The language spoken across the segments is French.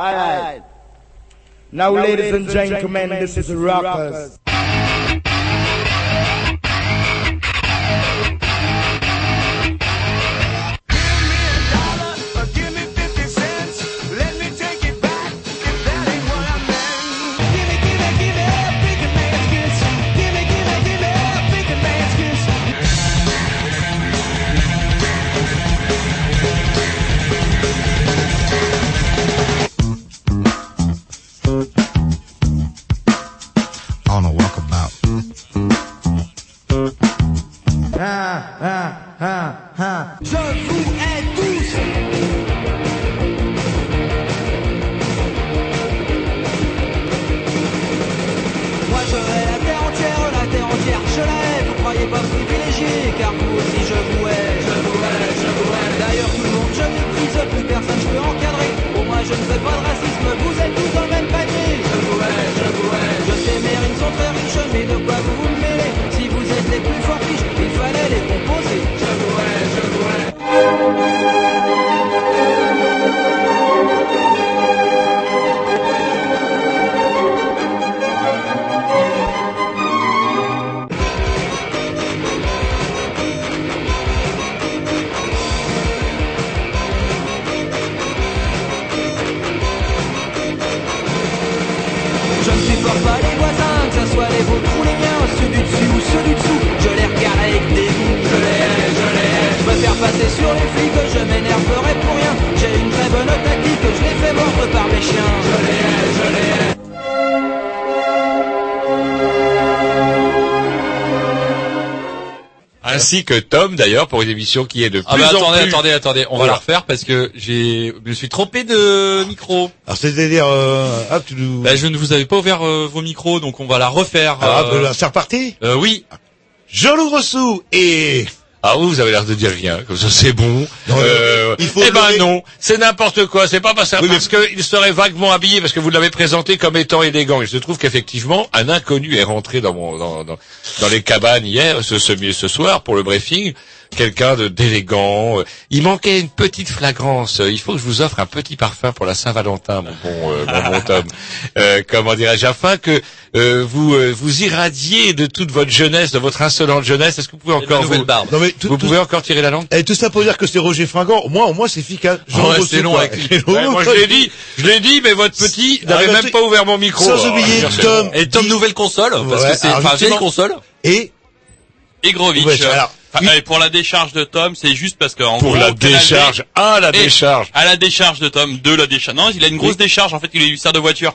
Alright. Now, ladies and gentlemen, this is Rockers. Ainsi que Tom d'ailleurs pour une émission qui est de Ah plus bah en attendez, plus. attendez, attendez, on Voilà. va la refaire parce que j'ai, je me suis trompé de micro. Alors c'est-à-dire, euh, ah, tu nous... Bah, je ne vous avais pas ouvert euh, vos micros, donc on va la refaire. Ah, euh, bah, c'est reparti euh, oui. Jean-Loup Rossou et... Ah oui, vous avez l'air de dire rien, comme ça c'est bon. Non, Euh, il faut eh ben non, c'est n'importe quoi. C'est pas parce, Oui, mais- parce qu'il serait vaguement habillé, parce que vous l'avez présenté comme étant élégant. Il se trouve qu'effectivement, un inconnu est rentré dans mon dans, dans, dans les cabanes hier, ce, ce, ce soir pour le briefing. Quelqu'un de d'élégant. Il manquait une petite flagrance. Il faut que je vous offre un petit parfum pour la Saint-Valentin, mon bon, euh, mon bon Tom. Euh, comment dirais-je, afin que euh, vous euh, vous irradiez de toute votre jeunesse, de votre insolente jeunesse. Est-ce que vous pouvez encore nouvelle vous, barbe. Non mais tout, vous tout- pouvez encore tirer la langue? Et tout ça pour dire que c'est Roger Fringant. Moi, au moins, c'est efficace. Ouais, Rossou, c'est long avec Ouais, moi je l'ai dit, je l'ai dit, mais votre petit n'avait même pas ouvert mon micro. Sans oublier. Tom. Et Tom nouvelle console, parce Ouais, que c'est enfin vieille console. Et... Et Grovitch. Ouais, alors, Enfin, euh, pour la décharge de Tom, c'est juste parce que en Pour gros, la décharge. Ah, la décharge. À la décharge de Tom, de la décharge. Non, il a une grosse décharge. En fait, il eu sert de voiture.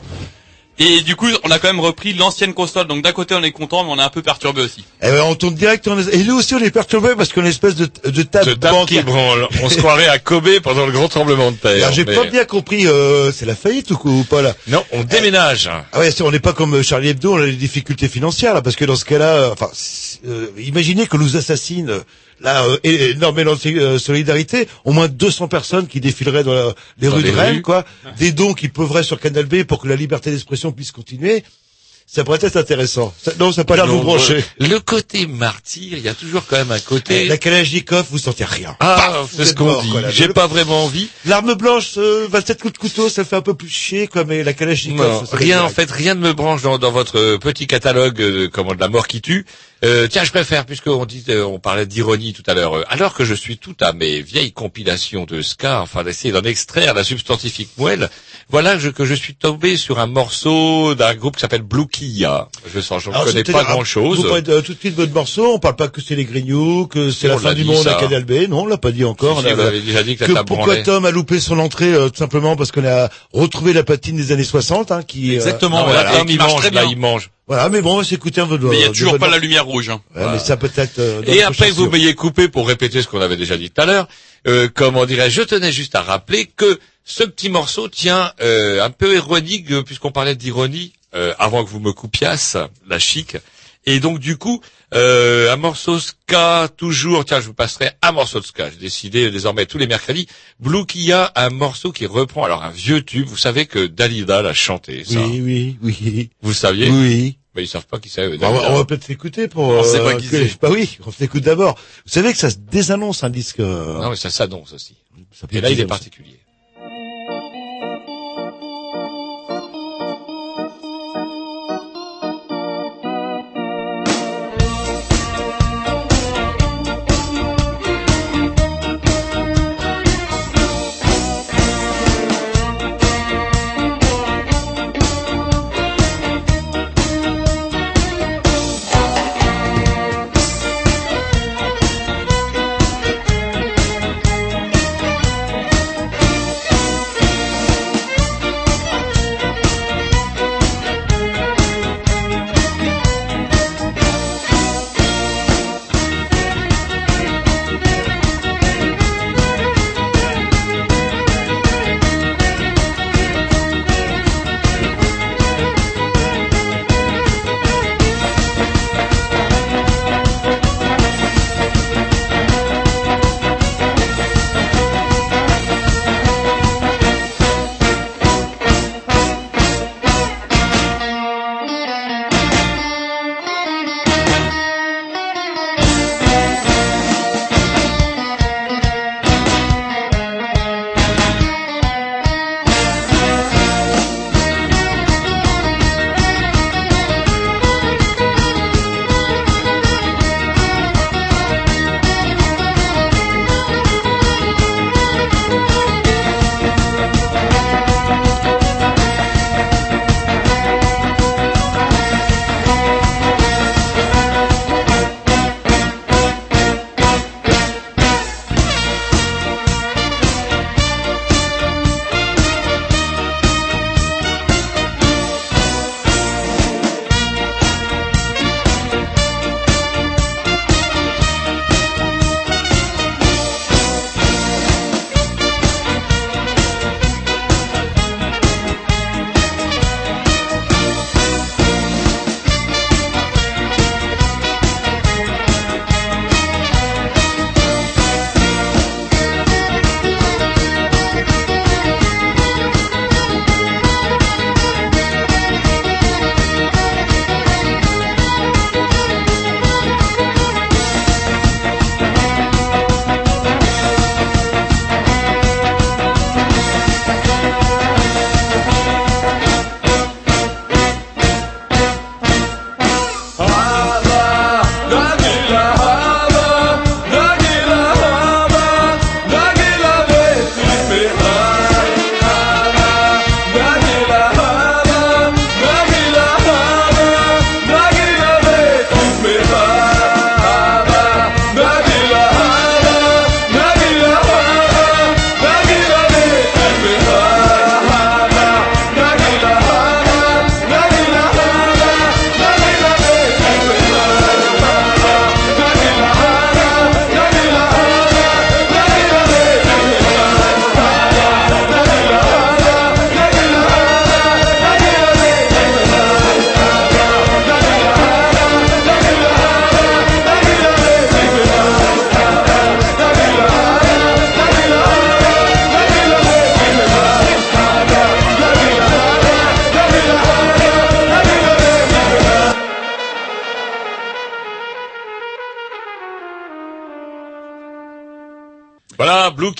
Et du coup, on a quand même repris l'ancienne console. Donc d'un côté, on est content, mais on est un peu perturbé aussi. Eh ben, on tourne direct. on est- Et nous aussi, on est perturbé parce qu'on est une espèce de, de table Ce dame qui branle. On se croirait à Kobe pendant le grand tremblement de terre. Alors, j'ai mais- pas bien compris, euh, c'est la faillite ou, quoi, ou pas là Non, on déménage. Ah ouais, on n'est pas comme Charlie Hebdo, on a des difficultés financières là, parce que dans ce cas-là, euh, enfin, euh, imaginez qu'on nous assassine. Euh, Là, euh, énorme euh, solidarité, au moins 200 personnes qui défileraient dans la- les Dans rues les de Rennes, rues. quoi. Des dons qui pleuvraient sur Canal B pour que la liberté d'expression puisse continuer. Ça pourrait être intéressant. Ça- non, ça n'a pas vous brancher. euh, Le côté martyr, il y a toujours quand même un Eh, côté. La Kalachnikov, vous sentez rien. Ah, c'est ce qu'on dit. J'ai pas vraiment envie. L'arme blanche, euh, 27 coups de couteau, ça fait un peu plus chier, quoi, mais la Kalachnikov, Non, rien en fait, rien ne me branche dans, dans votre euh, petit catalogue euh, comment de la mort qui tue. Euh, tiens, je préfère puisqu'on dit, euh, on parlait d'ironie tout à l'heure. euh, alors que je suis tout à mes vieilles compilations de ska, enfin d'essayer d'en extraire la substantifique moelle, voilà je- que je suis tombé sur un morceau d'un groupe qui s'appelle Blue Kia. Je sens, je ne connais pas alors, grand chose. Vous parlez de- tout de suite de votre morceau, on parle pas que c'est les grignoux, que c'est la fin du monde ça. à Canal B, non, on l'a pas dit encore. Si, vous avez déjà dit que la que pourquoi. Tom a loupé son entrée euh, tout simplement parce qu'on a retrouvé la patine des années 60 hein, qui euh, Exactement, Non, voilà, là, et Tom, qui il marche mange, très là, il mange. Voilà mais bon on va s'écouter un peu de Mais il y a toujours pas la lumière rouge. hein. Ouais, mais ça peut-être euh, dans Et après, vous m'ayez coupé pour répéter ce qu'on avait déjà dit tout à l'heure. Euh, comment dirais-je Je tenais juste à rappeler que ce petit morceau tient euh, un peu ironique, euh, puisqu'on parlait d'ironie euh, avant que vous me coupiasse, la chic. Et donc du coup, euh, un morceau ska toujours. Tiens, je vous passerai un morceau de ska. J'ai décidé désormais tous les mercredis. Blue Kia, un morceau qui reprend alors un vieux tube. Vous savez que Dalida l'a chanté. Ça. oui oui oui Vous le saviez oui Mais ils savent pas qui c'est. on va, peut-être l'écouter pour On sait pas euh, qui que- c'est. bah oui on s'écoute d'abord vous savez que ça se désannonce un disque euh, Non, mais ça s'annonce aussi. ça Et là, il est particulier.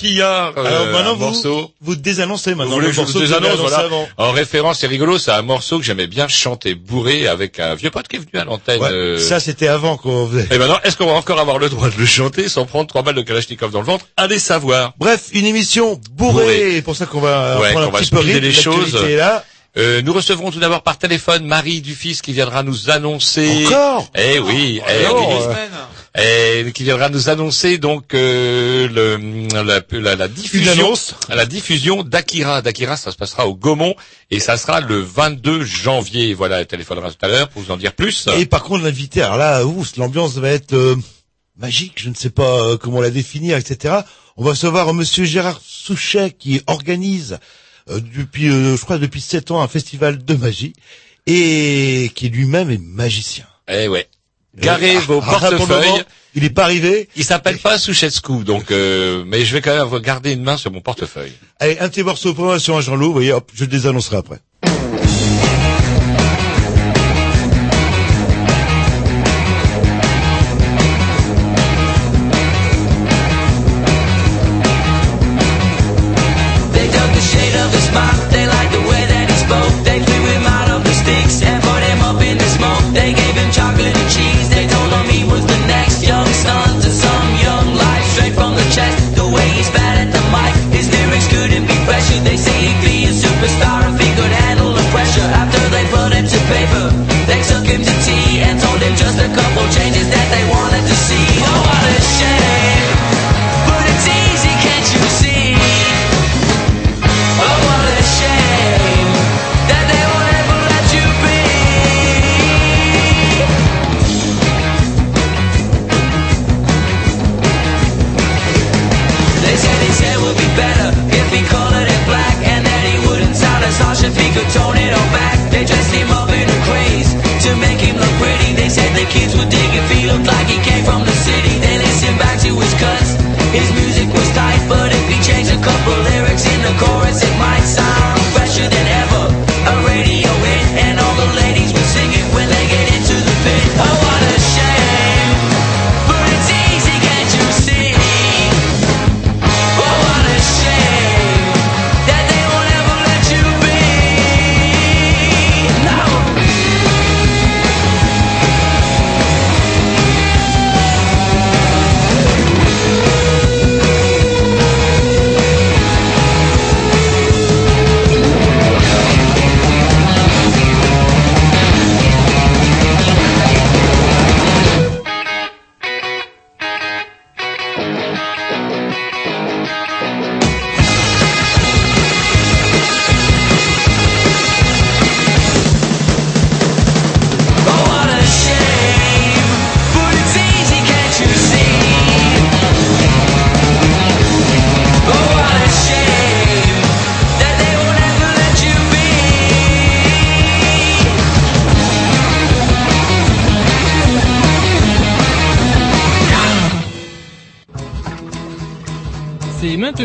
Euh, Alors maintenant, un vous, morceau. vous désannoncez Vous maintenant voulez le que je vous vous désannonce, voilà. avant. En référence, c'est rigolo, c'est un morceau que j'aimais bien chanter bourré avec un vieux pote qui est venu à l'antenne. Ouais, euh, Ça, c'était avant qu'on faisait. Et maintenant, est-ce qu'on va encore avoir le droit de le chanter sans prendre trois balles de Kalachnikov dans le ventre? Allez savoir. Bref, une émission bourrée. Bourrée. C'est pour ça qu'on va Ouais, prendre un va petit peu rythme. les choses. Là. Euh, nous recevrons tout d'abord par téléphone Marie Dufils qui viendra nous annoncer. Encore? Eh oui, eh oui. Euh, Et qui viendra nous annoncer donc euh, le, la, la, la diffusion, la diffusion d'Akira. D'Akira, ça se passera au Gaumont et ça sera le 22 janvier. Voilà, elle téléphonera tout à l'heure pour vous en dire plus. Et par contre, l'invité, alors là, ouf, l'ambiance va être euh, magique. Je ne sais pas euh, comment la définir, etc. On va recevoir Monsieur Gérard Souchet qui organise euh, depuis, euh, je crois, depuis sept ans un festival de magie et qui lui-même est magicien. Eh ouais. Garez Et- vos ah, portefeuilles. Il n'est pas arrivé. Il s'appelle pas Souchetskou, donc euh, mais je vais quand même garder une main sur mon portefeuille. Allez, un petit morceau pour moi sur un Jean-Loup. Vous voyez, hop, je le désannoncerai après.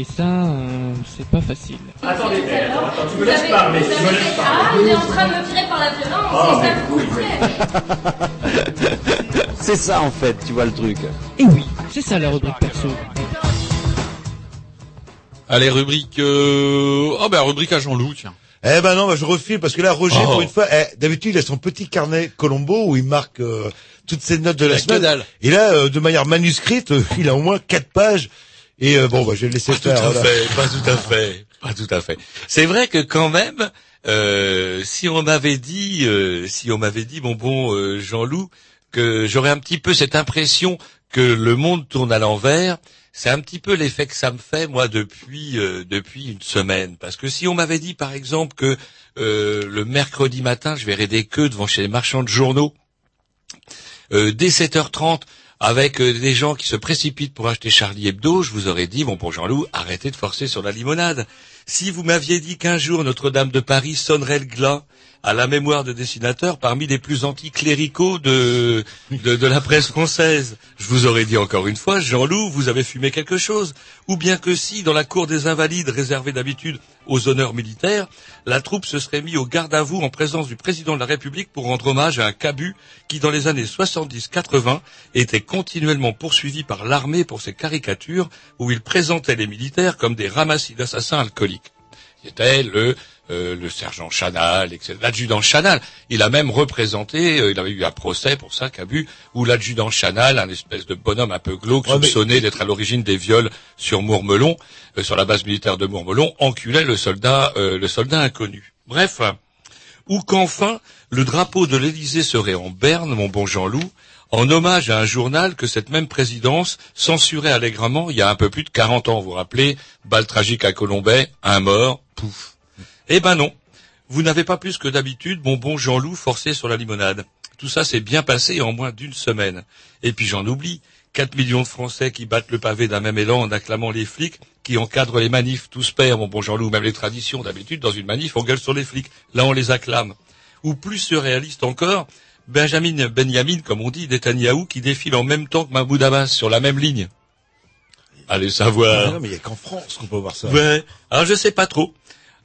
Et ça, euh, c'est pas facile. Attendez, attends, attends, tu me laisses parler, tu me laisses parler. Ah, on est en train de me tirer par la violence, Ah, c'est ça oui, voulez. C'est ça en fait, tu vois le truc. Et oui, c'est ça la rubrique perso. Allez, rubrique... Euh... Oh, ben, rubrique à Jean-Loup, tiens. Eh ben non, bah, je refile parce que là, Roger, Oh. pour une fois, eh, d'habitude, il a son petit carnet Colombo où il marque euh, toutes ses notes de la La semaine. Et là, euh, de manière manuscrite, euh, il a au moins quatre pages. Et euh, bon, bah, je vais le laisser Pas tout à fait, pas tout à fait, pas tout à fait. C'est vrai que quand même, euh, si on m'avait dit, euh, si on m'avait dit, bon bon, euh, Jean-Loup, que j'aurais un petit peu cette impression que le monde tourne à l'envers, c'est un petit peu l'effet que ça me fait moi depuis euh, depuis une semaine. Parce que si on m'avait dit par exemple que euh, le mercredi matin, je verrais des queues devant chez les marchands de journaux euh, dès 7h30 avec euh, des gens qui se précipitent pour acheter Charlie Hebdo, je vous aurais dit, bon pour Jean-Loup, arrêtez de forcer sur la limonade. Si vous m'aviez dit qu'un jour Notre-Dame de Paris sonnerait le glas à la mémoire de dessinateurs parmi les plus anticléricaux de, de, de la presse française, je vous aurais dit encore une fois, Jean-Loup, vous avez fumé quelque chose. Ou bien que si, dans la cour des Invalides, réservée d'habitude aux honneurs militaires, la troupe se serait mise au garde à vous en présence du président de la République pour rendre hommage à un cabu qui, dans les années 70-80, était continuellement poursuivi par l'armée pour ses caricatures où il présentait les militaires comme des ramassis d'assassins alcooliques. C'était le euh, le sergent Chanal, etc. L'adjudant Chanal. Il a même représenté, euh, il avait eu un procès pour ça, Cabu, où l'adjudant Chanal, un espèce de bonhomme un peu glauque, Ouais, mais- soupçonné d'être à l'origine des viols sur Mourmelon, euh, sur la base militaire de Mourmelon, enculait le soldat, euh, le soldat inconnu. Bref, ou qu'enfin le drapeau de l'Élysée serait en berne, mon bon Jean-Loup, en hommage à un journal que cette même présidence censurait allègrement il y a un peu plus de 40 ans. Vous vous rappelez, balle tragique à Colombay, un mort, pouf. Eh ben non, vous n'avez pas plus que d'habitude mon bon Jean-Loup forcé sur la limonade. Tout ça s'est bien passé en moins d'une semaine. Et puis j'en oublie, 4 millions de Français qui battent le pavé d'un même élan en acclamant les flics, qui encadrent les manifs, tous pairs, mon bon Jean-Loup, même les traditions d'habitude, dans une manif, on gueule sur les flics. Là, on les acclame. Ou plus surréaliste encore, Benjamin Benjamin, comme on dit, Netanyahou, qui défile en même temps que Mahmoud Abbas sur la même ligne. Allez savoir. Non, mais il y a qu'en France qu'on peut voir ça. Ouais. Alors je sais pas trop.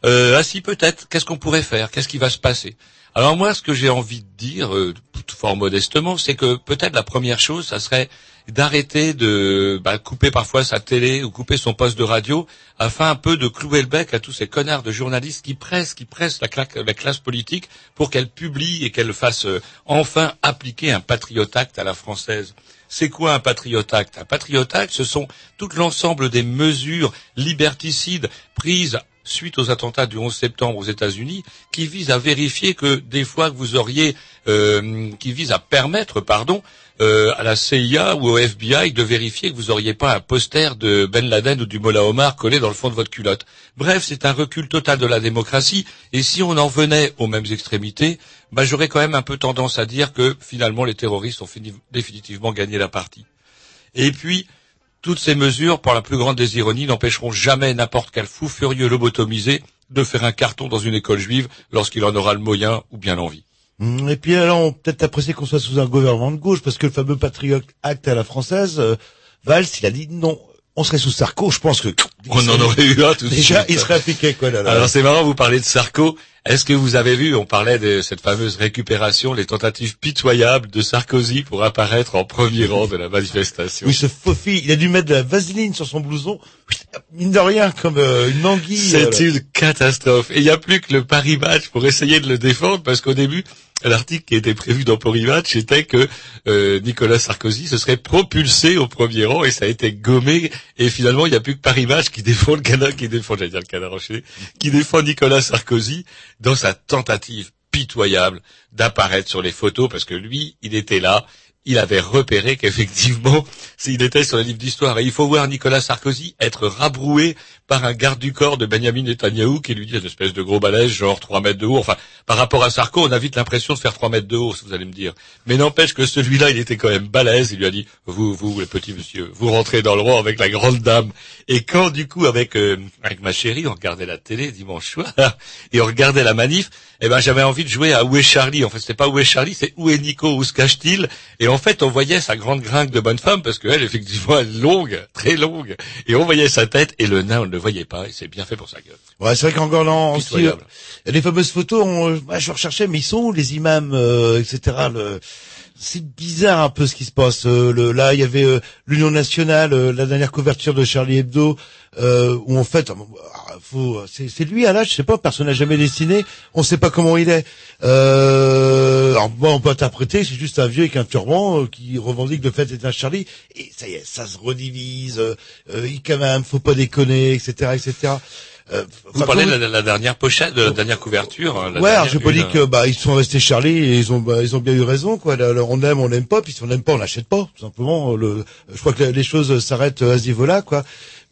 Euh, ah si peut-être. Qu'est-ce qu'on pourrait faire? Qu'est-ce qui va se passer? Alors moi, ce que j'ai envie de dire, euh, fort modestement, c'est que peut-être la première chose, ça serait d'arrêter de bah, couper parfois sa télé ou couper son poste de radio, afin un peu de clouer le bec à tous ces connards de journalistes qui pressent, qui pressent la, cla- la classe politique pour qu'elle publie et qu'elle fasse euh, enfin appliquer un patriotacte à la française. C'est quoi un patriotacte Un patriotacte, ce sont tout l'ensemble des mesures liberticides prises suite aux attentats du 11 septembre aux États-Unis, qui visent à vérifier que des fois que vous auriez, euh, qui visent à permettre, pardon, euh, à la CIA ou au FBI de vérifier que vous auriez pas un poster de Ben Laden ou du Mollah Omar collé dans le fond de votre culotte. Bref, c'est un recul total de la démocratie. Et si on en venait aux mêmes extrémités, bah, j'aurais quand même un peu tendance à dire que finalement les terroristes ont fini- définitivement gagné la partie. Et puis, toutes ces mesures, pour la plus grande des ironies, n'empêcheront jamais n'importe quel fou furieux lobotomisé de faire un carton dans une école juive lorsqu'il en aura le moyen ou bien l'envie. Hum, Et puis alors, peut-être apprécier qu'on soit sous un gouvernement de gauche, parce que le fameux Patriot Act à la française, euh, Valls, il a dit non, on serait sous Sarko, je pense que... On en aurait eu un tout de Déjà, il serait appliqué, quoi, là, là. Alors c'est marrant, vous parlez de Sarko. Est-ce que vous avez vu, on parlait de cette fameuse récupération, les tentatives pitoyables de Sarkozy pour apparaître en premier rang de la manifestation? Oui, ce faufile, il a dû mettre de la vaseline sur son blouson, mine de rien, comme euh, une anguille. C'est une catastrophe. Et il n'y a plus que le Paris Match pour essayer de le défendre, parce qu'au début, l'article qui était prévu dans Paris Match était que euh, Nicolas Sarkozy se serait propulsé au premier rang et ça a été gommé. Et finalement, il n'y a plus que Paris Match qui défend le canard, qui défend, j'allais dire le canard enchaîné, qui défend Nicolas Sarkozy dans sa tentative pitoyable d'apparaître sur les photos, parce que lui, il était là, il avait repéré qu'effectivement, s'il était sur le livre d'histoire. Et il faut voir Nicolas Sarkozy être rabroué par un garde du corps de Benjamin Netanyahou qui lui dit une espèce de gros balèze, genre 3 mètres de haut. Enfin, par rapport à Sarko, on a vite l'impression de faire 3 mètres de haut, vous allez me dire. Mais n'empêche que celui-là, il était quand même balèze. Il lui a dit, vous, vous, le petit monsieur, vous rentrez dans le rang avec la grande dame. Et quand, du coup, avec, euh, avec ma chérie, on regardait la télé dimanche soir, et on regardait la manif, eh ben, j'avais envie de jouer à Où est Charlie? En fait, c'était pas Où est Charlie, c'est Où est Nico? Où se cache-t-il? Et en fait, on voyait sa grande gringue de bonne femme, parce qu'elle, effectivement, elle est longue, très longue. Et on voyait sa tête, et le nain, le voyait pas, et c'est bien fait pour sa gueule. Ouais, c'est vrai euh, Pitoyable. les fameuses photos, on, ouais, je recherchais, mais ils sont où les imams, euh, etc. Le, c'est bizarre un peu ce qui se passe. Euh, le, là, il y avait euh, l'Union nationale, euh, la dernière couverture de Charlie Hebdo, euh, où en fait, ah, c'est, lui à l'âge, je sais pas, personne n'a jamais dessiné, on sait pas comment il est. Euh, alors, bon, on peut interpréter, c'est juste un vieux avec un turban euh, qui revendique le fait d'être un Charlie, et ça y est, ça se redivise. Il quand même, faut pas déconner, etc., etc. Euh, Vous enfin, parlez de la, la dernière pochette, de la dernière couverture. hein, la ouais, alors dernière pas une, dit que bah ils sont restés Charlie et ils ont bah, ils ont bien eu raison quoi. Là, on aime, on n'aime pas, puis si on n'aime pas, on n'achète pas. Tout simplement. Le, je crois que les choses s'arrêtent à ce niveau-là quoi.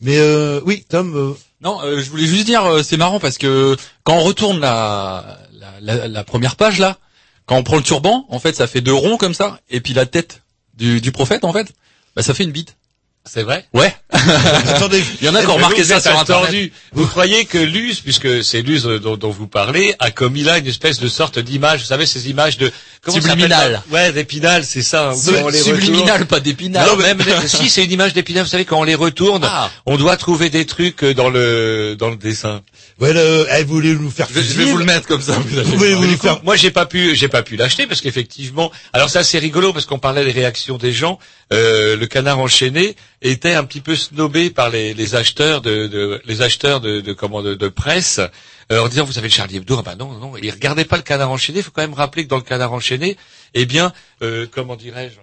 Mais euh, oui, Tom. euh, Non, euh, je voulais juste dire, euh, c'est marrant parce que quand on retourne la, la, la, la première page là, quand on prend le turban, en fait, ça fait deux ronds comme ça, et puis la tête du, du prophète, en fait, bah, ça fait une bite. C'est vrai Ouais. Attendez, Il y en a qui ont remarqué vous ça sur internet. Vous croyez que Luz, puisque c'est Luz euh, dont, dont vous parlez, a commis là une espèce de sorte d'image, vous savez ces images de comment ça s'appelle Subliminal. Ouais, d'épinal, c'est ça. hein, quand on les Subliminal, pas d'épinal. Non, même si c'est une image d'épinal, vous savez quand on les retourne, Ah. on doit trouver des trucs euh, dans le dans le dessin. ouais, le- eh, vous voulez nous faire Je, je vais vous le mettre comme ça. vous voulez vous nous faire Moi, j'ai pas pu, j'ai pas pu l'acheter parce qu'effectivement, alors ça c'est rigolo parce qu'on parlait des réactions des gens. Euh, le canard enchaîné était un petit peu snobé par les, les acheteurs de, de- les acheteurs de, de comment de, de presse euh, en disant vous avez le Charlie Hebdo, ah bah non non, ils regardaient pas le canard enchaîné. Il faut quand même rappeler que dans le canard enchaîné, eh bien, euh, comment dirais-je.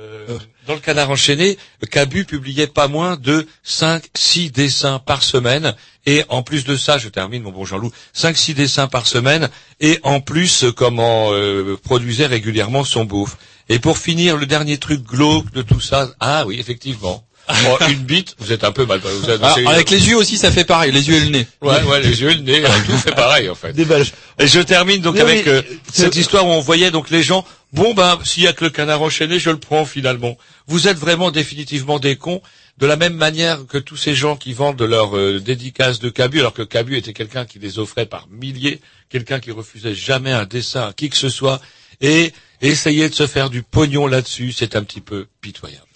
euh, dans le canard enchaîné, Cabu publiait pas moins de 5 6 dessins par semaine et en plus de ça, je termine mon bon Jean-Loup, 5 6 dessins par semaine et en plus euh, comment euh, produisait régulièrement son bouffe. Et pour finir, le dernier truc glauque de tout ça, ah oui, effectivement. Bon, une bite, vous êtes un peu mal. Vous êtes, Ah, avec les yeux aussi, ça fait pareil. Les yeux et le nez. Ouais, ouais, les yeux, le nez, tout fait pareil en fait. des Belges Et je termine donc avec mais, euh, cette histoire où on voyait donc les gens. Bon ben, s'il y a que le canard enchaîné, je le prends finalement. Vous êtes vraiment définitivement des cons. De la même manière que tous ces gens qui vendent leurs euh, dédicaces de Cabu, alors que Cabu était quelqu'un qui les offrait par milliers, quelqu'un qui refusait jamais un dessin à qui que ce soit, et essayer de se faire du pognon là-dessus, c'est un petit peu pitoyable.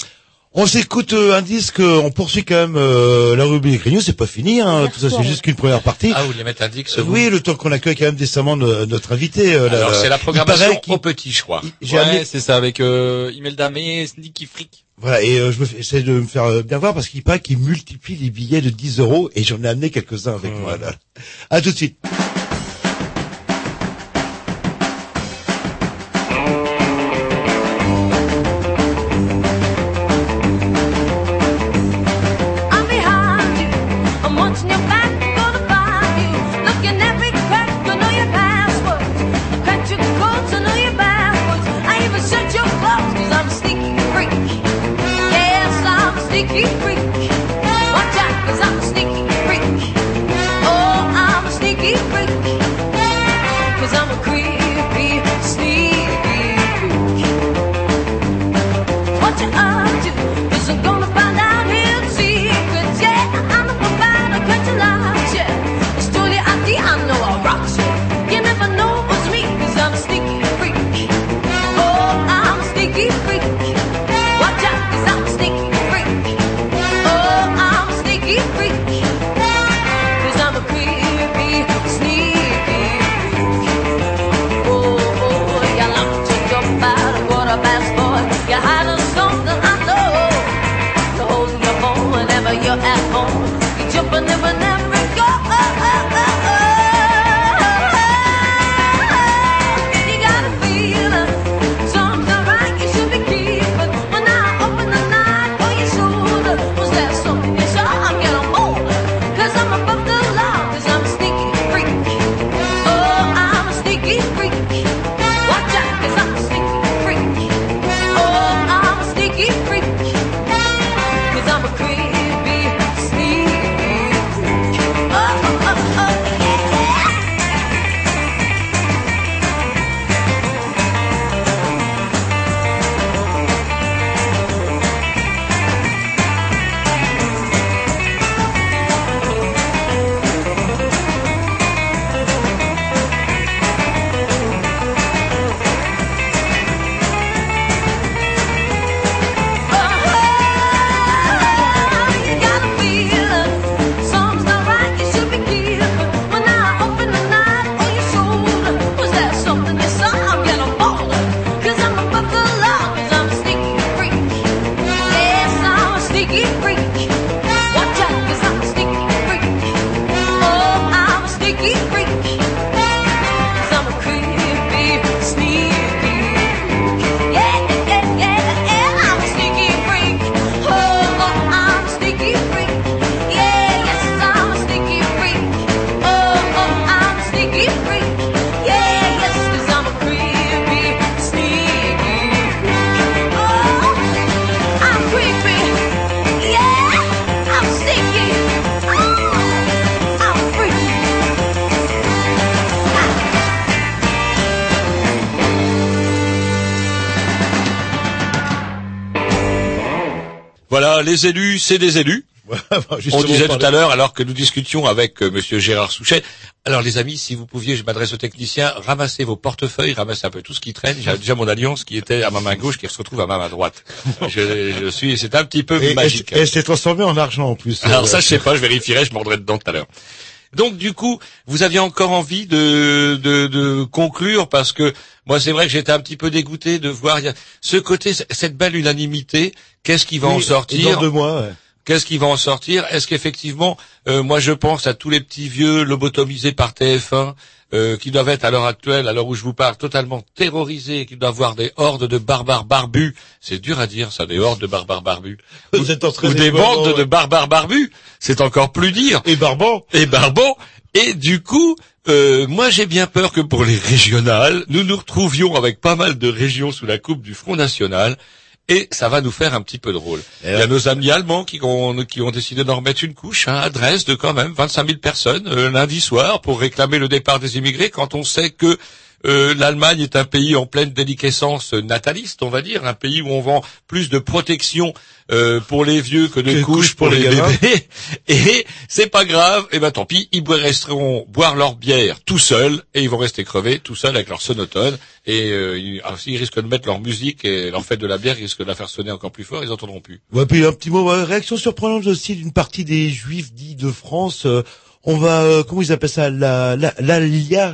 On s'écoute euh, un disque, euh, on poursuit quand même euh, la rubrique Grignou, c'est pas fini, hein, tout ça c'est juste qu'une première partie. Ah, vous voulez mettre un vous oui, le temps qu'on accueille quand même décemment no- notre invité. euh, Alors la- c'est la programmation au petit, je crois. J'ai Ouais, amené, c'est ça avec euh, Imelda May, Sneaky Freak. voilà, et euh, je me fais, j'essaie de me faire euh, bien voir parce qu'il paraît qu'il multiplie les billets de 10 euros et j'en ai amené quelques-uns avec moi. Là. À tout de suite. Les élus, c'est des élus. On Justement, disait tout à l'heure, alors que nous discutions avec euh, Monsieur Gérard Souchet. Alors les amis, si vous pouviez, je m'adresse aux techniciens, ramassez vos portefeuilles, ramassez un peu tout ce qui traîne. J'ai déjà mon alliance qui était à ma main gauche, qui se retrouve à ma main droite. Je, je suis, c'est un petit peu Et, magique. et, s'est transformé en argent en plus. Alors Euh, ça, je sais pas, je vérifierai, je mordrai dedans tout à l'heure. Donc du coup, vous aviez encore envie de, de, de conclure parce que moi c'est vrai que j'étais un petit peu dégoûté de voir ce côté, cette belle unanimité. Qu'est-ce qui va oui, en sortir Dans deux mois. ouais. Qu'est-ce qui va en sortir Est-ce qu'effectivement, euh, moi je pense à tous les petits vieux lobotomisés par TF1 euh, qui doivent être à l'heure actuelle, à l'heure où je vous parle, totalement terrorisés, qui doivent avoir des hordes de barbares barbus. C'est dur à dire ça, des hordes de barbares barbus. Vous êtes en train Ou de- des bandes de barbares barbus. C'est encore plus dire. Et Barban. Et barbants. Et du coup, euh, moi j'ai bien peur que pour les régionales, nous nous retrouvions avec pas mal de régions sous la coupe du Front National. Et ça va nous faire un petit peu drôle. Et Il y a nos amis allemands qui ont, qui ont décidé d'en remettre une couche hein, à Dresde, quand même, 25 000 personnes euh, lundi soir pour réclamer le départ des immigrés, quand on sait que euh, l'Allemagne est un pays en pleine déliquescence nataliste, on va dire, un pays où on vend plus de protection euh, pour les vieux que de couches pour, pour les les bébés. Et c'est pas grave, et ben tant pis, ils resteront boire leur bière tout seuls et ils vont rester crevés tout seuls avec leur sonotone. Et euh, ils, s'ils risquent de mettre leur musique et leur fête de la bière, ils risquent de la faire sonner encore plus fort, ils entendront plus. Ouais, puis un petit mot, réaction surprenante aussi d'une partie des juifs dits de France. euh, on va, euh, comment ils appellent ça, la, la,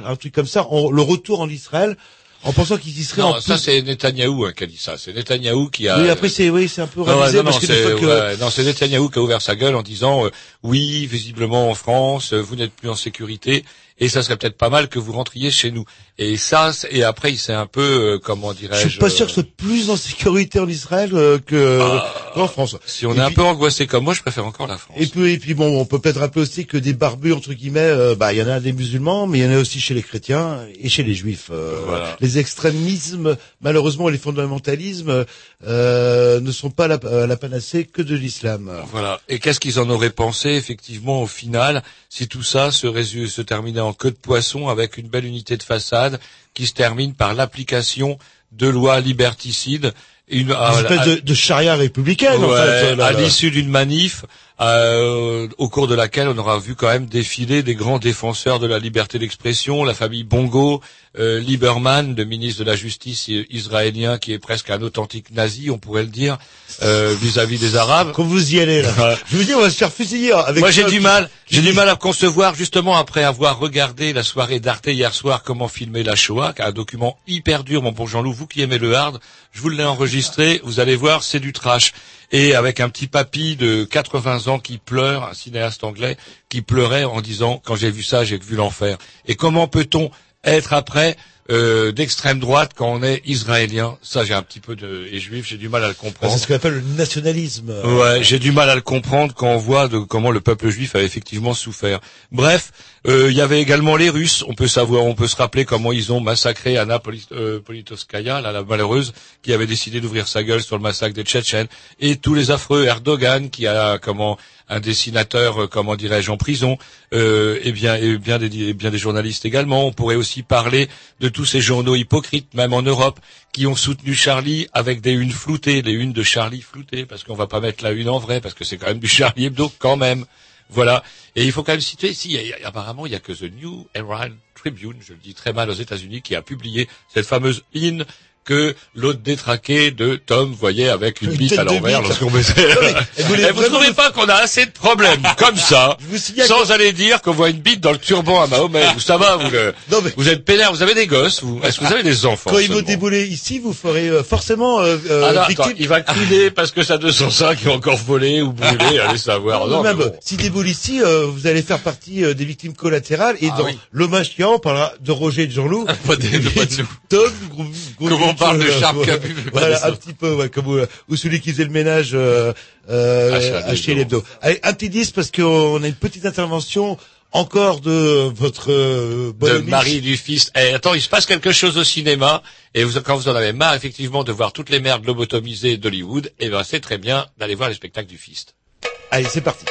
un truc comme ça, on- le retour en Israël, en pensant qu'ils y seraient Non, en ça plus- c'est Netanyahou hein, qui a dit ça. C'est Netanyahou qui a. Oui, après c'est, oui, c'est un peu réalisé non, non, parce que des c'est fois que, ouais, non, c'est Netanyahou qui a ouvert sa gueule en disant euh, oui, visiblement en France, euh, vous n'êtes plus en sécurité et ça serait peut-être pas mal que vous rentriez chez nous. Et ça, c'est- et après, il s'est un peu, euh, comment je dirais-je suis pas sûr que ce soit plus en sécurité en Israël euh, que Ah. qu'en France. Si on Et est un peu angoissé comme moi, je préfère encore la France. Et puis, et puis bon, on peut peut-être rappeler aussi que des barbus entre guillemets, euh, bah il y en a des musulmans, mais il y en a aussi chez les chrétiens et chez les juifs. euh, Voilà. Les extrémismes, malheureusement, les fondamentalismes euh, ne sont pas la, la panacée que de l'islam. Voilà. Et qu'est-ce qu'ils en auraient pensé effectivement au final si tout ça se, se terminait en queue de poisson avec une belle unité de façade qui se termine par l'application de lois liberticides. Une, Une espèce à- de, de charia républicaine, en fait. là, à l'issue d'une manif euh, au cours de laquelle on aura vu quand même défiler des grands défenseurs de la liberté d'expression, la famille Bongo, euh, Lieberman, le ministre de la Justice israélien, qui est presque un authentique nazi, on pourrait le dire, euh, vis-à-vis des Arabes. Quand vous y allez là, je veux dire, on va se faire fusiller avec. Moi, j'ai du mal, j'ai du mal à concevoir, justement, après avoir regardé la soirée d'Arte hier soir, comment filmer la Shoah, un document hyper dur, mon bon Jean-Loup, vous qui aimez le hard, je vous l'ai enregistré, vous allez voir, c'est du trash. Et avec un petit papy de 80 ans qui pleure, un cinéaste anglais, qui pleurait en disant, quand j'ai vu ça, j'ai vu l'enfer. Et comment peut-on être après euh, d'extrême droite quand on est israélien Ça, j'ai un petit peu de... et juif, j'ai du mal à le comprendre. c'est ce qu'on appelle le nationalisme. Ouais, j'ai du mal à le comprendre quand on voit de comment le peuple juif a effectivement souffert. Bref, euh, il y avait également les Russes. On peut savoir, on peut se rappeler comment ils ont massacré Anna euh, Politkovskaya, là, la malheureuse, qui avait décidé d'ouvrir sa gueule sur le massacre des Tchétchènes, et tous les affreux Erdogan, qui a comment un dessinateur, euh, comment dirais-je, en prison, euh, et bien, des, bien des journalistes également. On pourrait aussi parler de tous ces journaux hypocrites, même en Europe, qui ont soutenu Charlie avec des unes floutées, des unes de Charlie floutées, parce qu'on va pas mettre la une en vrai, parce que c'est quand même du Charlie Hebdo quand même. Voilà. Et il faut quand même citer, si, apparemment, il y a que The New Herald Tribune, je le dis très mal aux États-Unis, qui a publié cette fameuse in que l'autre détraqué de Tom voyait avec une Une bite à l'envers lorsqu'on Et vous vraiment trouvez pas qu'on a assez de problèmes comme ça, sans aller dire qu'on voit une bite dans le turban à Mahomet Vous, ça va, vous, le- Non, mais- vous êtes pénère, vous avez des gosses, vous Est-ce que vous avez des enfants Quand il seulement débouler ici, vous ferez euh, forcément euh, euh, Ah non, attends, victime. il va crier parce que sa 205 est encore volé ou brûlé, allez savoir. Non, Non, même, bon. si déboule ici, euh, vous allez faire partie des victimes collatérales et Ah dans oui. l'hommage a, on parlera de Roger et de Jean-Loup. Tom, parle de Charles Voilà, ça. un petit peu, ouais, comme, euh, ou celui qui faisait le ménage euh, euh, À à chez l'hebdo. Allez, un petit 10 parce qu'on a une petite intervention encore de votre euh, bonne de. Marie du fils. Eh, attends, il se passe quelque chose au cinéma, et vous, quand vous en avez marre, effectivement, de voir toutes les merdes lobotomisées d'Hollywood, eh ben, c'est très bien d'aller voir les spectacles du fist. Allez, c'est parti.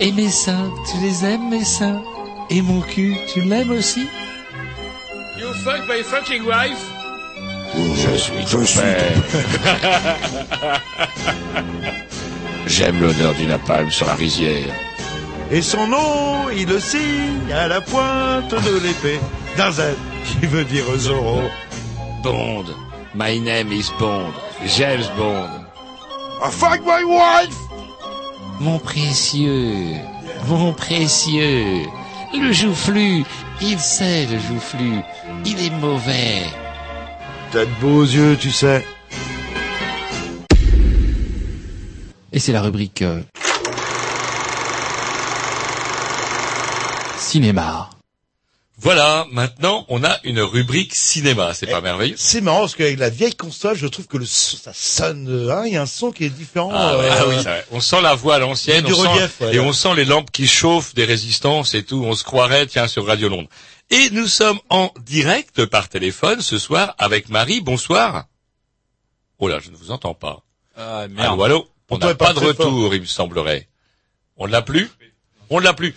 Et mes seins, tu les aimes, mes seins Et mon cul, tu l'aimes aussi You fuck my fucking wife? Je suis ton père. J'aime l'odeur du napalm sur la rizière. Et son nom, il le signe à la pointe de l'épée. Darzen, qui veut dire Zorro. Bond. My name is Bond. James Bond. I fuck my wife Mon précieux. Mon précieux. Le joufflu. Il sait le joufflu. Il est mauvais. T'as de beaux yeux, tu sais. Et c'est la rubrique euh, cinéma. Voilà, maintenant on a une rubrique cinéma, c'est pas merveilleux C'est marrant parce qu'avec la vieille console, je trouve que le son- ça sonne, hein, il y a un son qui est différent. Ah, ouais, euh, ah oui, c'est vrai. on sent la voix à l'ancienne, Il y a on du sent- relief, ouais, et on sent les lampes qui chauffent des résistances et tout. On se croirait, tiens, sur Radio Londres. Et nous sommes en direct par téléphone ce soir avec Marie. Bonsoir. Oh là, je ne vous entends pas. Ah, merde. Allô, allô? On n'a pas de fort. retour, il me semblerait. On l'a plus? On l'a plus.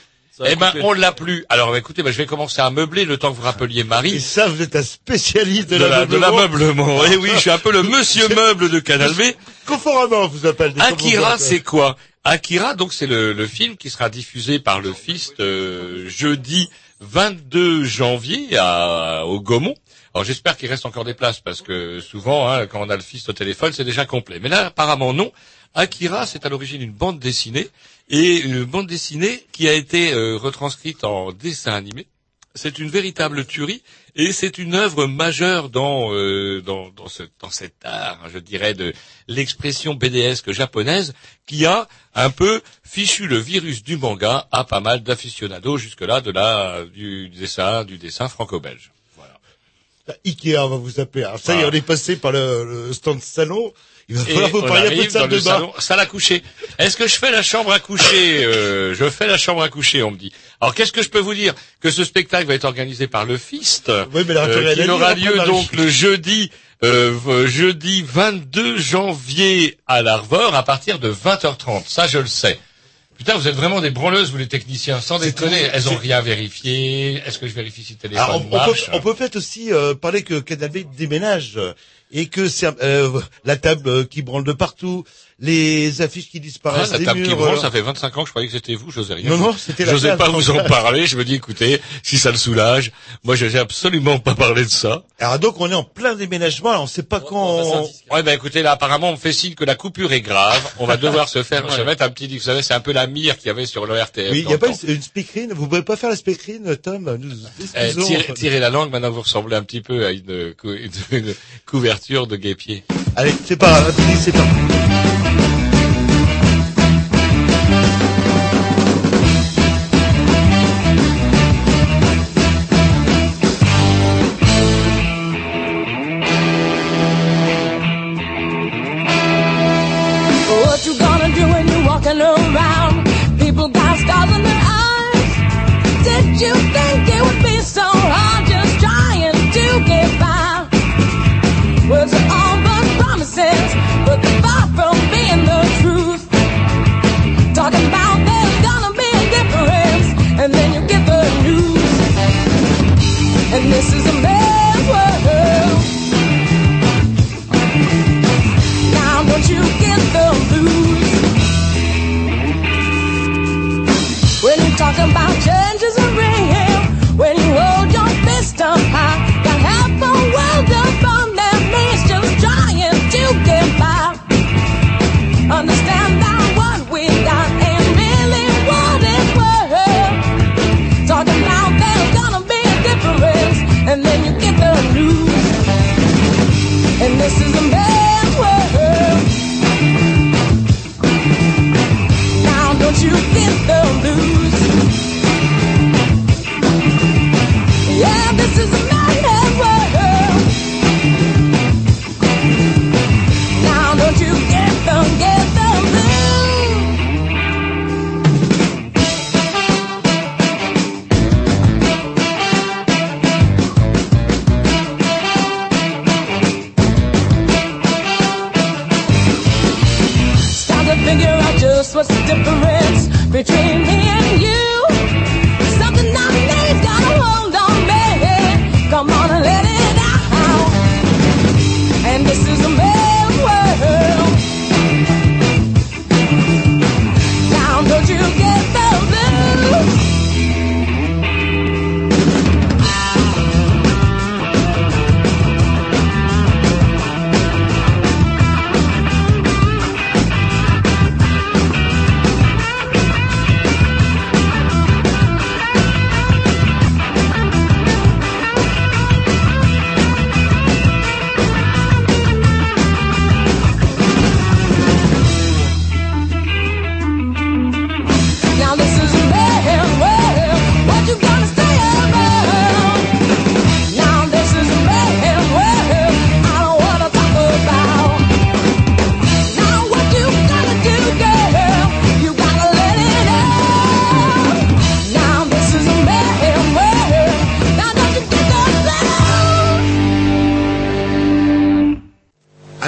Eh ben, on l'a plus. Alors, écoutez, ben, je vais commencer à meubler le temps que vous rappeliez Et Marie. ça, vous êtes un spécialiste de, De, la, de l'ameublement. l'ameublement. Eh oui, je suis un peu le monsieur meuble de Canal B. Conformément, on vous appelle des Akira, c'est quoi Akira, donc c'est le, le film qui sera diffusé par le Fist euh, jeudi 22 janvier à, au Gaumont. Alors j'espère qu'il reste encore des places parce que souvent, hein, quand on a le Fist au téléphone, c'est déjà complet. Mais là, apparemment non. Akira, c'est à l'origine une bande dessinée et une bande dessinée qui a été euh, retranscrite en dessin animé. C'est une véritable tuerie et c'est une œuvre majeure dans euh, dans dans, ce, dans cet art, je dirais, de l'expression BDesque japonaise qui a un peu fichu le virus du manga à pas mal d'aficionados jusque-là de la du dessin du dessin franco-belge. Ikea, on va vous appeler. Alors ça y est, on est passé par le, le stand salon. Il va falloir vous on parler un peu de salle de bain. salon, salle à coucher. Est-ce que je fais la chambre à coucher euh, Je fais la chambre à coucher, on me dit. Alors qu'est-ce que je peux vous dire Que ce spectacle va être organisé par le Fist, Oui, mais euh, qui aura lieu donc le jeudi, euh, jeudi 22 janvier à l'Arvor à partir de 20h30. Ça, je le sais. Putain, vous êtes vraiment des branleuses, vous les techniciens, sans déconner. Elles ont rien vérifié. Est-ce que je vérifie si le téléphone Alors, on, on peut, marche on peut peut-être aussi euh, parler que Canal B déménage et que c'est euh, la table euh, qui branle de partout, les affiches qui Ah, disparaissent la qui murs. branle, euh, ça fait 25 ans que je croyais que c'était vous, j'osais rien. Non, non, c'était la J'osais pas vous en parler, je me dis, écoutez, si ça le soulage, moi je n'ai absolument pas parlé de ça. Alors donc on est en plein déménagement, alors on sait pas quand. on- Ouais, ben écoutez, là apparemment on me fait signe que la coupure est grave, on va devoir se faire, se mettre un petit, vous savez, c'est un peu la mire qu'il y avait sur le RTF. Oui, il n'y a pas une, une speakerine. Vous pouvez pas faire la speakerine, Tom Nous Eh, tirez, tirez la langue, maintenant vous ressemblez un petit peu à une, cou- une- une couverture de guépier. Allez, c'est pas grave, c'est parti.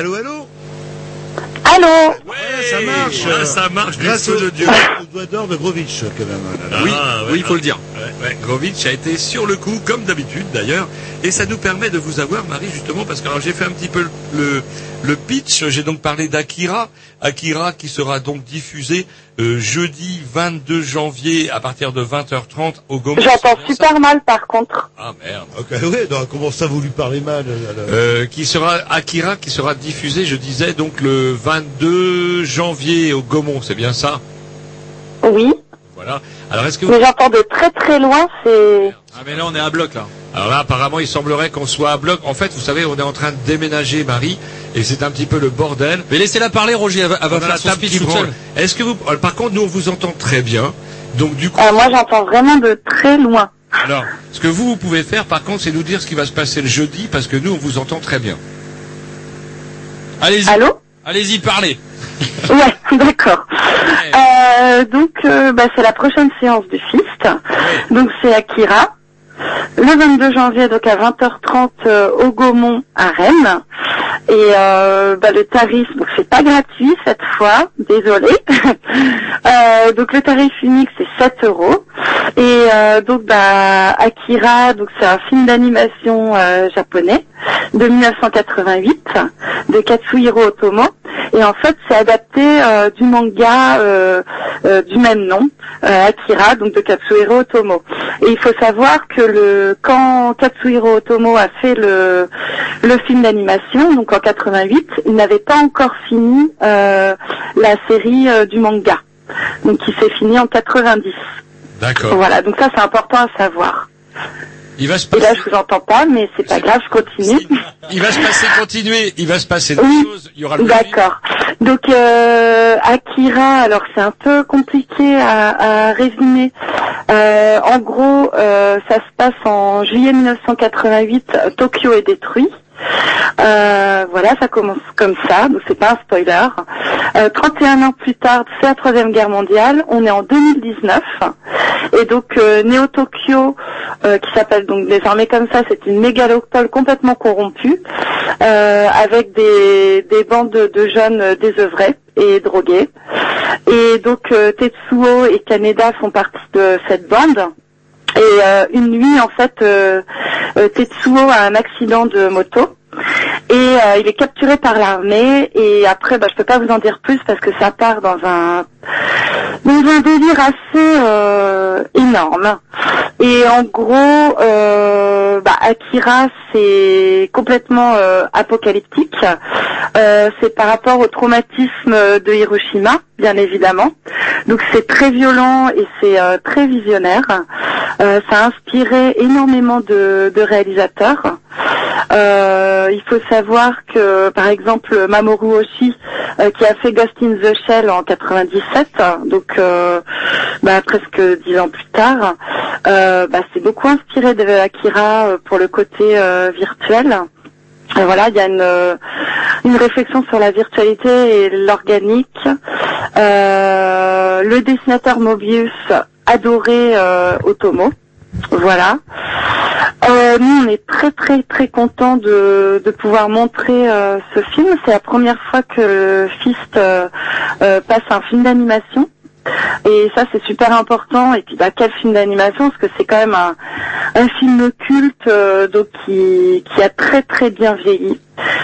Allô, allô Allô ouais, ça marche. Ça marche, grâce au, Dieu. Au doigt d'or de Grovitch, quand même. Oui, ah, oui, il faut le dire. Ouais, ouais. Grovitch a été sur le coup, comme d'habitude d'ailleurs, et ça nous permet de vous avoir, Marie, justement, parce que alors, j'ai fait un petit peu le, le, le pitch, j'ai donc parlé d'Akira, Akira qui sera donc diffusé euh, jeudi 22 janvier à partir de 20h30 au Gaumont. J'entends super mal par contre. Ah merde. Ok, ouais, donc, comment ça vous lui parlez mal là, là Euh, qui sera Akira qui sera diffusé, je disais donc le 22 janvier au Gaumont, c'est bien ça? Oui, Voilà. Alors est-ce que vous... mais j'entends de très très loin, c'est... Ah mais là on est à bloc là. Alors là, apparemment, il semblerait qu'on soit à bloc. En fait, vous savez, on est en train de déménager, Marie, et c'est un petit peu le bordel. Mais laissez-la parler, Roger. Elle va, elle faire la son table speech toute seule. Est-ce que vous, par contre, nous, on vous entend très bien. Donc, du coup, Euh, moi j'entends vraiment de très loin. alors, ce que vous, vous pouvez faire, par contre, c'est nous dire ce qui va se passer le jeudi, parce que nous, on vous entend très bien. Allez-y. Allô? Allez-y, parlez. Ouais, d'accord. Euh, donc, euh, bah, c'est la prochaine séance du FIST. Donc, c'est Akira. Le 22 janvier, donc à 20h30 euh, au Gaumont à Rennes. Et euh, bah, le tarif, donc c'est pas gratuit cette fois, désolé. Euh, donc le tarif unique c'est 7 euros. Et donc bah Akira, donc c'est un film d'animation japonais de 1988 de Katsuhiro Otomo. Et en fait c'est adapté du manga du même nom, Akira, donc de Katsuhiro Otomo. Et il faut savoir que le quand Katsuhiro Otomo a fait le le film d'animation, donc en 88, il n'avait pas encore fini euh, la série euh, du manga. Donc il s'est fini en 90. D'accord. Voilà, donc ça c'est important à savoir. Il va se Et là passer, je vous entends pas, mais c'est pas grave, je continue. il va se passer, continuer. Il va se passer des Oui, choses. Il y aura le D'accord. Donc euh, Akira, alors c'est un peu compliqué à, à résumer. Euh, en gros, euh, ça se passe en juillet 1988. euh, Tokyo est détruit. Euh, voilà, ça commence comme ça, donc c'est pas un spoiler. Euh, 31 ans plus tard, c'est la troisième guerre mondiale. On est en 2019 et donc euh, Neo Tokyo, euh, qui s'appelle donc désormais comme ça, c'est une mégalopole complètement corrompue, euh, avec des, des bandes de, jeunes désœuvrés et drogués. Et donc Tetsuo et Kaneda font partie de cette bande. Et euh, une nuit, en fait, euh, euh, Tetsuo a un accident de moto et euh, il est capturé par l'armée. Et après, bah, je peux pas vous en dire plus parce que ça part dans un dans un délire assez euh, énorme. Et en gros, euh, bah, Akira, c'est complètement apocalyptique. C'est par rapport au traumatisme de Hiroshima, bien évidemment. Donc c'est très violent et c'est très visionnaire. Ça a inspiré énormément de, réalisateurs. Il faut savoir que, par exemple, Mamoru Oshii, euh, qui a fait Ghost in the Shell en 97, donc euh, bah, presque dix ans plus tard, euh, bah, c'est beaucoup inspiré de Akira euh, pour le côté euh, virtuel. Et voilà, il y a une, euh, une réflexion sur la virtualité et l'organique. Euh, le dessinateur Mobius adorait euh, Otomo. Voilà. Euh, nous, on est très très très contents de, de pouvoir montrer euh, ce film. C'est la première fois que Fist euh, euh, passe un film d'animation. Et ça, c'est super important. Et puis, bah, quel film d'animation? Parce que c'est quand même un, un film culte, euh, donc qui, qui a très très bien vieilli.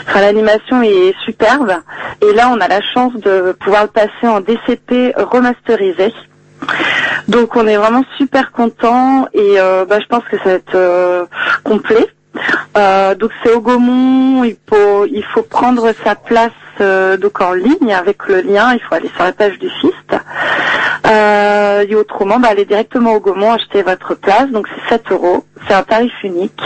Enfin, l'animation est superbe. Et là, on a la chance de pouvoir le passer en DCP remasterisé. Donc, on est vraiment super content. Et euh, bah, je pense que ça va être euh, complet. Euh, donc c'est au Gaumont, il faut, il faut prendre sa place euh, donc en ligne avec le lien, il faut aller sur la page du FIST. Euh, et autrement, bah, allez directement au Gaumont, acheter votre place, donc c'est 7 euros, c'est un tarif unique.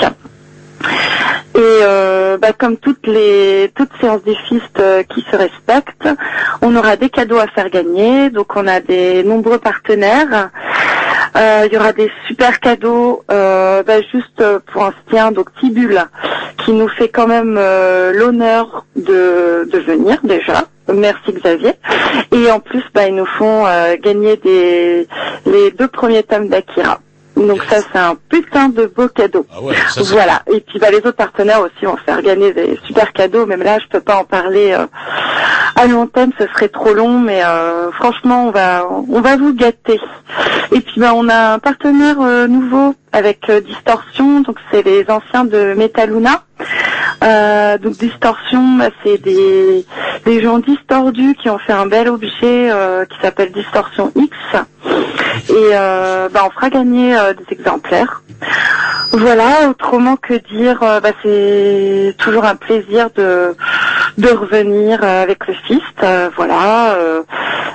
Et euh, bah, comme toutes les toutes séances du FIST euh, qui se respectent, on aura des cadeaux à faire gagner. Donc on a des nombreux partenaires. Euh, Il y aura des super cadeaux euh, bah, juste pour un soutien, donc Tibule, qui nous fait quand même l'honneur de, de venir déjà. Merci Xavier. Et en plus, bah, ils nous font gagner des les deux premiers tomes d'Akira. Donc ça, c'est un putain de beau cadeau. Ah ouais, ça, voilà. Et puis bah, les autres partenaires aussi vont faire gagner des super cadeaux. Même là, je peux pas en parler euh, à l'antenne, ce serait trop long. Mais euh, franchement, on va on va vous gâter. Et puis bah, on a un partenaire euh, nouveau avec euh, Distorsion. Donc c'est les anciens de Metaluna. Euh, donc Distorsion, bah, c'est des gens distordus qui ont fait un bel objet euh, qui s'appelle Distorsion X. Et euh, bah, on fera gagner des exemplaires. Voilà, autrement que dire, bah, c'est toujours un plaisir de revenir avec le fist, voilà.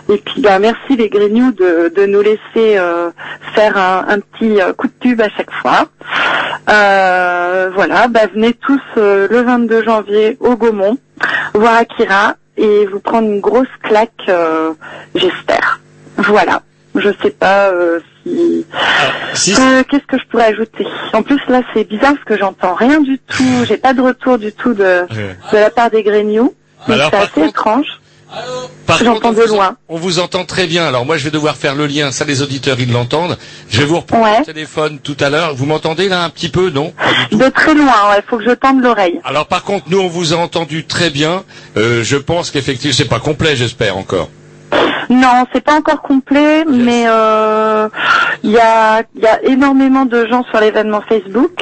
et puis merci les Grignoux de nous laisser faire un, un petit coup de tube à chaque fois. Euh, voilà, bah venez tous euh, le 22 janvier au Gaumont voir Akira et vous prendre une grosse claque, euh, j'espère. Voilà. Je sais pas si. Qu'est-ce que je pourrais ajouter? En plus là c'est bizarre parce que j'entends rien du tout. J'ai pas de retour du tout de, de la part des Grignoux. Alors, c'est assez étrange. Par J'entends contre, on de vous- loin. On vous entend très bien. Alors moi, je vais devoir faire le lien. Ça, les auditeurs, ils l'entendent. Je vais vous reprendre le téléphone tout à l'heure. Vous m'entendez là un petit peu, non? De très loin, il faut que je tende l'oreille. Alors par contre, nous, on vous a entendu très bien. Euh, je pense qu'effectivement, c'est pas complet, j'espère encore. Non, c'est pas encore complet, mais euh, il y, a, il y a énormément de gens sur l'événement Facebook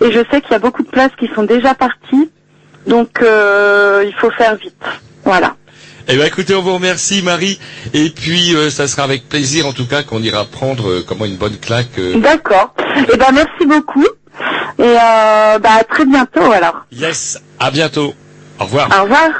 et je sais qu'il y a beaucoup de places qui sont déjà parties, donc euh, il faut faire vite. Voilà. Eh bien, écoutez, on vous remercie, Marie. Et puis, euh, ça sera avec plaisir, en tout cas, qu'on ira prendre euh, comment une bonne claque. euh. D'accord. Eh ben merci beaucoup et euh, bah à très bientôt alors. Yes. À bientôt. Au revoir. Au revoir.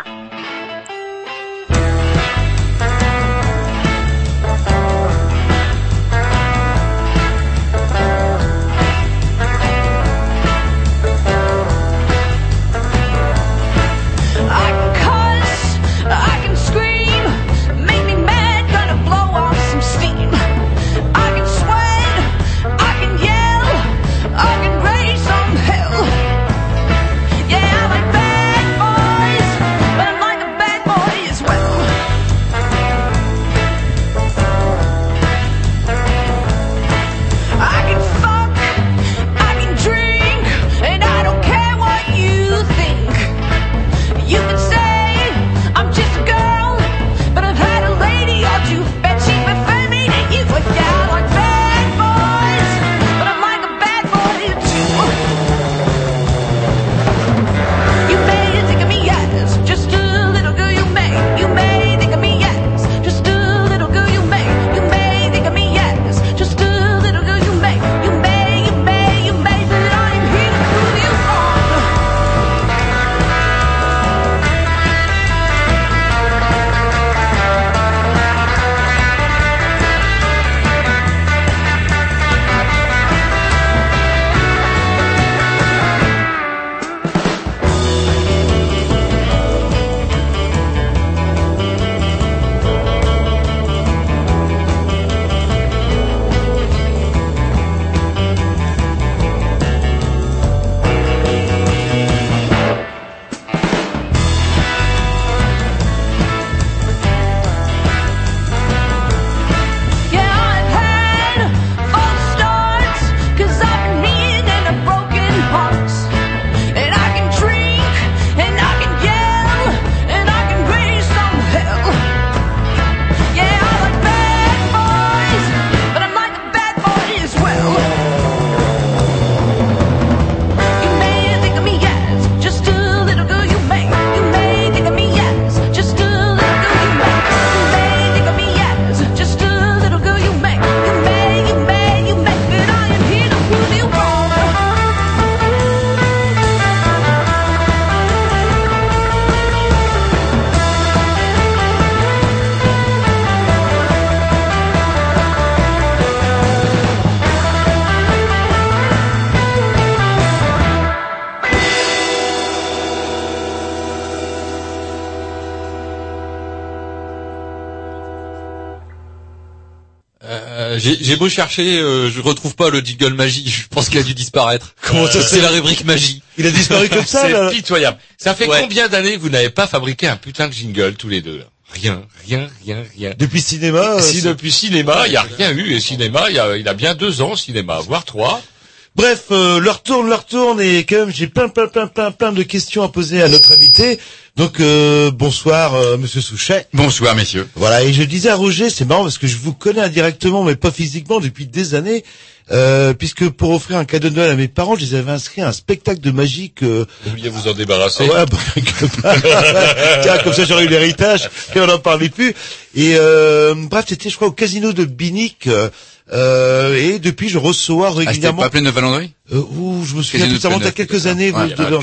J'ai j'ai beau chercher, euh, je retrouve pas le jingle magie. Je pense qu'il a dû disparaître. Comment ça, C'est la rubrique magie. Il a disparu comme ça, là C'est pitoyable. Ça fait Ouais. combien d'années que vous n'avez pas fabriqué un putain de jingle tous les deux? Là Rien, rien, rien, rien. Depuis cinéma. euh, Si depuis cinéma, il y a rien eu. Et cinéma, il y a, il a bien deux ans, cinéma, voire trois. Bref, euh, leur tourne, leur tourne, et quand même, j'ai plein, plein, plein, plein, plein de questions à poser à notre invité. Donc, euh, bonsoir, euh, Monsieur Souchet. Bonsoir, messieurs. Voilà, et je disais à Roger, c'est marrant parce que je vous connais indirectement, mais pas physiquement, depuis des années, euh, puisque pour offrir un cadeau de Noël à mes parents, je les avais inscrits à un spectacle de magie que... Oubliez vous en débarrasser. Ouais, bah, Tiens, comme ça j'aurais eu l'héritage, et on n'en parlait plus. Et euh, bref, c'était, je crois, au casino de Binic. euh, euh, et depuis, je reçois Ah, régulièrement. pas plein de Valandry Euh, ouh, je me souviens ça de remonte à quelques années. Ouais, vous il y en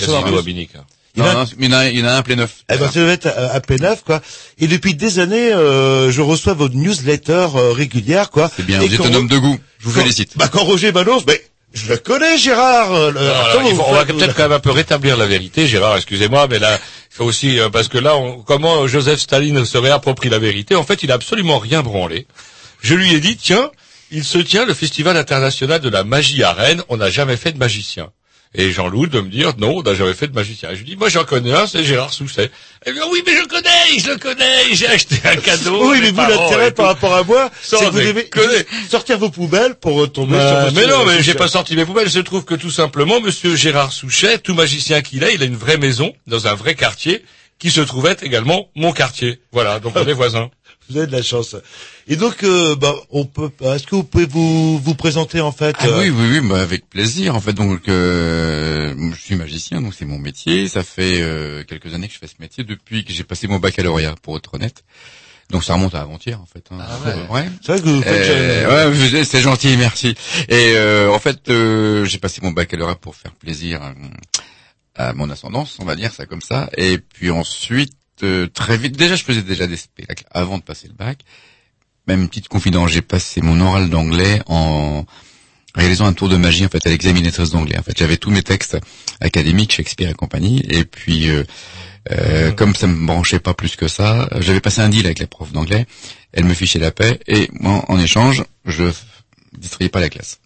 à. Il en Non, mais il y en a, il y en a un plein neuf. eh ben, ça devait être à, à P9, quoi. Et depuis des années, euh, je reçois votre newsletter euh, régulière, quoi. C'est bien, Et vous êtes un homme de goût. Je vous quand- félicite. Bah, quand Roger m'annonce, mais je le connais, Gérard. euh, le- Alors, faut- on va peut-être quand même un peu rétablir la vérité, Gérard, excusez-moi, mais là, il faut aussi, euh, parce que là, on- comment Joseph Staline se réapproprie la vérité En fait, il a absolument rien branlé. Je lui ai dit, tiens, il se tient le Festival international de la magie à Rennes, on n'a jamais fait de magicien. Et Jean-Loup de me dire, non, on n'a jamais fait de magicien. Je lui dis, moi j'en connais un, c'est Gérard Sousset. Me dit, oui, mais je le connais, je le connais, j'ai acheté un cadeau. Oui, mais vous, l'intérêt et par rapport à moi, c'est Sans que vous devez déconner. sortir vos poubelles pour retomber sur Euh, monsieur mais non, mais j'ai pas sorti mes poubelles. Il se trouve que tout simplement, Monsieur Gérard Souchet, tout magicien qu'il est, il a une vraie maison dans un vrai quartier qui se trouvait également mon quartier. Voilà, donc on est voisins. Vous avez de la chance. Et donc, euh, bah, on peut. Est-ce que vous pouvez vous vous présenter en fait Ah euh, oui, oui, oui, bah, avec plaisir. En fait, donc, euh, je suis magicien, donc c'est mon métier. Ça fait euh, quelques années que je fais ce métier depuis que j'ai passé mon baccalauréat, pour être honnête. Donc ça remonte à avant-hier, en fait. hein. ouais. C'est vrai que vous faites. Euh, ouais, c'est gentil, merci. Et euh, en fait, euh, j'ai passé mon baccalauréat pour faire plaisir à, à mon ascendance, on va dire ça comme ça. Et puis ensuite, euh, très vite, déjà je faisais déjà des spectacles avant de passer le bac. Même petite confidence, j'ai passé mon oral d'anglais en réalisant un tour de magie en fait à l'examinatrice d'anglais. En fait, j'avais tous mes textes académiques, Shakespeare et compagnie. Et puis, euh, euh, comme ça me branchait pas plus que ça, j'avais passé un deal avec la prof d'anglais. Elle me fichait la paix et moi, en échange, je distrayais pas la classe.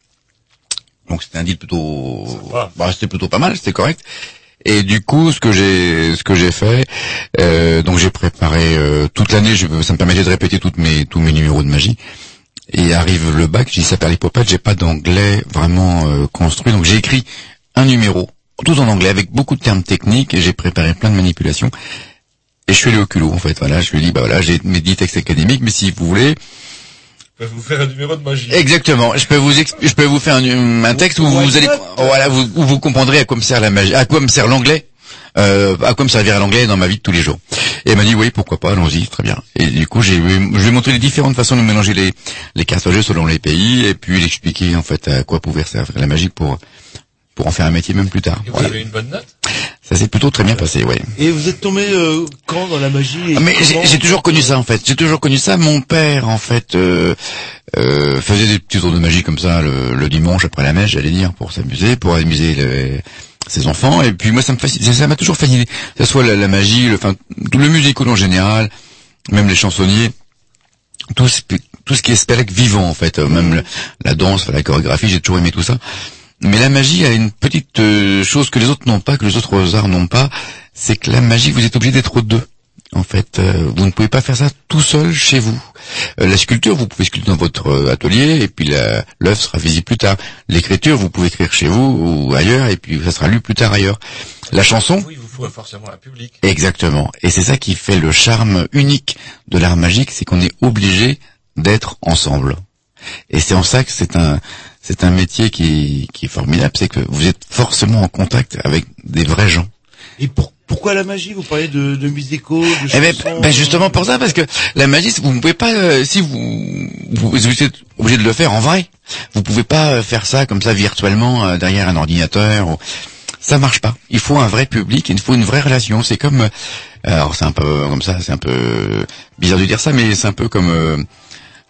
Donc c'était un deal plutôt, bah, c'était plutôt pas mal, c'était correct. Et du coup, ce que j'ai, ce que j'ai fait, euh, donc j'ai préparé euh, toute l'année. Ça me permettait de répéter toutes mes, tous mes numéros de magie. Et arrive le bac, j'ai dit ça perd l'hippopète, j'ai pas d'anglais vraiment euh, construit, donc j'ai écrit un numéro, tout en anglais, avec beaucoup de termes techniques, et j'ai préparé plein de manipulations. Et je suis allé au culot, en fait, voilà, je lui ai dit, bah voilà, j'ai mes dix textes académiques, mais si vous voulez, Je vais vous faire un numéro de magie. Exactement. Je peux vous exp- je peux vous faire un, un texte où vous allez voilà vous, où vous comprendrez à quoi me sert la magie, à quoi me sert l'anglais, euh, à quoi me servira l'anglais dans ma vie de tous les jours. Et elle m'a dit oui pourquoi pas allons-y très bien. Et du coup j'ai je lui ai montré les différentes façons de mélanger les les cartes à jeu selon les pays et puis l'expliquer en fait à quoi pouvait servir la magie pour pour en faire un métier même plus tard. Et vous Voilà. avez une bonne note? Ça s'est plutôt très bien passé, oui. Et vous êtes tombé euh, quand dans la magie et Ah, Mais j'ai toujours connu ça en fait. J'ai toujours connu ça. Mon père en fait euh, euh, faisait des petits tours de magie comme ça le, le dimanche après la messe, j'allais dire, pour s'amuser, pour amuser le- ses enfants. Et puis moi ça me fascine, ça m'a toujours fasciné. Que ce soit la, la magie, le, enfin tout le musical en général, même les chansonniers, tout ce, tout ce qui est spectacle vivant en fait, Euh, même la, la danse, la chorégraphie, j'ai toujours aimé tout ça. Mais la magie a une petite euh, chose que les autres n'ont pas, que les autres arts n'ont pas, c'est que la magie, vous êtes obligé d'être deux. En fait, euh, vous ne pouvez pas faire ça tout seul chez vous. Euh, la sculpture, vous pouvez sculpter dans votre atelier et puis la- l'œuvre sera visible plus tard. L'écriture, vous pouvez écrire chez vous ou ailleurs et puis ça sera lu plus tard ailleurs. La chanson, Oui, vous faut forcément un public. Exactement. Et c'est ça qui fait le charme unique de l'art magique, c'est qu'on est obligé d'être ensemble. Et c'est en ça que c'est un c'est un métier qui, qui est formidable, c'est que vous êtes forcément en contact avec des vrais gens. Et pour- pourquoi la magie? Vous parlez de, de musicaux, de Eh ben, ben, justement pour ça, parce que la magie, vous ne pouvez pas, euh, si vous, vous, vous êtes obligé de le faire en vrai. Vous pouvez pas euh, faire ça comme ça virtuellement euh, derrière un ordinateur. ou- Ça marche pas. Il faut un vrai public, il faut une vraie relation. C'est comme, euh, alors c'est un peu comme ça, c'est un peu bizarre de dire ça, mais c'est un peu comme euh,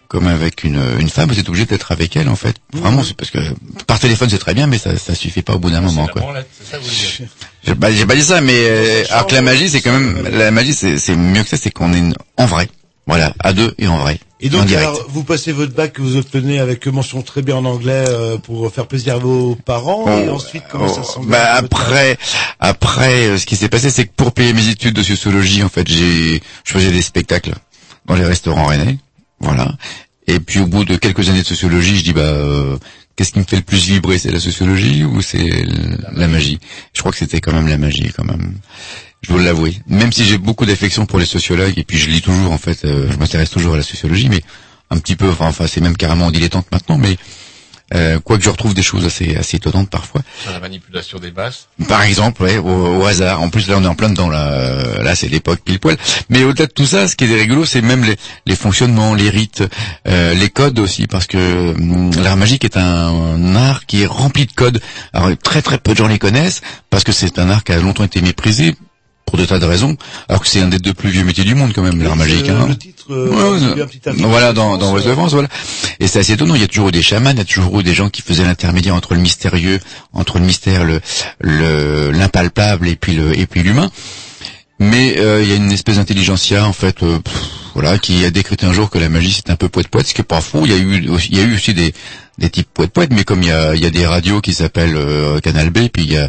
comme avec une, une femme, vous êtes obligé d'être avec elle en fait. Vraiment, c'est parce que par téléphone c'est très bien, mais ça ça suffit pas au bout d'un moment quoi. Ça. J'ai pas, j'ai pas dit ça, mais euh, alors que la magie, c'est quand même la magie, c'est, c'est mieux que ça, c'est qu'on est une- en vrai, voilà, à deux et en vrai, Et en donc, alors, vous passez votre bac que vous obtenez avec mention très bien en anglais euh, pour faire plaisir à vos parents. et ensuite, comment ça Oh, s'engage bah après, après, euh, ce qui s'est passé, c'est que pour payer mes études de sociologie, en fait, j'ai, je faisais des spectacles dans les restaurants rennais. Voilà. Et puis au bout de quelques années de sociologie, je dis bah euh, qu'est-ce qui me fait le plus vibrer, c'est la sociologie ou c'est la magie? Je crois que c'était quand même la magie quand même. Je dois l'avouer. Même si j'ai beaucoup d'affection pour les sociologues et puis je lis toujours en fait, euh, je m'intéresse toujours à la sociologie, mais un petit peu, enfin, enfin c'est même carrément en dilettante maintenant, mais euh, quoique je retrouve des choses assez assez étonnantes parfois. La manipulation des masses. Par exemple, ouais, au, au hasard. En plus, là, on est en plein dedans. Là, là c'est l'époque pile poil. Mais au-delà de tout ça, ce qui est rigolo, c'est même les, les fonctionnements, les rites, euh, les codes aussi, parce que hum, l'art magique est un, un art qui est rempli de codes. Alors, très très peu de gens les connaissent, parce que c'est un art qui a longtemps été méprisé pour des tas de raisons, alors que c'est un des deux plus vieux métiers du monde quand même, l'art magique. Hein. Le euh, Ouais, un petit voilà, dans, dans France, voilà. Et c'est assez étonnant. Il y a toujours eu des chamans, il y a toujours eu des gens qui faisaient l'intermédiaire entre le mystérieux, entre le mystère, le, le, l'impalpable et puis le, et puis l'humain. Mais euh, il y a une espèce d'intelligentsia en fait, euh, pff, voilà, qui a décrété un jour que la magie c'est un peu poète poète, ce qui est pas faux. Il y a eu, aussi- il y a eu aussi des, des types poète poète, mais comme il y a, il y a des radios qui s'appellent euh, Canal B, puis il y a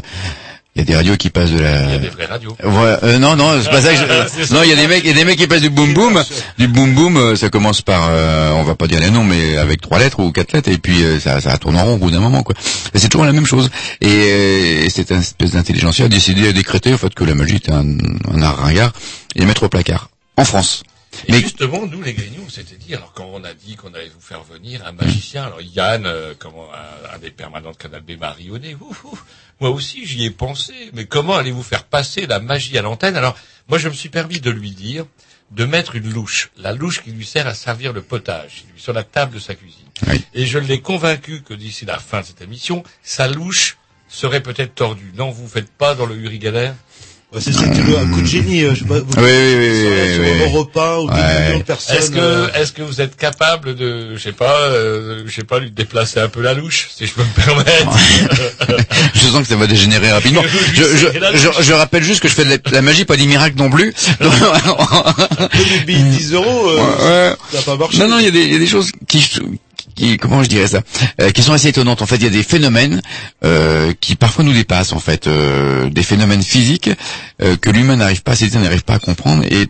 il y a des radios qui passent de la. Il y a des vraies radios. Ouais, euh, non, non, c'est pas ça. Que je... Non, il y a des mecs, il y a des mecs qui passent du boom boom, du boom boom. euh, Ça commence par, euh, on va pas dire les noms, mais avec trois lettres ou quatre lettres, et puis euh, ça, ça tourne en rond au bout d'un moment, quoi. C'est toujours la même chose. Et, euh, et cette espèce d'intelligentsia a décidé à décréter en fait que la magie était un, un art ringard et mettre au placard en France. Et Mais justement, nous, les Grignoux, on s'était dit, alors quand on a dit qu'on allait vous faire venir un magicien, alors Yann, euh, comment, un, un des permanents de Canal B, Marionnet, ouf, ouf, moi aussi j'y ai pensé, mais comment allez-vous faire passer la magie à l'antenne? Alors, moi je me suis permis de lui dire de mettre une louche, la louche qui lui sert à servir le potage, sur la table de sa cuisine. Oui. Et je l'ai convaincu que d'ici la fin de cette émission, sa louche serait peut-être tordue. Non, vous faites pas dans le Uri Galère Ouais, c'est ça, tu veux un coup de génie. euh, je sais pas, vous- oui, oui, oui, sur, oui, sur oui. Europe 1 ou des Ouais. millions de personnes. Est-ce que, euh, est-ce que vous êtes capable de, je sais pas, euh, je sais pas, lui déplacer un peu la louche, si je peux me permettre je sens que ça va dégénérer rapidement. Je, je, je, je rappelle juste que je fais de la, magie, pas des miracles non plus. les billets de 10 euros, euh, Ouais. ça n'a pas marché. Non, non, il y a des, il y a des choses qui, qui, comment je dirais ça, euh, qui sont assez étonnantes. En fait, il y a des phénomènes euh, qui parfois nous dépassent. En fait, euh, des phénomènes physiques euh, que l'humain n'arrive pas à saisir, n'arrive pas à comprendre et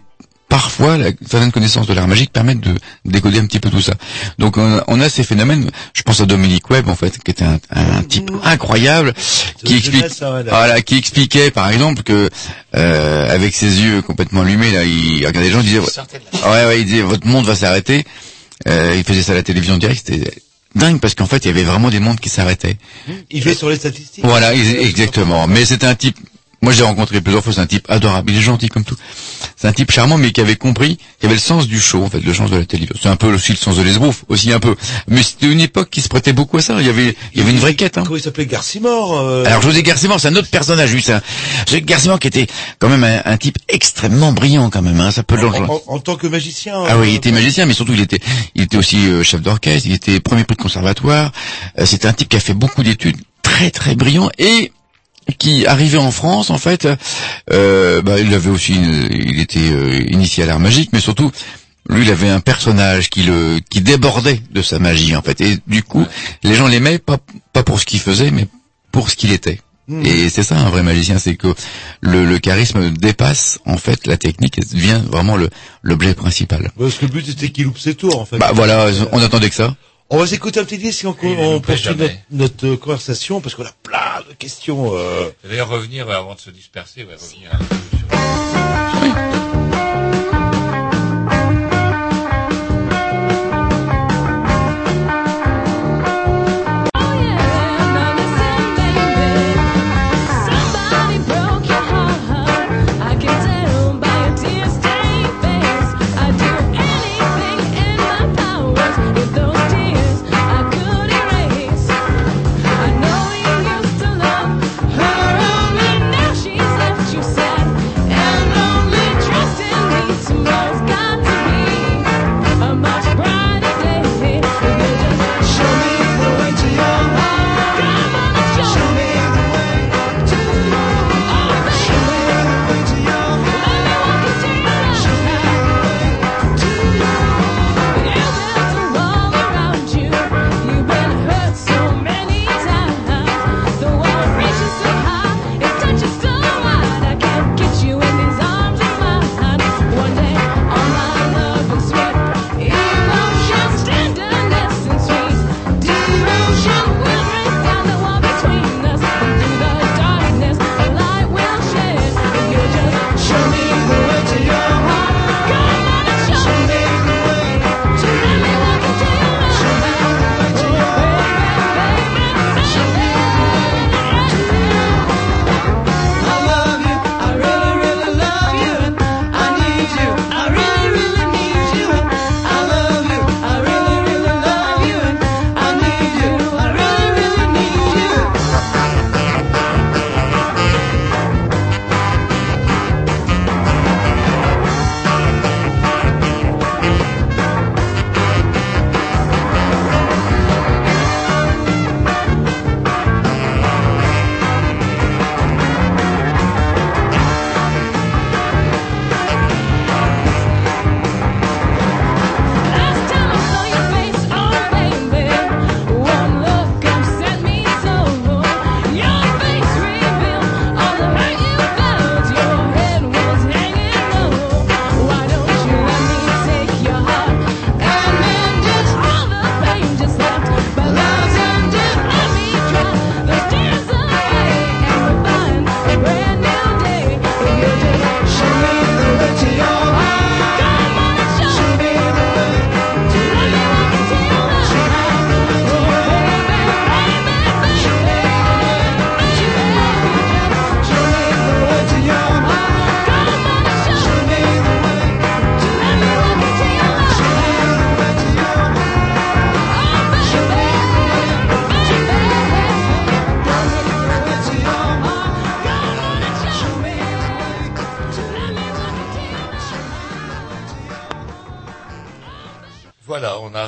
Parfois, la, certaines connaissances de l'art magique permettent de décoder un petit peu tout ça. Donc, on a, on a ces phénomènes. Je pense à Dominique Webb, en fait, qui était un, un type incroyable, qui explique, voilà, qui expliquait, par exemple, que euh, avec ses yeux complètement allumés, là, il regardait les gens, il disait, ouais, ouais, il disait, votre monde va s'arrêter. Euh, il faisait ça à la télévision directe, c'était dingue parce qu'en fait, il y avait vraiment des mondes qui s'arrêtaient. Il jouait sur les statistiques. Voilà, ex- exactement. Mais c'était un type. Moi, j'ai rencontré plusieurs fois. C'est un type adorable. Il est gentil comme tout. C'est un type charmant, mais qui avait compris, qui avait le sens du show, en fait, le sens de la télévision. C'est un peu aussi le sens de l'esbrouf, aussi un peu. Mais c'était une époque qui se prêtait beaucoup à ça. Il y avait, il y avait une vraie quête. Hein. Comment il s'appelait? Garcimore euh, Alors José Garcimore, c'est un autre personnage, lui. C'est un... José Garcimore qui était quand même un, un type extrêmement brillant, quand même. Hein. Ça peut. en, en- en tant que magicien. Ah oui, euh, il était magicien, mais surtout il était, il était aussi euh, chef d'orchestre, il était premier prix de conservatoire. Euh, C'était un type qui a fait beaucoup d'études, très très brillant et qui arrivait en France en fait. Euh, bah, il avait aussi, une- il était euh, initié à l'art magique, mais surtout lui, il avait un personnage qui le, qui débordait de sa magie en fait. Et du coup, les gens l'aimaient pas pas pour ce qu'il faisait, mais pour ce qu'il était. Hmm. Et c'est ça un vrai magicien, c'est que le, le charisme dépasse en fait la technique et devient vraiment le l'objet principal. Parce que le but c'était qu'il loupe ses tours en fait. Bah voilà, on attendait que ça. On va s'écouter un petit disque et on, on poursuit notre, euh, conversation parce qu'on a plein de questions. Euh... D'ailleurs, revenir, ouais, avant de se disperser, ouais, revenir un peu sur... Somebody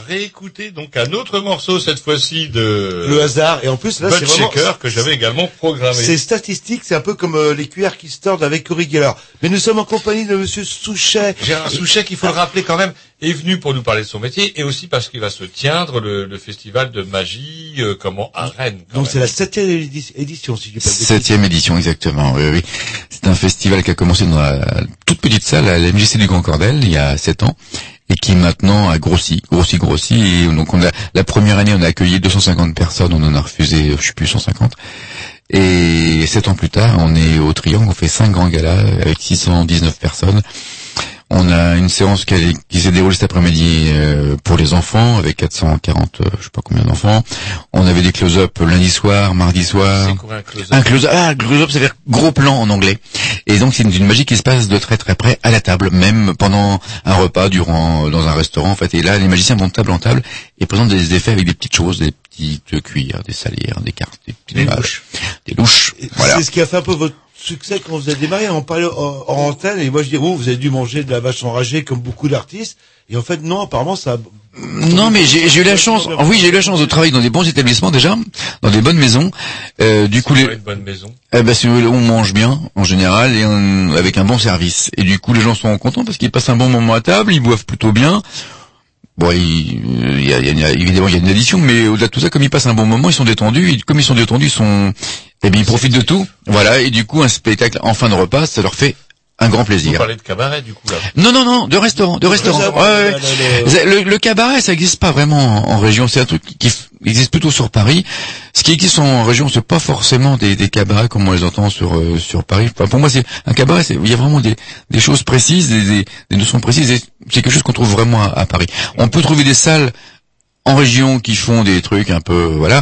réécouter donc un autre morceau cette fois-ci de Le hasard. Et en plus, là, c'est vraiment... Shaker que j'avais également programmé. C'est statistique, c'est un peu comme euh, les QR qui se tordent avec Uri Geller. Mais nous sommes en compagnie de Monsieur Souchet. Gérard Souchet, qu'il faut le rappeler quand même, est venu pour nous parler de son métier et aussi parce qu'il va se tiendre le, le festival de magie, euh, comment, à Rennes. Donc c'est la septième édi- édition, si je. Septième édition, exactement. Oui, oui. C'est un festival qui a commencé dans la toute petite salle à la MJC du Grand Cordel il y a sept ans et qui maintenant a grossi, grossi, grossi. Et donc on a la première année on a accueilli 250 personnes, on en a refusé, je sais plus 150. Et sept ans plus tard, on est au Triangle, on fait cinq grands galas avec 619 personnes. On a une séance qui, s'est déroulée cet après-midi euh, pour les enfants avec 440, euh, je sais pas combien d'enfants. On avait des close-up lundi soir, mardi soir. C'est quoi un close-up? Un close-up, ah, close-up, ça veut dire gros plan en anglais. Et donc c'est une, une magie qui se passe de très très près à la table, même pendant un repas, durant dans un restaurant en fait. Et là, les magiciens vont de table en table et présentent des effets avec des petites choses, des petites cuillères, des salières, des cartes, des, petites Des louches. des louches. Voilà. C'est ce qui a fait un peu votre succès quand vous avez démarré. On parlait en, en antenne et moi je dis, oh, vous avez dû manger de la vache enragée comme beaucoup d'artistes. Et en fait, non, apparemment, ça. a- Non, mais j'ai j'ai eu la chance. ah oui, j'ai eu la chance de travailler dans des bons établissements déjà, dans des bonnes maisons. Euh, du coup, les, Ouais, une bonne maison. Eh ben, on mange bien en général et on- avec un bon service. Et du coup, les gens sont contents parce qu'ils passent un bon moment à table, ils boivent plutôt bien. Bon, il, il y a, il y a- évidemment, il y a une addition, mais au-delà de tout ça, comme ils passent un bon moment, ils sont détendus. Et comme ils sont détendus, ils sont, eh bien, ils profitent de tout. Voilà. Et du coup, un spectacle en fin de repas, ça leur fait un grand Vous plaisir. parlez de cabaret, du coup, là. Non, non, non, de restaurant, de restaurant. ça, Ouais, ouais. le- le- cabaret, ça existe pas vraiment en, région. C'est un truc qui existe plutôt sur Paris. Ce qui existe en région, c'est pas forcément des, des cabarets comme on les entend sur euh, sur Paris. Enfin, pour moi, c'est un cabaret. c'est- Il y a vraiment des, des choses précises, des, des, des notions précises. et C'est quelque chose qu'on trouve vraiment à, à Paris. On peut trouver des salles en région qui font des trucs un peu, voilà,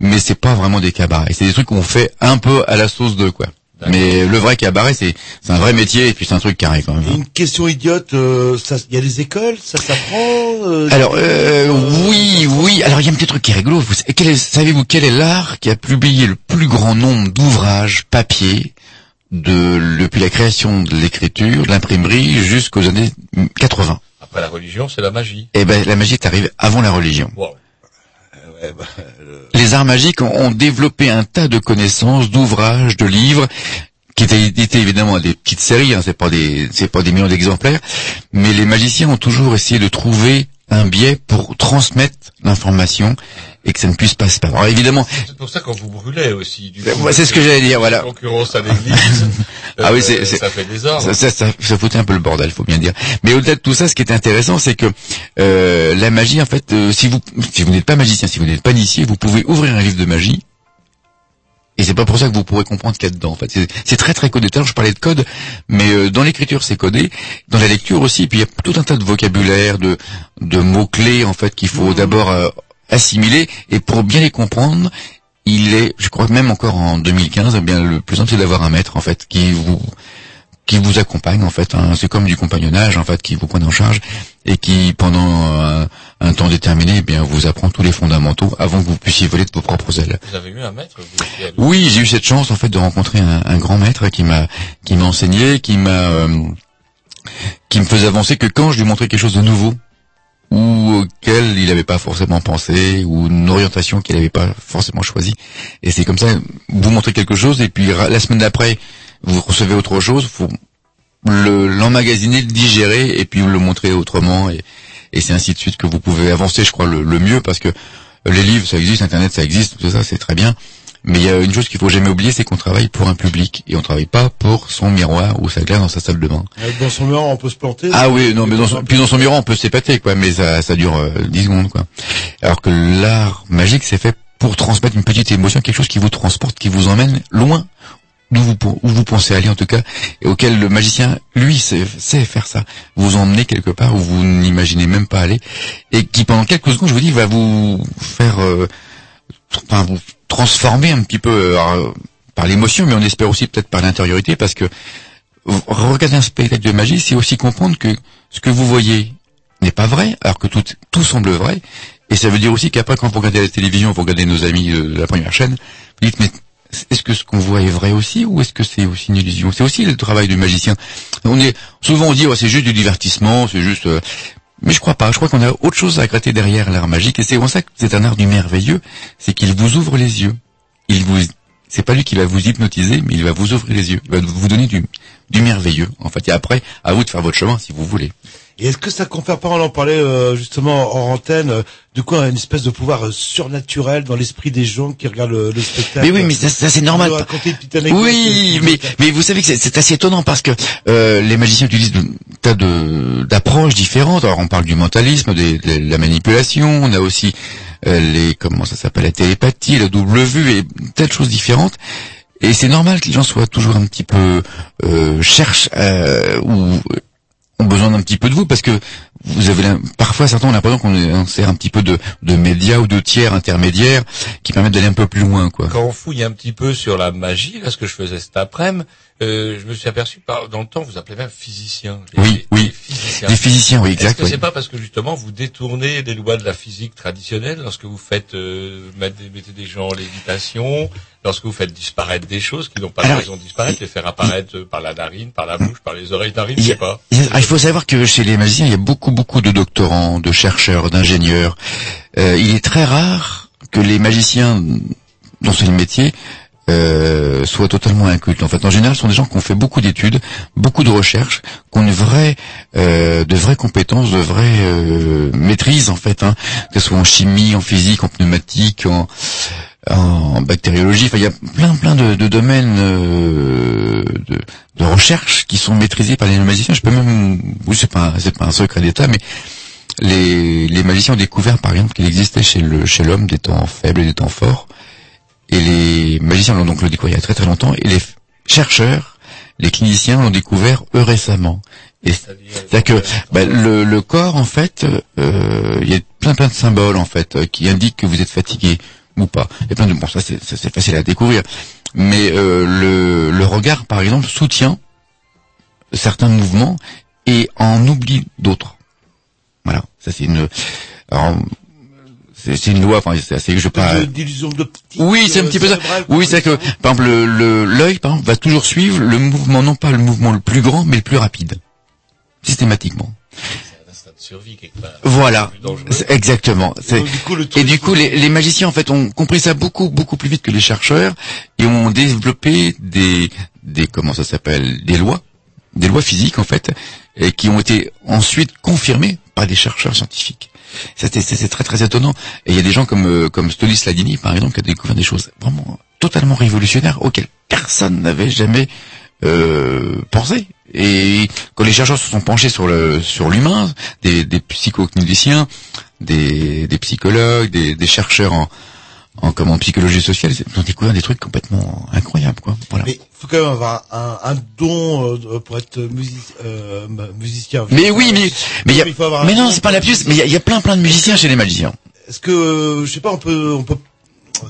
mais c'est pas vraiment des cabarets. C'est des trucs qu'on fait un peu à la sauce de quoi. Mais le vrai cabaret, c'est c'est un vrai métier et puis c'est un truc carré quand même. Une question idiote, euh, ça- il y a des écoles, ça s'apprend euh, Alors euh, oui, oui. Alors il y a un petit truc qui est rigolo. Vous, quel est- savez-vous quel est l'art qui a publié le plus grand nombre d'ouvrages papier de depuis la création de l'écriture, de l'imprimerie jusqu'aux années 80 Après la religion, c'est la magie. Eh ben la magie est arrivée avant la religion. Wow. Ouais, bah, le- Les arts magiques ont, développé un tas de connaissances, d'ouvrages, de livres qui étaient évidemment des petites séries, hein, c'est pas c'est pas des millions d'exemplaires, mais les magiciens ont toujours essayé de trouver un biais pour transmettre l'information et que ça ne puisse pas se perdre. Alors évidemment, C'est pour ça qu'on vous brûlait aussi. C'est- ce que j'allais dire, voilà. Concurrence à l'église. Ah oui, Euh, c'est- c'est- ça fait des ordres. ça, ça, ça, ça foutait un peu le bordel, faut bien dire. Mais au-delà de tout ça, ce qui est intéressant, c'est que euh, la magie, en fait, euh, si vous si vous n'êtes pas magicien, si vous n'êtes pas initié, vous pouvez ouvrir un livre de magie. Et c'est pas pour ça que vous pourrez comprendre ce qu'il y a dedans. En fait, c'est- très très codé. Tout à l'heure, je parlais de code, mais euh, dans l'écriture, c'est codé. Dans la lecture aussi, et puis il y a tout un tas de vocabulaire, de de mots clés en fait qu'il faut d'abord euh, assimiler. Et pour bien les comprendre, il est, je crois que même encore en 2015, eh bien le plus simple c'est d'avoir un maître en fait qui vous qui vous accompagne en fait. hein. C'est comme du compagnonnage en fait qui vous prend en charge et qui pendant un, un temps déterminé, eh bien vous apprend tous les fondamentaux avant que vous puissiez voler de vos propres ailes. Vous avez eu un maître vous Oui, j'ai eu cette chance en fait de rencontrer un, un grand maître qui m'a qui m'a enseigné, qui m'a euh, qui me faisait avancer que quand je lui montrais quelque chose de nouveau ou auquel il n'avait pas forcément pensé ou une orientation qu'il n'avait pas forcément choisie. Et c'est comme ça, vous montrez quelque chose et puis la semaine d'après vous recevez autre chose, faut le l'emmagasiner, le digérer et puis le montrer autrement et, et c'est ainsi de suite que vous pouvez avancer, je crois, le, le mieux parce que les livres ça existe, Internet ça existe, tout ça c'est très bien. Mais il y a une chose qu'il faut jamais oublier, c'est qu'on travaille pour un public et on travaille pas pour son miroir ou sa glace dans sa salle de bain. euh, Dans son miroir, on peut se planter. Ah oui, non, mais dans son, puis dans son miroir, on peut s'épater, quoi, mais ça, ça dure euh, 10 secondes, quoi. Alors que l'art magique, c'est fait pour transmettre une petite émotion, quelque chose qui vous transporte, qui vous emmène loin d'où vous, où vous pensez aller, en tout cas, et auquel le magicien, lui, sait, sait faire ça. Vous emmener quelque part où vous n'imaginez même pas aller, et qui, pendant quelques secondes, je vous dis, va vous faire, euh, enfin, vous transformer un petit peu euh, par l'émotion, mais on espère aussi peut-être par l'intériorité, parce que regarder un spectacle de magie, c'est aussi comprendre que ce que vous voyez n'est pas vrai, alors que tout, tout semble vrai. Et ça veut dire aussi qu'après, quand vous regardez la télévision, vous regardez nos amis de la première chaîne, vous dites, mais est-ce que ce qu'on voit est vrai aussi, ou est-ce que c'est aussi une illusion? C'est aussi le travail du magicien. On est souvent on dit, oh, c'est juste du divertissement, c'est juste. euh, Mais je crois pas. Je crois qu'on a autre chose à gratter derrière l'art magique. Et c'est pour ça que c'est un art du merveilleux. C'est qu'il vous ouvre les yeux. Il vous, c'est pas lui qui va vous hypnotiser, mais il va vous ouvrir les yeux. Il va vous donner du, du merveilleux. En fait, et après, à vous de faire votre chemin si vous voulez. Et est-ce que ça confère pas, on en parlait euh, justement en antenne, euh, de quoi une espèce de pouvoir euh, surnaturel dans l'esprit des gens qui regardent le, le spectacle? Mais oui, mais ça, ça, c'est normal. Oui, mais mais vous savez que c'est- assez étonnant parce que euh, les magiciens utilisent de tas de d'approches différentes. Alors on parle du mentalisme, des- de la manipulation, on a aussi euh, les comment ça s'appelle la télépathie, la double vue et tas de choses différentes. Et c'est normal que les gens soient toujours un petit peu euh, cherchent euh, ou ont besoin d'un petit peu de vous parce que vous avez parfois certains ont l'impression qu'on sert un petit peu de, de médias ou de tiers intermédiaires qui permettent d'aller un peu plus loin quoi. Quand on fouille un petit peu sur la magie, là, ce que je faisais cet après-midi, euh, je me suis aperçu, par, dans le temps, vous appelez même physicien. Les- Oui, oui. les physiciens. Les physiciens, oui, exact, Est-ce que oui. c'est pas parce que justement vous détournez les lois de la physique traditionnelle lorsque vous faites euh, mettez des gens en lévitation, lorsque vous faites disparaître des choses qui n'ont pas de raison de disparaître, les faire apparaître euh, par la narine, par la bouche, par les oreilles narines, je sais pas. il ah, il faut savoir que chez les magiciens, il y a beaucoup, beaucoup de doctorants, de chercheurs, d'ingénieurs. Euh, il est très rare que les magiciens, c'est le métier, euh, soient totalement incultes. En fait, en général, ce sont des gens qui ont fait beaucoup d'études, beaucoup de recherches, qui ont une vraie, euh, de vraies compétences, de vraies euh, maîtrises, en fait, hein, que ce soit en chimie, en physique, en pneumatique, en, bactériologie. Enfin, il y a plein, plein de, domaines euh, de, de recherche qui sont maîtrisés par les magiciens. Je peux même, oui, c'est pas, c'est pas un secret d'État, mais les, magiciens ont découvert, par exemple, qu'il existait chez l'homme des temps faibles et des temps forts. Et les magiciens l'ont donc le découvert il y a très très longtemps. Et les chercheurs, les cliniciens l'ont découvert eux récemment. Et c'est-à-dire que bah, le, le corps, en fait, euh, il y a plein plein de symboles en fait qui indiquent que vous êtes fatigué ou pas. A plein de bon ça, c'est facile à découvrir. Mais euh, le, le regard, par exemple, soutient certains mouvements et en oublie d'autres. Voilà, ça c'est une. alors, c'est une loi. Enfin, c'est assez. Je pas. d'illusion d'optique. Oui, c'est un euh, petit peu ça. Oui, c'est que par exemple le- le- l'œil, par exemple, va toujours suivre le mouvement, non pas le mouvement le plus grand, mais le plus rapide, systématiquement. Survie quelque part. Voilà, exactement. C'est- Donc, du coup, le Et du coup, les, les magiciens en fait ont compris ça beaucoup beaucoup plus vite que les chercheurs et ont développé des des comment ça s'appelle des lois, des lois physiques en fait, et qui ont été ensuite confirmées par des chercheurs scientifiques. C'est très très étonnant. Et il y a des gens comme euh, comme Stolis Ladini par exemple qui a découvert des choses vraiment totalement révolutionnaires auxquelles personne n'avait jamais euh, pensé. Et quand les chercheurs se sont penchés sur le sur l'humain, des, des psychocliniciens, des, des psychologues, des, des chercheurs en en comment psychologie sociale, ils ont découvert des trucs complètement incroyables quoi. Voilà. Mais faut quand même avoir un, un don euh, pour être music- euh, musicien. Mais oui, mais mais, il y a- Il faut avoir un mais non, c'est pas la plus. Mais il y, a- il y a plein plein de musiciens chez les magiciens. Est-ce que euh, je sais pas, on peut, on peut, euh,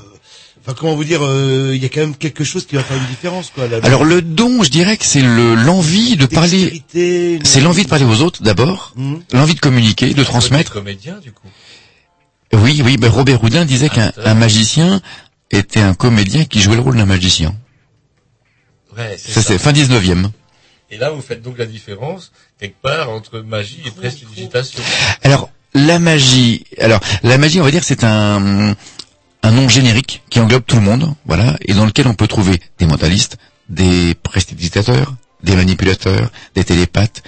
enfin comment vous dire, euh, il y a quand même quelque chose qui va faire une différence quoi. Alors le don, je dirais que c'est le l'envie de parler. C'est l'envie de parler aux autres d'abord, Mhm. l'envie de communiquer, de transmettre. Comédien du coup. Oui, oui. Ben Robert Houdin disait qu'un un magicien était un comédien qui jouait le rôle d'un magicien. Ouais, c'est Ça ça. c'est fin 19e. Et là, vous faites donc la différence quelque part entre magie et prestidigitation. Alors la magie, alors la magie, on va dire, c'est un un nom générique qui englobe tout le monde, voilà, et dans lequel on peut trouver des mentalistes, des prestidigitateurs, des manipulateurs, des télépathes,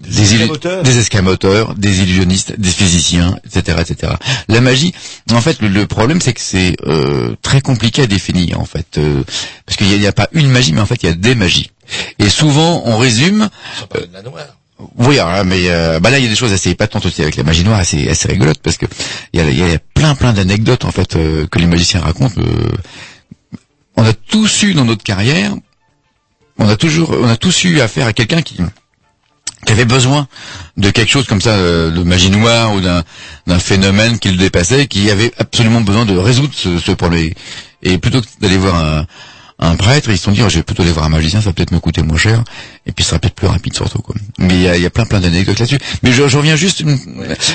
des, escamoteurs. des escamoteurs, des illusionnistes, des physiciens, etc., etc. La magie, en fait, le, le problème c'est que c'est euh, très compliqué à définir, en fait, euh, parce qu'il n'y a, pas une magie, mais en fait il y a des magies. Et souvent on résume de la noire. oui, alors là, mais euh, bah là il y a des choses assez épatantes aussi avec la magie noire, assez assez rigolote parce que il y a, y a plein plein d'anecdotes en fait euh, que les magiciens racontent. euh. on a tous eu dans notre carrière, on a toujours, on a tous eu affaire à quelqu'un qui qui avait besoin de quelque chose comme ça, euh, de magie noire ou d'un phénomène qui le dépassait, qui avait absolument besoin de résoudre ce, ce problème. Et plutôt que d'aller voir un un prêtre, ils se sont dit, oh, je vais plutôt aller voir un magicien, ça va peut-être me coûter moins cher, et puis ça sera peut-être plus rapide surtout. Quoi. Mais il y a, y a plein plein d'anecdotes là-dessus. Mais je, reviens juste mm,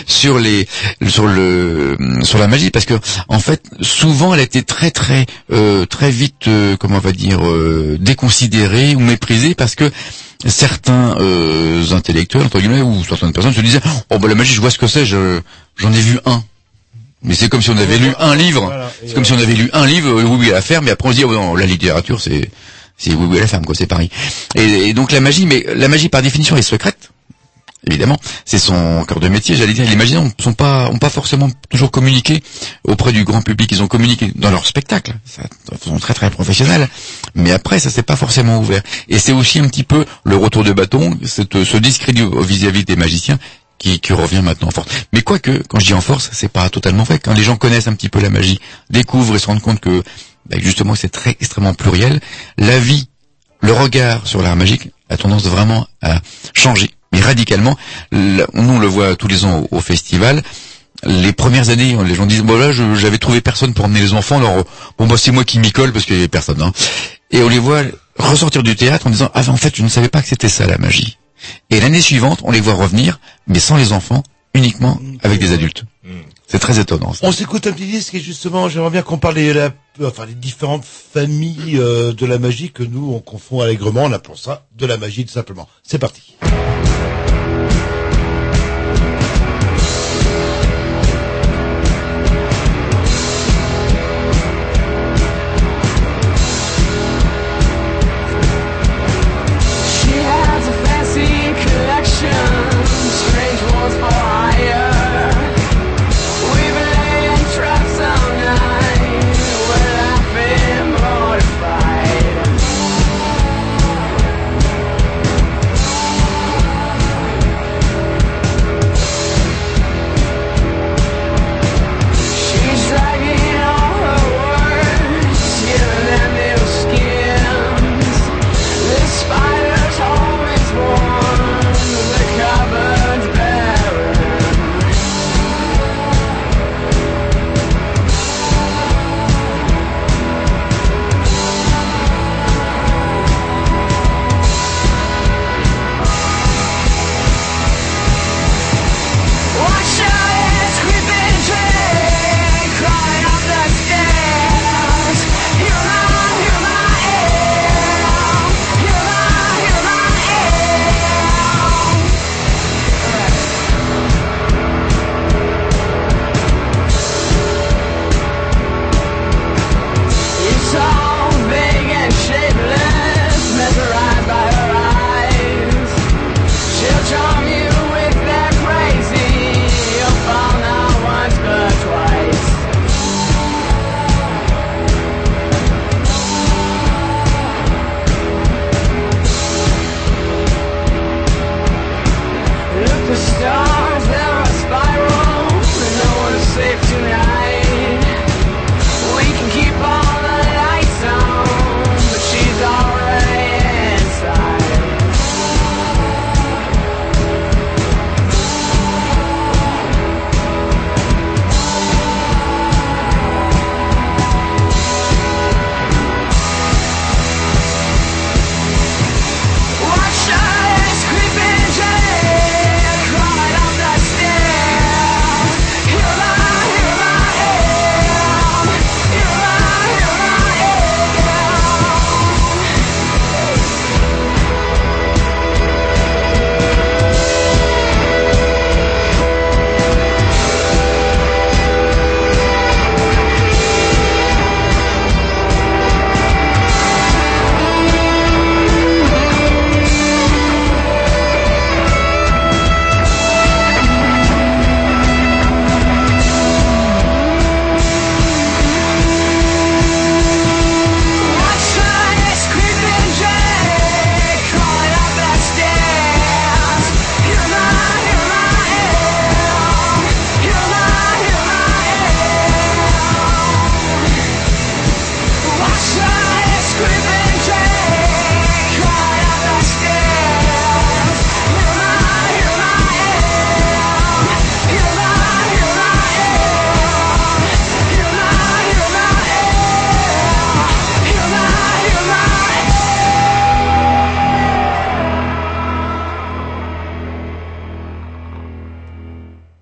sur les sur le sur la magie parce que en fait souvent elle a été très très euh, très vite euh, comment on va dire euh, déconsidérée ou méprisée parce que certains euh, intellectuels entre guillemets ou certaines personnes se disaient oh bah la magie je vois ce que c'est je j'en ai vu un mais c'est comme si on avait lu un livre c'est comme si on avait lu un livre euh, oui oui à la ferme et après on se dit oh non la littérature c'est c'est oui oui à la ferme quoi c'est pareil et, et donc la magie mais la magie par définition est secrète évidemment, c'est son cœur de métier. J'allais dire, les magiciens ne sont pas, ont pas forcément toujours communiqué auprès du grand public. Ils ont communiqué dans leur spectacle, ça, façon très très professionnelle. Mais après, ça s'est pas forcément ouvert. Et c'est aussi un petit peu le retour de bâton, cette, ce discrédit vis-à-vis des magiciens qui, qui revient maintenant en force. Mais quoique, quand je dis en force, c'est pas totalement vrai. Quand les gens connaissent un petit peu la magie, découvrent et se rendent compte que, ben, justement, c'est très extrêmement pluriel, la vie, le regard sur l'art magique a tendance vraiment à changer mais radicalement. Nous, on le voit tous les ans au, festival. Les premières années, les gens disent bon là, j'avais trouvé personne pour emmener les enfants. Alors bon, bah c'est moi qui m'y colle parce qu'il y avait personne. hein. Et on les voit ressortir du théâtre en disant ah en fait, je ne savais pas que c'était ça la magie. Et l'année suivante, on les voit revenir, mais sans les enfants, uniquement avec des adultes. C'est très étonnant. ça. On s'écoute un petit disque et justement, j'aimerais bien qu'on parle des la- enfin, les différentes familles euh, de la magie que nous, on confond allègrement en appelant ça de la magie tout simplement. C'est parti.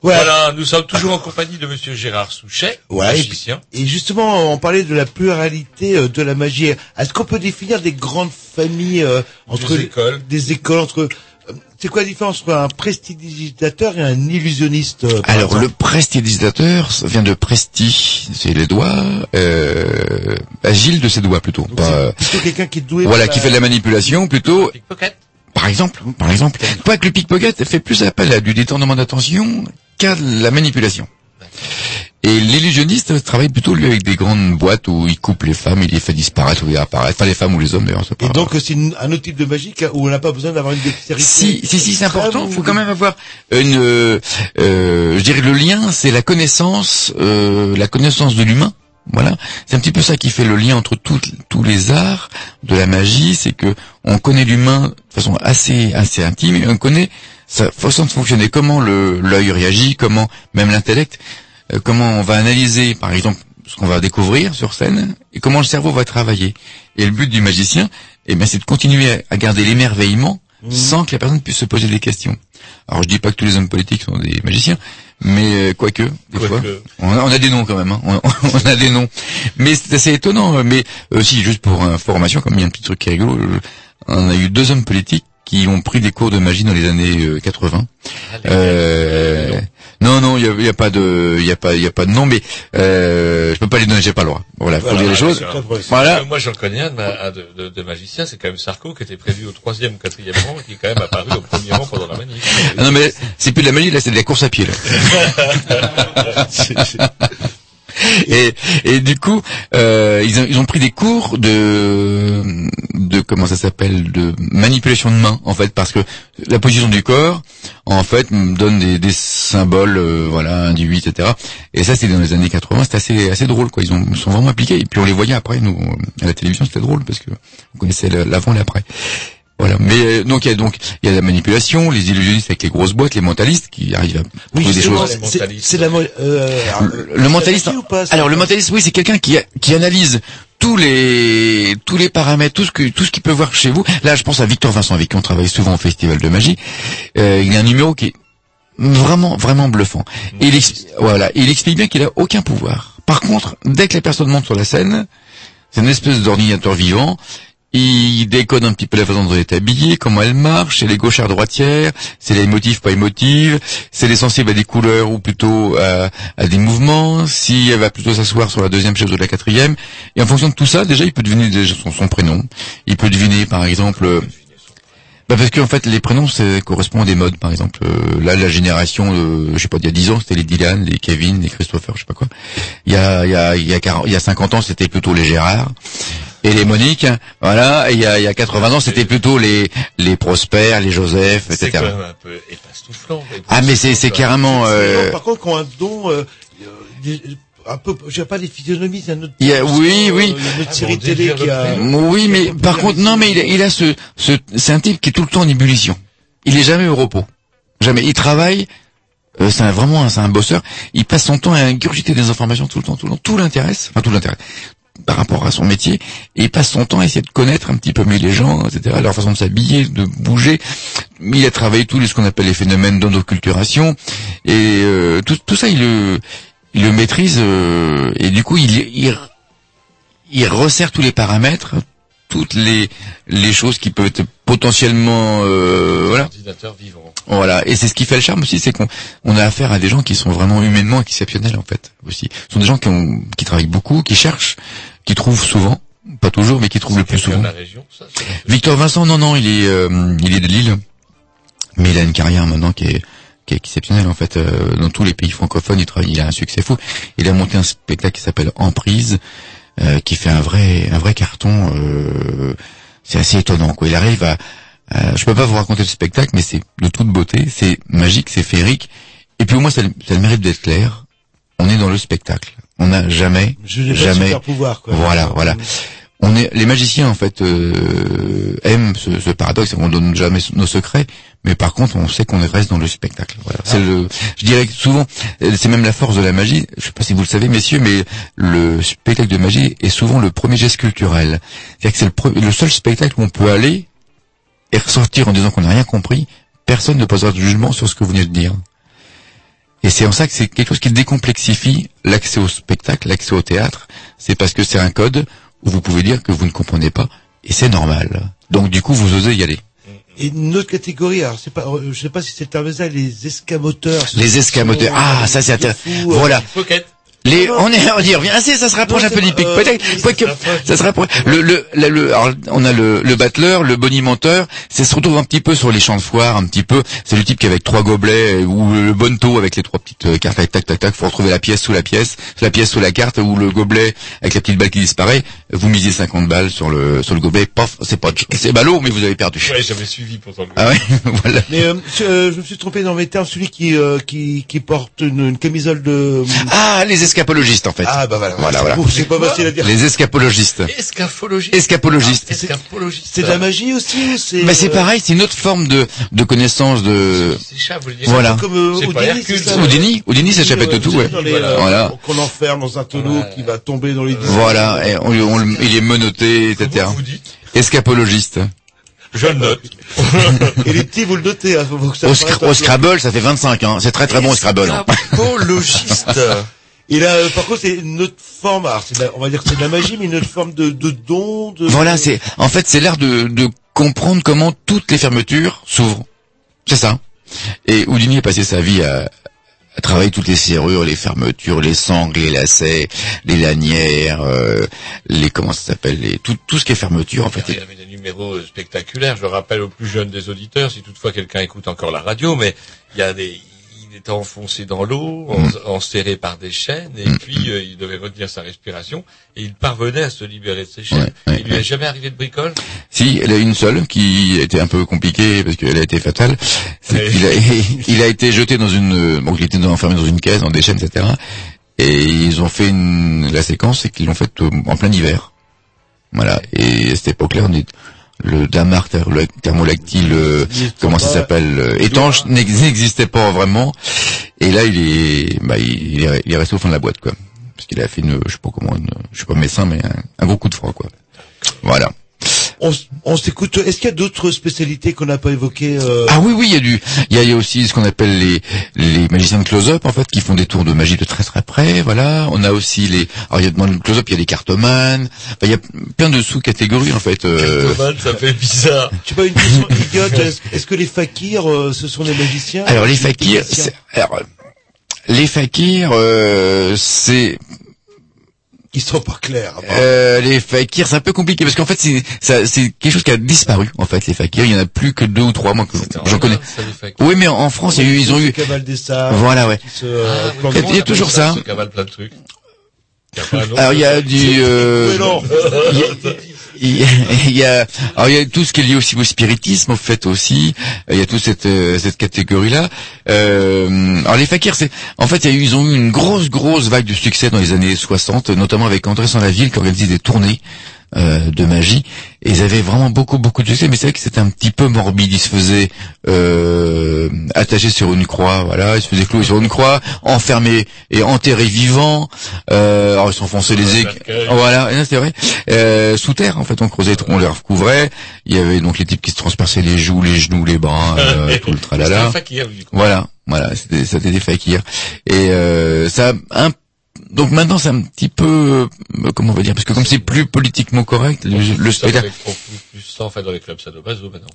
Voilà, nous sommes toujours en compagnie de Monsieur Gérard Souchet, Ouais, et, magicien. et justement, on parlait de la pluralité euh, de la magie. Est-ce qu'on peut définir des grandes familles euh, entre Des les- écoles. des écoles entre euh, c'est quoi la différence entre un prestidigitateur et un illusionniste euh, par Alors le prestidigitateur, ça vient de presti, c'est les doigts, euh, agile de ses doigts plutôt. Pas, euh, plutôt quelqu'un qui est doué voilà, qui la- fait de la manipulation plutôt. Par exemple, par exemple, pas que le pickpocket fait plus appel à du détournement d'attention qu'à la manipulation. Et l'illusionniste travaille plutôt lui avec des grandes boîtes où il coupe les femmes, il les fait disparaître ou les apparaître, pas les femmes ou les hommes d'ailleurs. Et donc c'est un autre type de magie où on n'a pas besoin d'avoir une dextérité. Si, si, si, c'est important. Il faut ou- quand même avoir une, euh, euh, je dirais le lien, c'est la connaissance, euh, la connaissance de l'humain. Voilà, c'est un petit peu ça qui fait le lien entre tous les arts de la magie, c'est que on connaît l'humain de façon assez, assez intime, et on connaît sa façon de fonctionner, comment le l'œil réagit, comment même l'intellect, euh, comment on va analyser, par exemple, ce qu'on va découvrir sur scène, et comment le cerveau va travailler. Et le but du magicien, eh bien, c'est de continuer à- garder l'émerveillement sans que la personne puisse se poser des questions. Alors je dis pas que tous les hommes politiques sont des magiciens, mais euh, quoique, des fois, on a, on a des noms quand même, hein. on, on a des noms. Mais c'est assez étonnant. euh, Mais euh, si, juste pour information, comme il y a un petit truc qui est rigolo, euh, on a eu deux hommes politiques qui ont pris des cours de magie dans les années euh, 80. Euh, non, non, il y a, pas de, il y a pas, il y a pas de nom, mais euh, je peux pas les donner, j'ai pas le droit. Voilà, faut dire les choses. Voilà. Moi, j'en connais un de, de, magicien, c'est quand même Sarko, qui était prévu au troisième ou quatrième rang, et qui est quand même apparu au premier rang pendant la manif. Ah non mais c'est plus de la magie, là c'est de la course à pied. Là. et, et du coup, euh, ils, ont, ils ont pris des cours de, de comment ça s'appelle, de manipulation de main en fait, parce que la position du corps, en fait, donne des, des symboles, euh, voilà, induits, etc. Et ça, c'est dans les années 80, c'était assez, assez drôle, quoi. Ils ont, ils sont vraiment appliqués. Et puis on les voyait après, nous, à la télévision, c'était drôle parce que on connaissait l'avant et l'après. Voilà. Mais euh, donc il y a donc il y a la manipulation, les illusionnistes avec les grosses boîtes, les mentalistes qui arrivent à Oui, trouver des choses. c'est- c'est la mo- euh, Le, le mentaliste. ou pas, ça Alors le mentaliste, oui, c'est quelqu'un qui a- qui analyse tous les tous les paramètres, tout ce que tout ce qu'il peut voir chez vous. Là, je pense à Victor Vincent avec qui on travaille souvent au festival de magie. Euh, il y a un numéro qui est vraiment vraiment bluffant. Et il expli- voilà, il explique bien qu'il a aucun pouvoir. Par contre, dès que la personne monte sur la scène, c'est une espèce d'ordinateur vivant. Il décode un petit peu la façon dont elle est habillée, comment elle marche, c'est les gauchères droitières, c'est les émotifs pas émotifs, c'est les sensibles à des couleurs ou plutôt à, à des mouvements, si elle va plutôt s'asseoir sur la deuxième chaise ou la quatrième. Et en fonction de tout ça, déjà, il peut deviner déjà son, prénom. Il peut deviner, par exemple, euh, bah parce qu'en fait, les prénoms, ça correspond à des modes, par exemple. Euh, là, la génération, euh, je sais pas, il y a 10 ans, c'était les Dylan, les Kevin, les Christopher, je sais pas quoi. Il y a, il y a, il y a, 40 il y a 50 ans, c'était plutôt les Gérard. Et les Monique, voilà, il y a, il y a 80 ans, c'était plutôt les, les Prosper, les Joseph, C'est etc. quand même un peu époustouflant. Ah, mais c'est, c'est carrément, C'est euh, par contre, qui ont un don, euh, euh, des- un peu, je sais pas, les physionomies, c'est un autre. Il y a- oui, oui. Y a une autre série télé qui a. Oui, mais par contre, non, mais il a, il a ce, ce, c'est un type qui est tout le temps en ébullition. Il est jamais au repos. Jamais. Il travaille. euh, c'est un- vraiment, c'est un bosseur. Il passe son temps à ingurgiter des informations tout le temps, tout le temps. Tout l'intéresse. Enfin, tout l'intéresse par rapport à son métier. Et il passe son temps à essayer de connaître un petit peu mieux les gens, etc. Leur façon de s'habiller, de bouger. Il a travaillé les ce qu'on appelle les phénomènes d'endoculturation. Et euh, tout, tout ça, il le, il le maîtrise. euh, et du coup, il, il il resserre tous les paramètres, toutes les les choses qui peuvent être potentiellement euh, voilà. Vivant. Voilà, et c'est ce qui fait le charme aussi, c'est qu'on on a affaire à des gens qui sont vraiment humainement exceptionnels en fait aussi. Ce sont des gens qui ont qui travaillent beaucoup, qui cherchent, qui trouvent souvent, pas toujours, mais qui trouvent le plus souvent. de la région, ça, c'est- Victor Vincent, non non, il est euh, il est de Lille, mais il a une carrière maintenant qui est qui est exceptionnelle en fait euh, dans tous les pays francophones. Il travaille, il a un succès fou. Il a monté un spectacle qui s'appelle Emprise, qui fait un vrai un vrai carton. euh, c'est assez étonnant quoi. Il arrive à euh, je peux pas vous raconter le spectacle, mais c'est de toute beauté, c'est magique, c'est féerique. Et puis au moins ça, ça a le mérite d'être clair. On est dans le spectacle. On n'a jamais, Je jamais. super pouvoir, quoi. Voilà, voilà. On est, les magiciens en fait euh, aiment ce, ce paradoxe. On donne jamais nos secrets, mais par contre on sait qu'on reste dans le spectacle. Voilà. C'est le, je dirais que souvent, euh, c'est même la force de la magie. Je sais pas si vous le savez, messieurs, mais le spectacle de magie est souvent le premier geste culturel. C'est-à-dire que c'est le, pre- le seul spectacle où on peut aller et ressortir en disant qu'on n'a rien compris. Personne ne posera de jugement sur ce que vous venez de dire. Et c'est en ça que c'est quelque chose qui décomplexifie l'accès au spectacle, l'accès au théâtre. C'est parce que c'est un code vous pouvez dire que vous ne comprenez pas, et c'est normal. Donc du coup, vous osez y aller. Et une autre catégorie, alors c'est pas, euh, je sais pas si c'est terme ça, les escamoteurs. Les escamoteurs. Ah, ça c'est intéressant. Voilà. Les, on est, on y revient. Ah, ça se rapproche Non, un peu du pic. euh, Peut-être, quoique, ça se rapproche. Le, le, le, le- alors, on a le, le battleur, le bonimenteur. C'est se retrouve un petit peu sur les champs de foire, un petit peu. C'est le type qui avec trois gobelets ou le bonneto avec les trois petites euh, cartes, tac, tac, tac, tac. Faut retrouver la pièce sous la pièce, la pièce sous la carte ou le gobelet avec la petite balle qui disparaît. Vous misez 50 balles sur le, sur le gobelet. Pof, c'est pas, c'est ballot, mais vous avez perdu. Ouais, j'avais suivi pourtant. Ah ouais, voilà. Mais euh, euh, je me suis trompé dans mes termes, celui qui euh, qui, qui porte une, une camisole de. Ah, les escapologistes, en fait. Ah bah voilà. Voilà, voilà. C'est pas facile à dire. Les escapologistes. Escapologiste. Escapologistes. Escapologiste. C'est de la magie aussi c'est Bah, c'est euh, pareil, c'est une autre forme de, de connaissance de, C'est ça, vous le dites. voilà. Comme euh, C'est pas Houdini, Hercule, c'est ça Houdini, Houdini, ça chapette tout, ouais. Les, euh, Voilà. Qu'on enferme dans un tonneau qui va tomber dans les. Voilà, et on, il est menotté, etc. Escapologiste. Je le note. Et les petits, vous le notez. Hein, faut que ça Au, un au Scrabble, ça fait 25, hein. C'est très très bon au Scrabble. hein. Escapologiste. Et là, euh, par contre, c'est une autre forme. Alors, c'est de la- on va dire que c'est de la magie, mais une autre forme de, de don. De... Voilà, c'est, en fait, c'est l'art de, de comprendre comment toutes les fermetures s'ouvrent. C'est ça. Et Houdini a passé sa vie à, à travailler toutes les serrures, les fermetures, les sangles, les lacets, les lanières, euh, les comment ça s'appelle, les tout tout ce qui est fermeture en fait. Il y avait des numéros euh, spectaculaires. Je le rappelle aux plus jeunes des auditeurs, si toutefois quelqu'un écoute encore la radio, mais il y a des, il était enfoncé dans l'eau, Mm. en- enserré par des chaînes, et puis euh, il devait retenir sa respiration, et il parvenait à se libérer de ses chaînes. Ouais, ouais, il lui est jamais arrivé de bricole? Si, elle a une seule qui était un peu compliquée parce qu'elle a été fatale. Qu'il a, il a été jeté dans une, bon, il était enfermé dans une caisse, dans des chaînes, etc. Et ils ont fait une, la séquence, c'est qu'ils l'ont faite au- en plein hiver. Voilà. Et à cette époque-là, on est, le damar thermo- thermolactyle, euh, comment ça s'appelle, euh, étanche, n'ex- n'existait pas vraiment. Et là, il est, bah, il, il est, il est resté au fond de la boîte, quoi. Parce qu'il a fait une, je sais pas comment, une- je suis pas médecin, mais un, un gros coup de froid, quoi. Voilà. On, on s'écoute. Est-ce qu'il y a d'autres spécialités qu'on n'a pas évoquées euh, Ah oui, oui, il y a du, il y a, il y a aussi ce qu'on appelle les, les magiciens de close-up, en fait, qui font des tours de magie de très très près, voilà. On a aussi les, alors il y a dans le close-up, il y a les cartomanes, Enfin, il y a plein de sous-catégories, en fait. euh. Thomas, ça fait bizarre. Je sais pas une question idiote. Est-ce est-ce que les fakirs, euh, ce sont des magiciens? Alors les fakirs, alors, les fakirs, euh, c'est, Ils sont pas clairs. apparemment. euh, les fakirs, c'est un peu compliqué parce qu'en fait, c'est, ça, c'est quelque chose qui a disparu, en fait, les fakirs. Il y en a plus que deux ou trois, moi, que j'en connais. Ça. Oui, mais en France, il y a eu, ils ont eu, des sables. voilà, ouais. qui se, euh, Ah, Il y a- dans- il y a toujours ça. Se cavale plein de trucs. Il y a. Alors il y a du, euh. il y a- alors il y a tout ce qui est lié aussi au spiritisme, au fait aussi. Il y a toute cette euh, cette catégorie-là. Euh, alors les fakirs, c'est, en fait, ils ont eu une grosse grosse vague de succès dans les années 60, notamment avec André Sans-Laville qui organisait des tournées. Euh, de magie et ils avaient vraiment beaucoup beaucoup de succès mais c'est vrai que c'était un petit peu morbide ils se faisaient euh, attacher sur une croix voilà ils se faisaient clouer sur une croix enfermés et enterrés vivants euh, alors ils s'enfonçaient les cercueil. voilà, c'est vrai. Euh, sous terre, en fait, on creusait, on les recouvrait. Il y avait donc les types qui se transperçaient les joues, les genoux, les bras, euh, tout le tralala. Voilà, voilà, c'était, c'était des fakirs. Et euh, ça, a un, donc maintenant, c'est un petit peu, euh, comment on va dire, parce que comme c'est plus politiquement correct, le, le spectacle, plus ça, en fait, dans les clubs sadomaso, maintenant.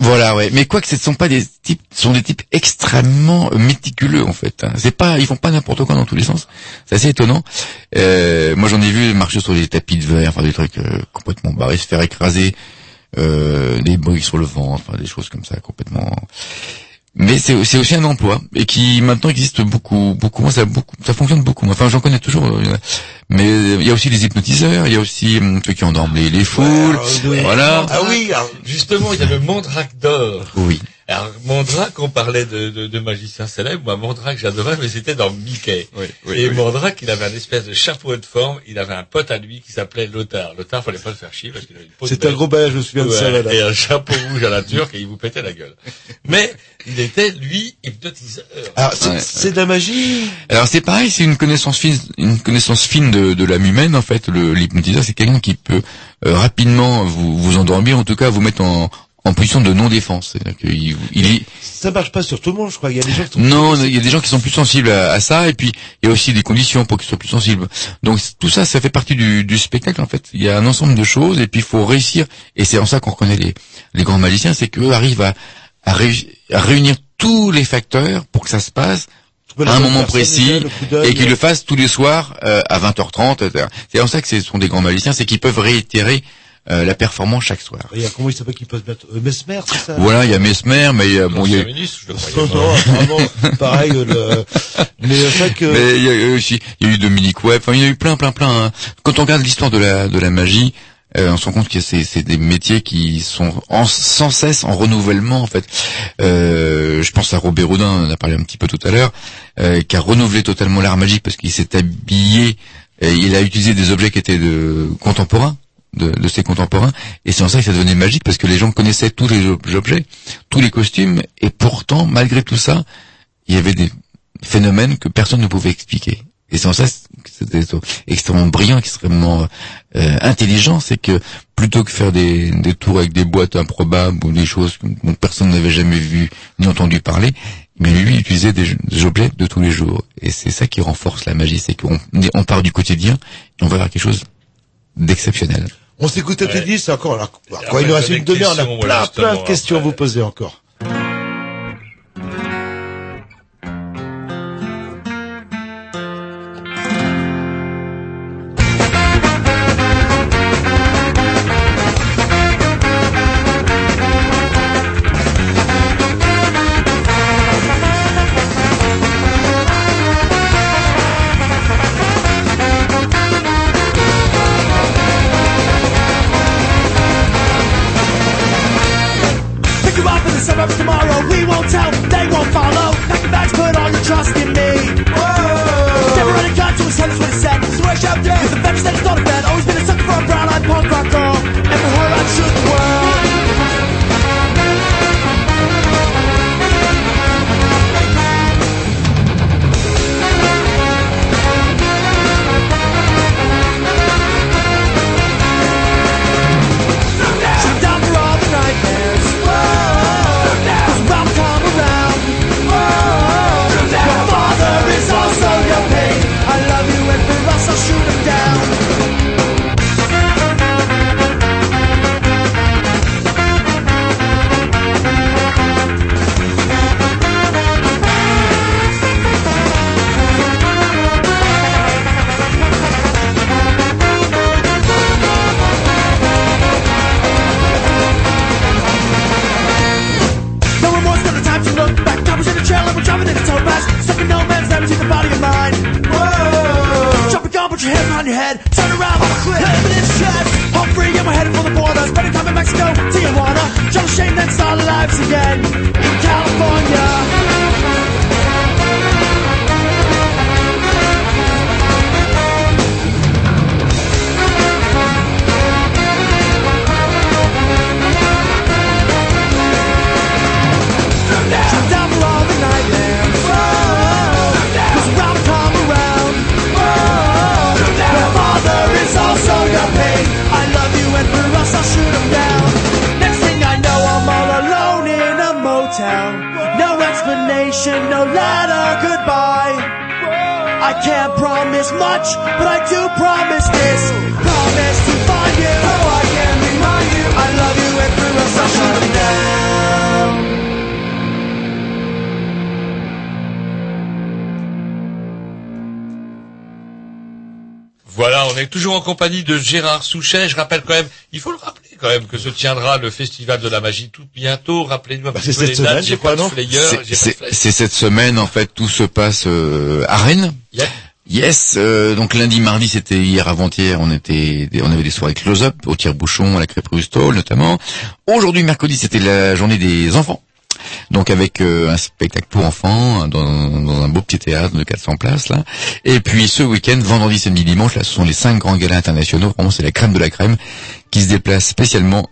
voilà, ouais. Mais quoi que ce ne sont pas des types, ce sont des types extrêmement euh, méticuleux en fait. hein. C'est pas, ils font pas n'importe quoi dans tous les sens. C'est assez étonnant. Euh, moi, j'en ai vu marcher sur des tapis de verre, enfin des trucs euh, complètement barrés, se faire écraser, euh, des briques sur le ventre, enfin des choses comme ça, complètement. Mais c'est c'est aussi un emploi et qui maintenant existe beaucoup, beaucoup moins. Ça, beaucoup, ça fonctionne beaucoup moins. Enfin, j'en connais toujours. euh, mais il y a aussi les hypnotiseurs, il y a aussi hum, ceux qui endorment les, les foules. Ouais, voilà. Ah oui, alors, Justement, il y a le Mandrake d'or. Oui. Alors, Mandrake, on parlait de, de, de magicien célèbre. Moi, Mandrake, j'adorais, mais c'était dans Mickey. et Mandrake, il avait un espèce de chapeau de forme. Il avait un pote à lui qui s'appelait Lothar. Lothar, fallait pas le faire chier parce qu'il avait une peau c'est un gros belge, je me souviens de ça. Ouais, Là, et un chapeau rouge à la turque et il vous pétait la gueule. Mais il était, lui, hypnotiseur. Alors, c'est Ouais. c'est de la magie. Alors c'est pareil, c'est une connaissance fine, une connaissance fine de, de l'âme humaine en fait. Le l'hypnotiseur, c'est quelqu'un qui peut euh, rapidement vous vous endormir, en tout cas vous mettre en, en position de non-défense. Il est- Ça marche pas sur tout le monde, je crois. Il y a des gens qui sont non, il y a des gens qui sont plus sensibles à, à ça, et puis il y a aussi des conditions pour qu'ils soient plus sensibles. Donc tout ça, ça fait partie du, du spectacle en fait. Il y a un ensemble de choses, et puis il faut réussir. Et c'est en ça qu'on reconnaît les, les grands magiciens, c'est qu'eux arrivent à, à, réu- à réunir tous les facteurs pour que ça se passe à un moment précis et qu'ils le fassent tous les soirs euh, à 20h30. etc. C'est en ça que ce sont des grands magiciens, c'est qu'ils peuvent réitérer euh, la performance chaque soir. Il y a comment il s'appelle qui peut se battre euh, Mesmer, c'est ça? Voilà, il y a Mesmer, mais il y a, bon, il y a, Non, non, vraiment, pareil, euh, le... mais euh, c'est que Mais il y a eu aussi, il y a eu Dominique Webb, enfin il y a eu plein, plein, plein. hein. Quand on regarde l'histoire de la de la magie, euh, on se rend compte que c'est c'est des métiers qui sont en, sans cesse en renouvellement en fait. Euh, je pense à Robert Houdin, on en a parlé un petit peu tout à l'heure, euh, qui a renouvelé totalement l'art magique parce qu'il s'est habillé, et il a utilisé des objets qui étaient de contemporains. De, de ses contemporains et c'est en ça que ça devenait magique parce que les gens connaissaient tous les ob- objets, tous les costumes et pourtant malgré tout ça il y avait des phénomènes que personne ne pouvait expliquer. Et c'est en ça que c'était extrêmement brillant, extrêmement euh, intelligent, c'est que plutôt que faire des, des tours avec des boîtes improbables ou des choses dont personne n'avait jamais vu ni entendu parler, mais lui il utilisait des, des objets de tous les jours. Et c'est ça qui renforce la magie, c'est qu'on on part du quotidien et on va vers quelque chose d'exceptionnel. on s'écoute à Teddy, c'est encore, alors, quoi, il nous reste une demi-heure, on a plein, plein de questions à vous poser encore. Gérard Souchet. Je rappelle quand même, il faut le rappeler quand même, que se tiendra le Festival de la Magie tout bientôt. Rappelez-nous un Bah, petit c'est peu cette les dates. J'ai pas C'est- pas cette semaine en fait, tout se passe euh, à Rennes. Yep. Yes, euh, donc lundi, mardi, c'était hier avant-hier, on était, on avait des soirées close-up au tire-bouchon, à la crêpe Stall notamment. Aujourd'hui, mercredi, c'était la journée des enfants. Donc avec euh, un spectacle pour enfants dans, dans un beau petit théâtre de 400 places là. Et puis ce week-end, vendredi, samedi, dimanche, là, ce sont les cinq grands galas internationaux. Vraiment, c'est la crème de la crème qui se déplace spécialement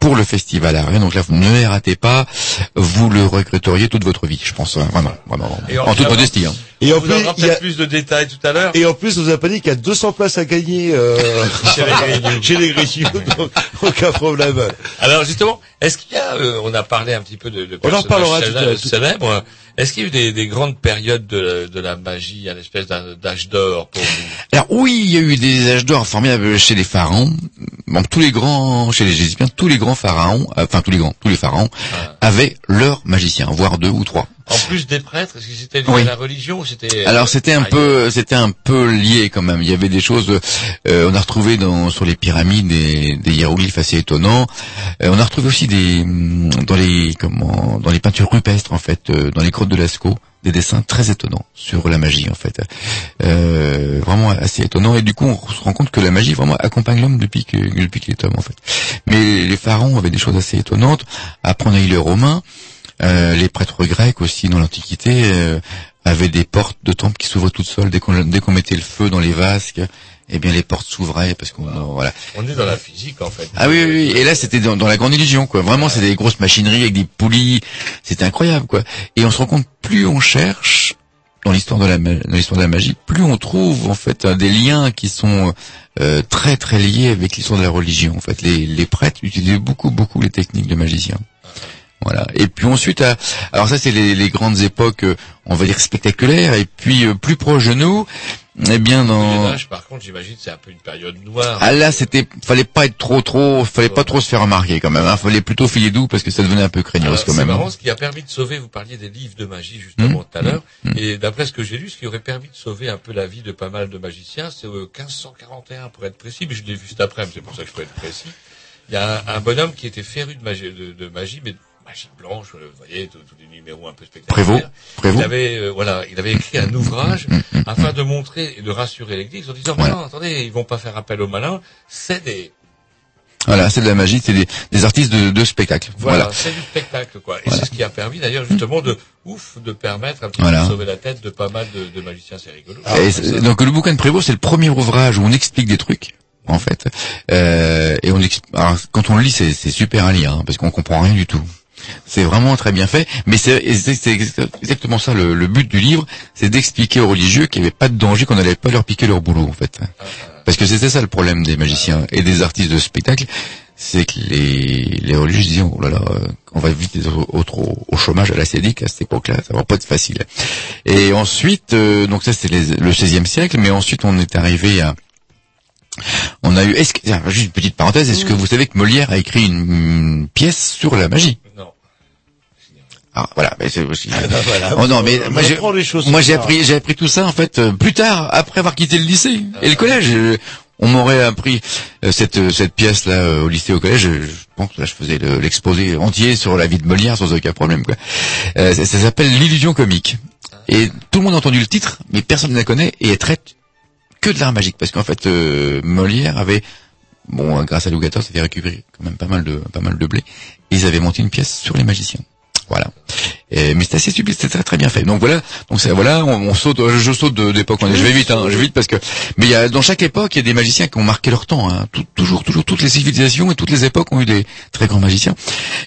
pour le festival à Rennes. Donc là, vous ne les ratez pas. Vous le regretteriez toute votre vie, je pense. hein, Vraiment, vraiment. Et en toute alors, modestie. Hein. Et en plus, il y a- plus de détails tout à l'heure. Et en plus, on vous a pas dit qu'il y a 200 places à gagner euh, Chez les Grignoux. donc aucun problème. Alors justement, est-ce qu'il y a, euh, on a parlé un petit peu de, de On en personnages reparlera tout à célèbres. Est-ce qu'il y a eu des, des grandes périodes de, de la magie, un espèce d'âge d'or pour vous Alors oui, il y a eu des âges d'or formidables chez les pharaons. Bon, tous les grands, chez les Égyptiens, tous les grands pharaons, euh, enfin tous les grands, tous les pharaons avaient leur magicien, voire deux ou trois. En plus des prêtres, est-ce que c'était lié Oui. à la religion ou c'était Alors c'était un peu, c'était un peu lié quand même. Il y avait des choses. euh, on a retrouvé dans sur les pyramides des, des hiéroglyphes assez étonnants. Euh, on a retrouvé aussi des hum, dans les comment dans les peintures rupestres en fait, euh, dans les grottes de Lascaux, des dessins très étonnants sur la magie en fait. Euh, vraiment assez étonnant. Et du coup, on se rend compte que la magie vraiment accompagne l'homme depuis que depuis qu'il est homme en fait. Mais les pharaons avaient des choses assez étonnantes. Après, on a eu les Romains. Euh, les prêtres grecs aussi dans l'Antiquité euh, avaient des portes de temples qui s'ouvraient toutes seules dès qu'on dès qu'on mettait le feu dans les vasques. Eh bien, les portes s'ouvraient parce qu'on voilà. On est dans la physique en fait. Ah oui, oui, oui. Et là, c'était dans, dans la grande illusion, quoi. Vraiment, c'est des grosses machineries avec des poulies. C'était incroyable, quoi. Et on se rend compte, plus on cherche dans l'histoire de la dans l'histoire de la magie, plus on trouve en fait euh, des liens qui sont euh, très très liés avec l'histoire de la religion. En fait, les, les prêtres utilisaient beaucoup beaucoup les techniques de magiciens. Voilà. Et puis ensuite, à- alors ça c'est les, les grandes époques, euh, on va dire spectaculaires. Et puis euh, plus proche de nous, eh bien dans Âge, par contre, j'imagine, c'est un peu une période noire. ah là, c'était, fallait pas être trop, trop, fallait pas trop se faire remarquer quand même. Hein. Fallait plutôt filer doux parce que ça devenait un peu craignos quand C'est même. hein. marrant, ce qui a permis de sauver, vous parliez des livres de magie justement Mmh, tout à l'heure, mmh, mmh. et d'après ce que j'ai lu, ce qui aurait permis de sauver un peu la vie de pas mal de magiciens, c'est au 1541 pour être précis, mais je l'ai vu cet après-midi, c'est pour ça que je peux être précis. Il y a un, un bonhomme qui était féru de magie, de, de magie mais blanche, euh, vous voyez, tous les numéros un peu spectaculaires. Prévost, Prévost. Il avait, euh, voilà, il avait écrit un ouvrage afin de montrer et de rassurer l'Église en disant, Voilà. non, attendez, ils vont pas faire appel aux malins, c'est des, Voilà, c'est de la magie, c'est des, des artistes de, de spectacle. Voilà, Voilà. c'est du spectacle, quoi. Et Voilà. c'est ce qui a permis, d'ailleurs, justement, de ouf, de permettre un petit Voilà. peu de sauver la tête de pas mal de, de magiciens, c'est rigolo. Et c'est- donc le bouquin de Prévost, c'est le premier ouvrage où on explique des trucs. En fait, euh, et on alors, quand on le lit, c'est c'est super à lire hein, parce qu'on comprend rien du tout. C'est vraiment très bien fait, mais c'est exactement ça le, le but du livre, c'est d'expliquer aux religieux qu'il n'y avait pas de danger, qu'on n'allait pas leur piquer leur boulot en fait. Parce que c'était ça le problème des magiciens et des artistes de spectacle, c'est que les, les religieux disaient oh là là, euh, on va vite être au, au, au- chômage à la sédique à cette époque-là, ça va pas être facile. Et ensuite, euh, donc ça c'était le 16e siècle, mais ensuite on est arrivé à on a eu, est-ce que, juste une petite parenthèse, est-ce que vous savez que Molière a écrit une, une pièce sur la magie? Ah, voilà, mais c'est aussi. Voilà. oh non, mais moi j'ai, moi appris, j'ai appris tout ça en fait euh, plus tard, après avoir quitté le lycée et le collège. Euh, On m'aurait appris euh, cette euh, cette pièce là au lycée au collège. Je, je pense que là je faisais le- l'exposé entier sur la vie de Molière sans aucun problème quoi. Euh, ça ça s'appelle l'illusion comique. Et tout le monde a entendu le titre, mais personne ne la connaît et elle traite que de l'art magique parce qu'en fait euh, Molière avait bon grâce à Louis XIV, ça avait récupéré quand même pas mal de pas mal de blé et ils avaient monté une pièce sur les magiciens. Voilà. Et, mais c'est assez subtil, c'est très, très bien fait. Donc voilà, donc voilà, on, saute, euh, je saute d'époque. Je vais vite, hein, je vais vite parce que, mais il y a dans chaque époque, il y a des magiciens qui ont marqué leur temps. Hein. Toujours, toujours, toutes les civilisations et toutes les époques ont eu des très grands magiciens.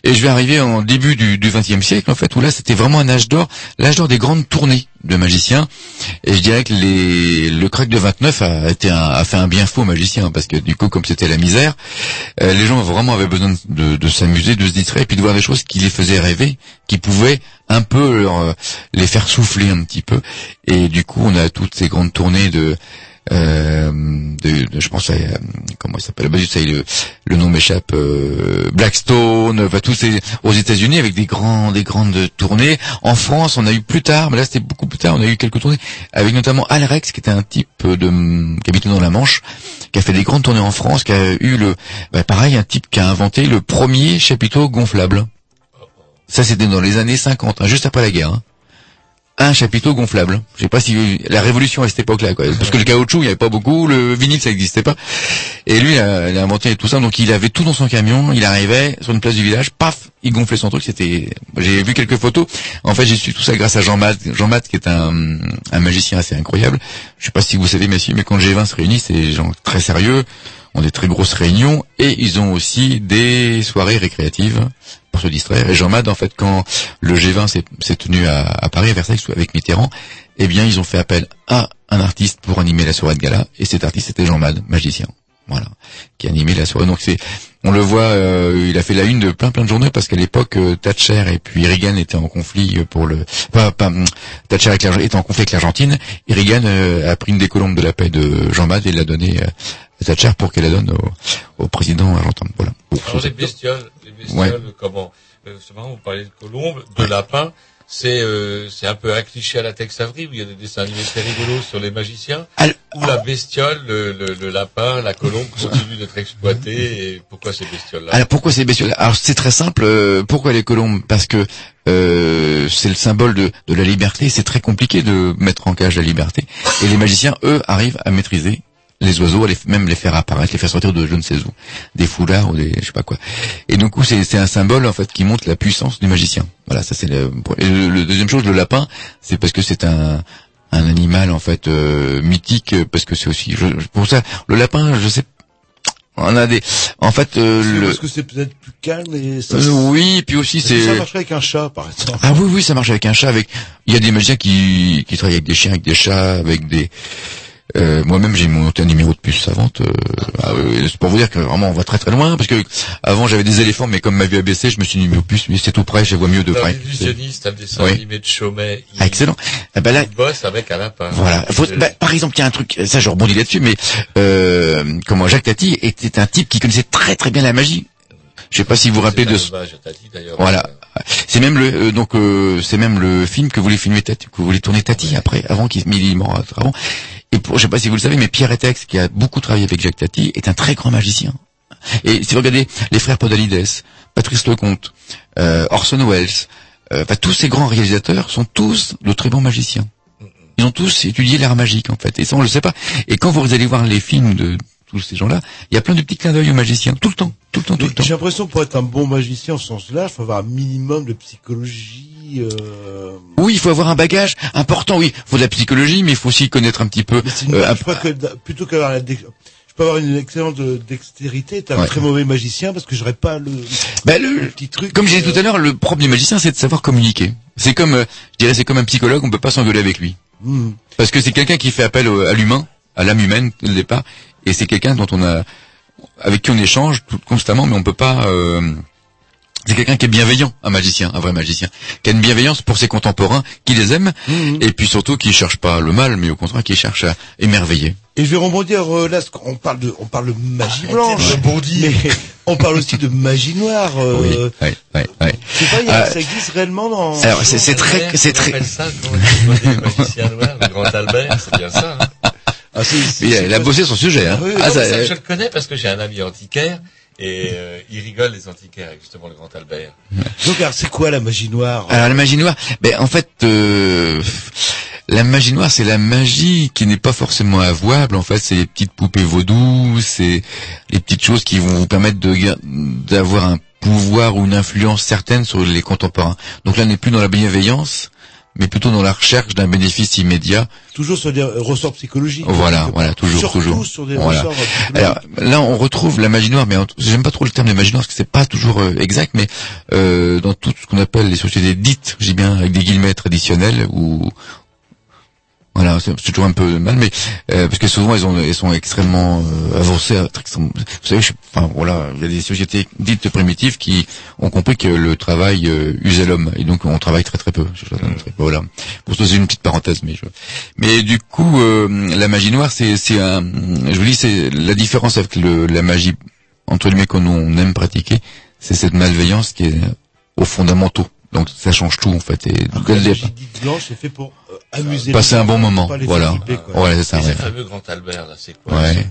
Et je vais arriver en début du XXe siècle, en fait, où là, c'était vraiment un âge d'or, l'âge d'or des grandes tournées de magiciens. Et je dirais que les, le crack de 29 a été un, a fait un bien faux magicien parce que du coup, comme c'était la misère, euh, les gens vraiment avaient besoin de, de s'amuser, de se distraire, et puis de voir des choses qui les faisaient rêver, qui pouvaient un peu leur, euh, les faire souffler un petit peu. Et du coup, on a toutes ces grandes tournées de euh, de, de- je pense à, euh, comment il s'appelle bah, le, le nom m'échappe euh, Blackstone enfin tous aux États-Unis avec des grands des grandes tournées. En France on a eu plus tard mais là c'était beaucoup plus tard on a eu quelques tournées avec notamment Al Rex qui était un type de qui habitait dans la Manche qui a fait des grandes tournées en France qui a eu le bah, pareil un type qui a inventé le premier chapiteau gonflable. Ça c'était dans les années 50 hein, juste après la guerre hein un chapiteau gonflable. Je sais pas si la révolution à cette époque-là, quoi. Parce que le caoutchouc, il n'y avait pas beaucoup, le vinyle, ça n'existait pas. Et lui, il a, inventé tout ça. Donc, il avait tout dans son camion. Il arrivait sur une place du village, paf, il gonflait son truc. C'était, j'ai vu quelques photos. En fait, j'ai su tout ça grâce à Jean Matt. Jean Matt, qui est un, un magicien assez incroyable. Je sais pas si vous savez, messieurs, mais quand le G20 se réunit, c'est des gens très sérieux, ont des très grosses réunions et ils ont aussi des soirées récréatives pour se distraire. Et Jean Matt, en fait, quand le G20 s'est tenu à, Paris, à Versailles, avec Mitterrand, eh bien, ils ont fait appel à un artiste pour animer la soirée de gala. Et cet artiste, c'était Jean Mad, magicien. Voilà, qui animait la soirée. Donc c'est, on le voit, euh, il a fait la une de plein plein de journaux parce qu'à l'époque euh, Thatcher et puis Reagan étaient en conflit euh, pour le, pas, pas hum, Thatcher était en conflit avec l'Argentine et Reagan a pris une des colombes de la paix de Jean Mad et l'a donnée Thatcher pour qu'elle la donne au, au président argentin. Voilà. Alors les bestioles, les bestioles, comment euh, C'est marrant, vous parlez de colombes, de lapins. C'est euh, c'est un peu un cliché à la Tex Avery où il y a des dessins animés très rigolos sur les magiciens. Où la bestiole, le, le, le lapin, la colombe continue d'être exploitée. Et pourquoi ces bestioles-là? Alors pourquoi ces bestioles Alors c'est très simple. euh, pourquoi les colombes? Parce que euh, c'est le symbole de, de la liberté. C'est très compliqué de mettre en cage la liberté. Et les magiciens, eux, arrivent à maîtriser les oiseaux, les, même les faire apparaître, les faire sortir de je ne sais où, des foulards ou des je sais pas quoi. Et donc coup, c'est c'est un symbole en fait qui montre la puissance du magicien. Voilà, ça c'est le, et le, le deuxième chose, le lapin, c'est parce que c'est un un animal en fait euh, mythique parce que c'est aussi je, pour ça le lapin je sais on a des en fait euh, le Parce que c'est peut-être plus calme et ça, euh, oui, puis aussi ça c'est. marcherait avec un chat, par exemple. Ah oui, oui, ça marche avec un chat. Avec, il y a des magiciens qui qui travaillent avec des chiens, avec des chats, avec des. Euh, Moi-même, j'ai monté un numéro de puce savante. Euh, ah c'est pour vous dire que vraiment, on va très très loin. Parce que avant, j'avais des éléphants, mais comme ma vue a baissé, je me suis mis aux puces. Mais c'est tout près, je vois mieux de Un près. illusionniste, un dessin Oui. animé de Chaumet. Il, Ah, excellent. Ah, ben là, il bosse avec un lapin. Voilà. Faut- bah, par exemple, il y a un truc, ça je rebondis là-dessus, mais euh, comment Jacques Tati était un type qui connaissait très très bien la magie. Je sais pas si vous vous rappelez de. D'ailleurs. Voilà. C'est même le euh, donc euh, c'est même le film que voulait filmer Tati, que voulait tourner Tati après, avant qu'il mais il avant. Et pour, je sais pas si vous le savez, mais Pierre Etex, qui a beaucoup travaillé avec Jacques Tati, est un très grand magicien. Et si vous regardez les frères Podalides, Patrice Lecomte, euh, Orson Welles, euh, enfin tous ces grands réalisateurs sont tous de très bons magiciens. Ils ont tous étudié l'art magique en fait, et ça on le sait pas. Et quand vous allez voir les films de tous ces gens-là, il y a plein de petits clins d'œil aux magiciens, tout le temps, tout le temps, tout le temps. J'ai l'impression pour être un bon magicien au sens large, il faut avoir un minimum de psychologie. Euh... Oui, il faut avoir un bagage important. Oui, il faut de la psychologie, mais il faut aussi connaître un petit peu. Une- euh, je crois que plutôt qu'avoir la je peux avoir une excellente euh, dextérité, t'es un Ouais. très mauvais magicien parce que j'aurais pas le, Bah, le- le petit truc. comme j'ai dit euh, tout à l'heure, le propre du magicien, c'est de savoir communiquer. C'est comme, je dirais, c'est comme un psychologue, on peut pas s'engueuler avec lui, hmm. parce que c'est quelqu'un qui fait appel au- à l'humain, à l'âme humaine dès le départ, et c'est quelqu'un dont on a, avec qui on échange tout- constamment, mais on peut pas. euh, c'est quelqu'un qui est bienveillant, un magicien, un vrai magicien, qui a une bienveillance pour ses contemporains, qui les aime, et puis surtout qui cherche pas le mal, mais au contraire qui cherche à émerveiller. Et je vais rebondir euh, là, parce qu'on parle de, on parle de magie blanche, rebondir. mais on parle aussi de magie noire. Oui, Euh, ouais, ouais, ouais. je sais pas, il y a- Euh, ça existe réellement dans. Alors c'est c'est très, c'est On très. ça, on magicien noir, le grand Albert, c'est bien ça. hein. Ah, Il a, il bossé son sujet. Hein. Ah oui, Ah, Non, ça- mais ça, je le connais parce que j'ai un ami antiquaire et euh, il rigole les antiquaires avec justement le grand Albert. Donc, alors, c'est quoi la magie noire Alors la magie noire, ben en fait, euh, la magie noire, c'est la magie qui n'est pas forcément avouable. En fait, c'est les petites poupées vaudou, c'est les petites choses qui vont vous permettre de d'avoir un pouvoir ou une influence certaine sur les contemporains. Donc là, on n'est plus dans la bienveillance, mais plutôt dans la recherche d'un bénéfice immédiat. Toujours sur des ressorts psychologiques. Voilà, voilà, toujours, Surtout toujours. sur des Voilà. ressorts psychologiques. Alors là, on retrouve la magie noire, mais j'aime pas trop le terme de magie noire parce que c'est pas toujours euh, exact, mais euh, dans tout ce qu'on appelle les sociétés dites, j'ai bien avec des guillemets traditionnelles ou voilà, c'est toujours un peu mal, mais euh, parce que souvent elles, ont, elles sont extrêmement euh, avancées. à- très- Vous savez, je, enfin voilà, il y a des sociétés dites primitives qui ont compris que le travail euh, usait l'homme, et donc on travaille très très peu. Je- je- Voilà. Pour ça, c'est une petite parenthèse, mais je... mais du coup, euh, la magie noire, c'est c'est un, je vous dis, c'est la différence avec le, la magie entre guillemets qu'on on aime pratiquer, c'est cette malveillance qui est aux fondamentaux. Donc ça change tout en fait. Et dès la dite blanche, c'est fait pour euh, amuser. Passer les un bon moment, pas les voilà. Ouais, c'est ça. et ouais. ce fameux grand Albert, là, c'est quoi Ouais.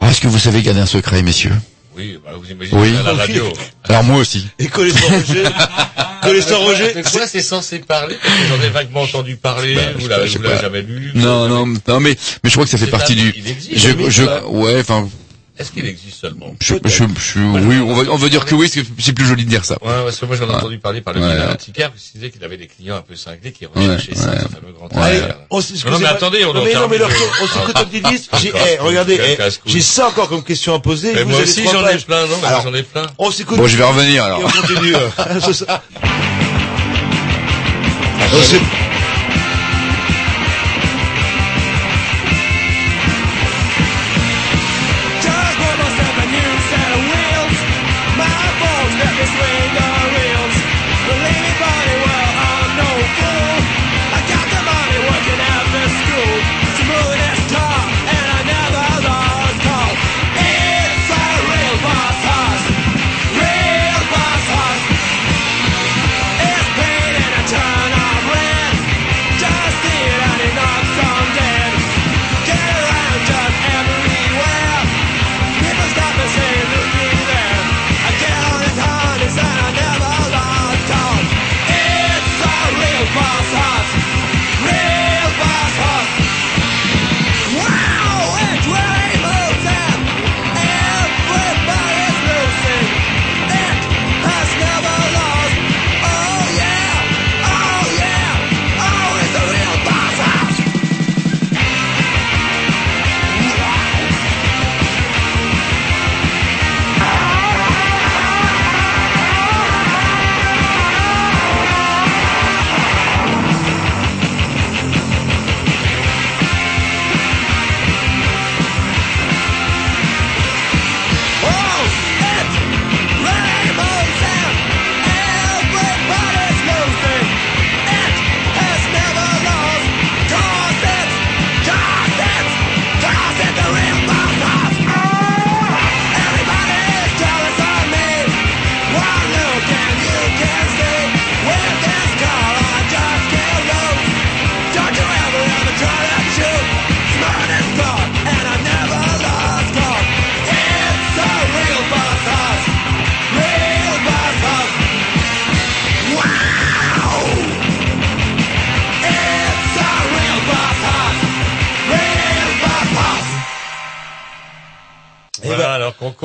Ah, Est-ce que vous savez garder un secret, messieurs? Oui, bah, vous imaginez Oui. à la radio. Alors moi aussi. Et sans Roger. sans Roger. Mais quoi, c'est censé parler? J'en ai vaguement entendu parler, Bah, vous l'avez jamais lu. Non, non, non, mais mais je crois que ça fait C'est partie du. il existe, Je, je, ouais, enfin, Est-ce qu'il existe seulement Je, je, je- oui, on va, on va dire que oui, c'est c'est plus joli de dire ça. Ouais, parce que moi j'en ai Ouais. entendu parler par le Ouais. antiquaire, parce qu'il disait qu'il avait des clients un peu cinglés qui recherchaient Ouais, ça, ouais. ce fameux grand Ouais. s- Non, mais attendez, on non, en mais, non, mais lorsqu'on- on s'écoute un petit disque, j'ai, eh, regardez, eh, j'ai ça encore comme question à poser. Mais vous moi aussi j'en ai plein, non, Alors, j'en ai plein. on s'écoute. Bon, je vais revenir alors. Et on continue.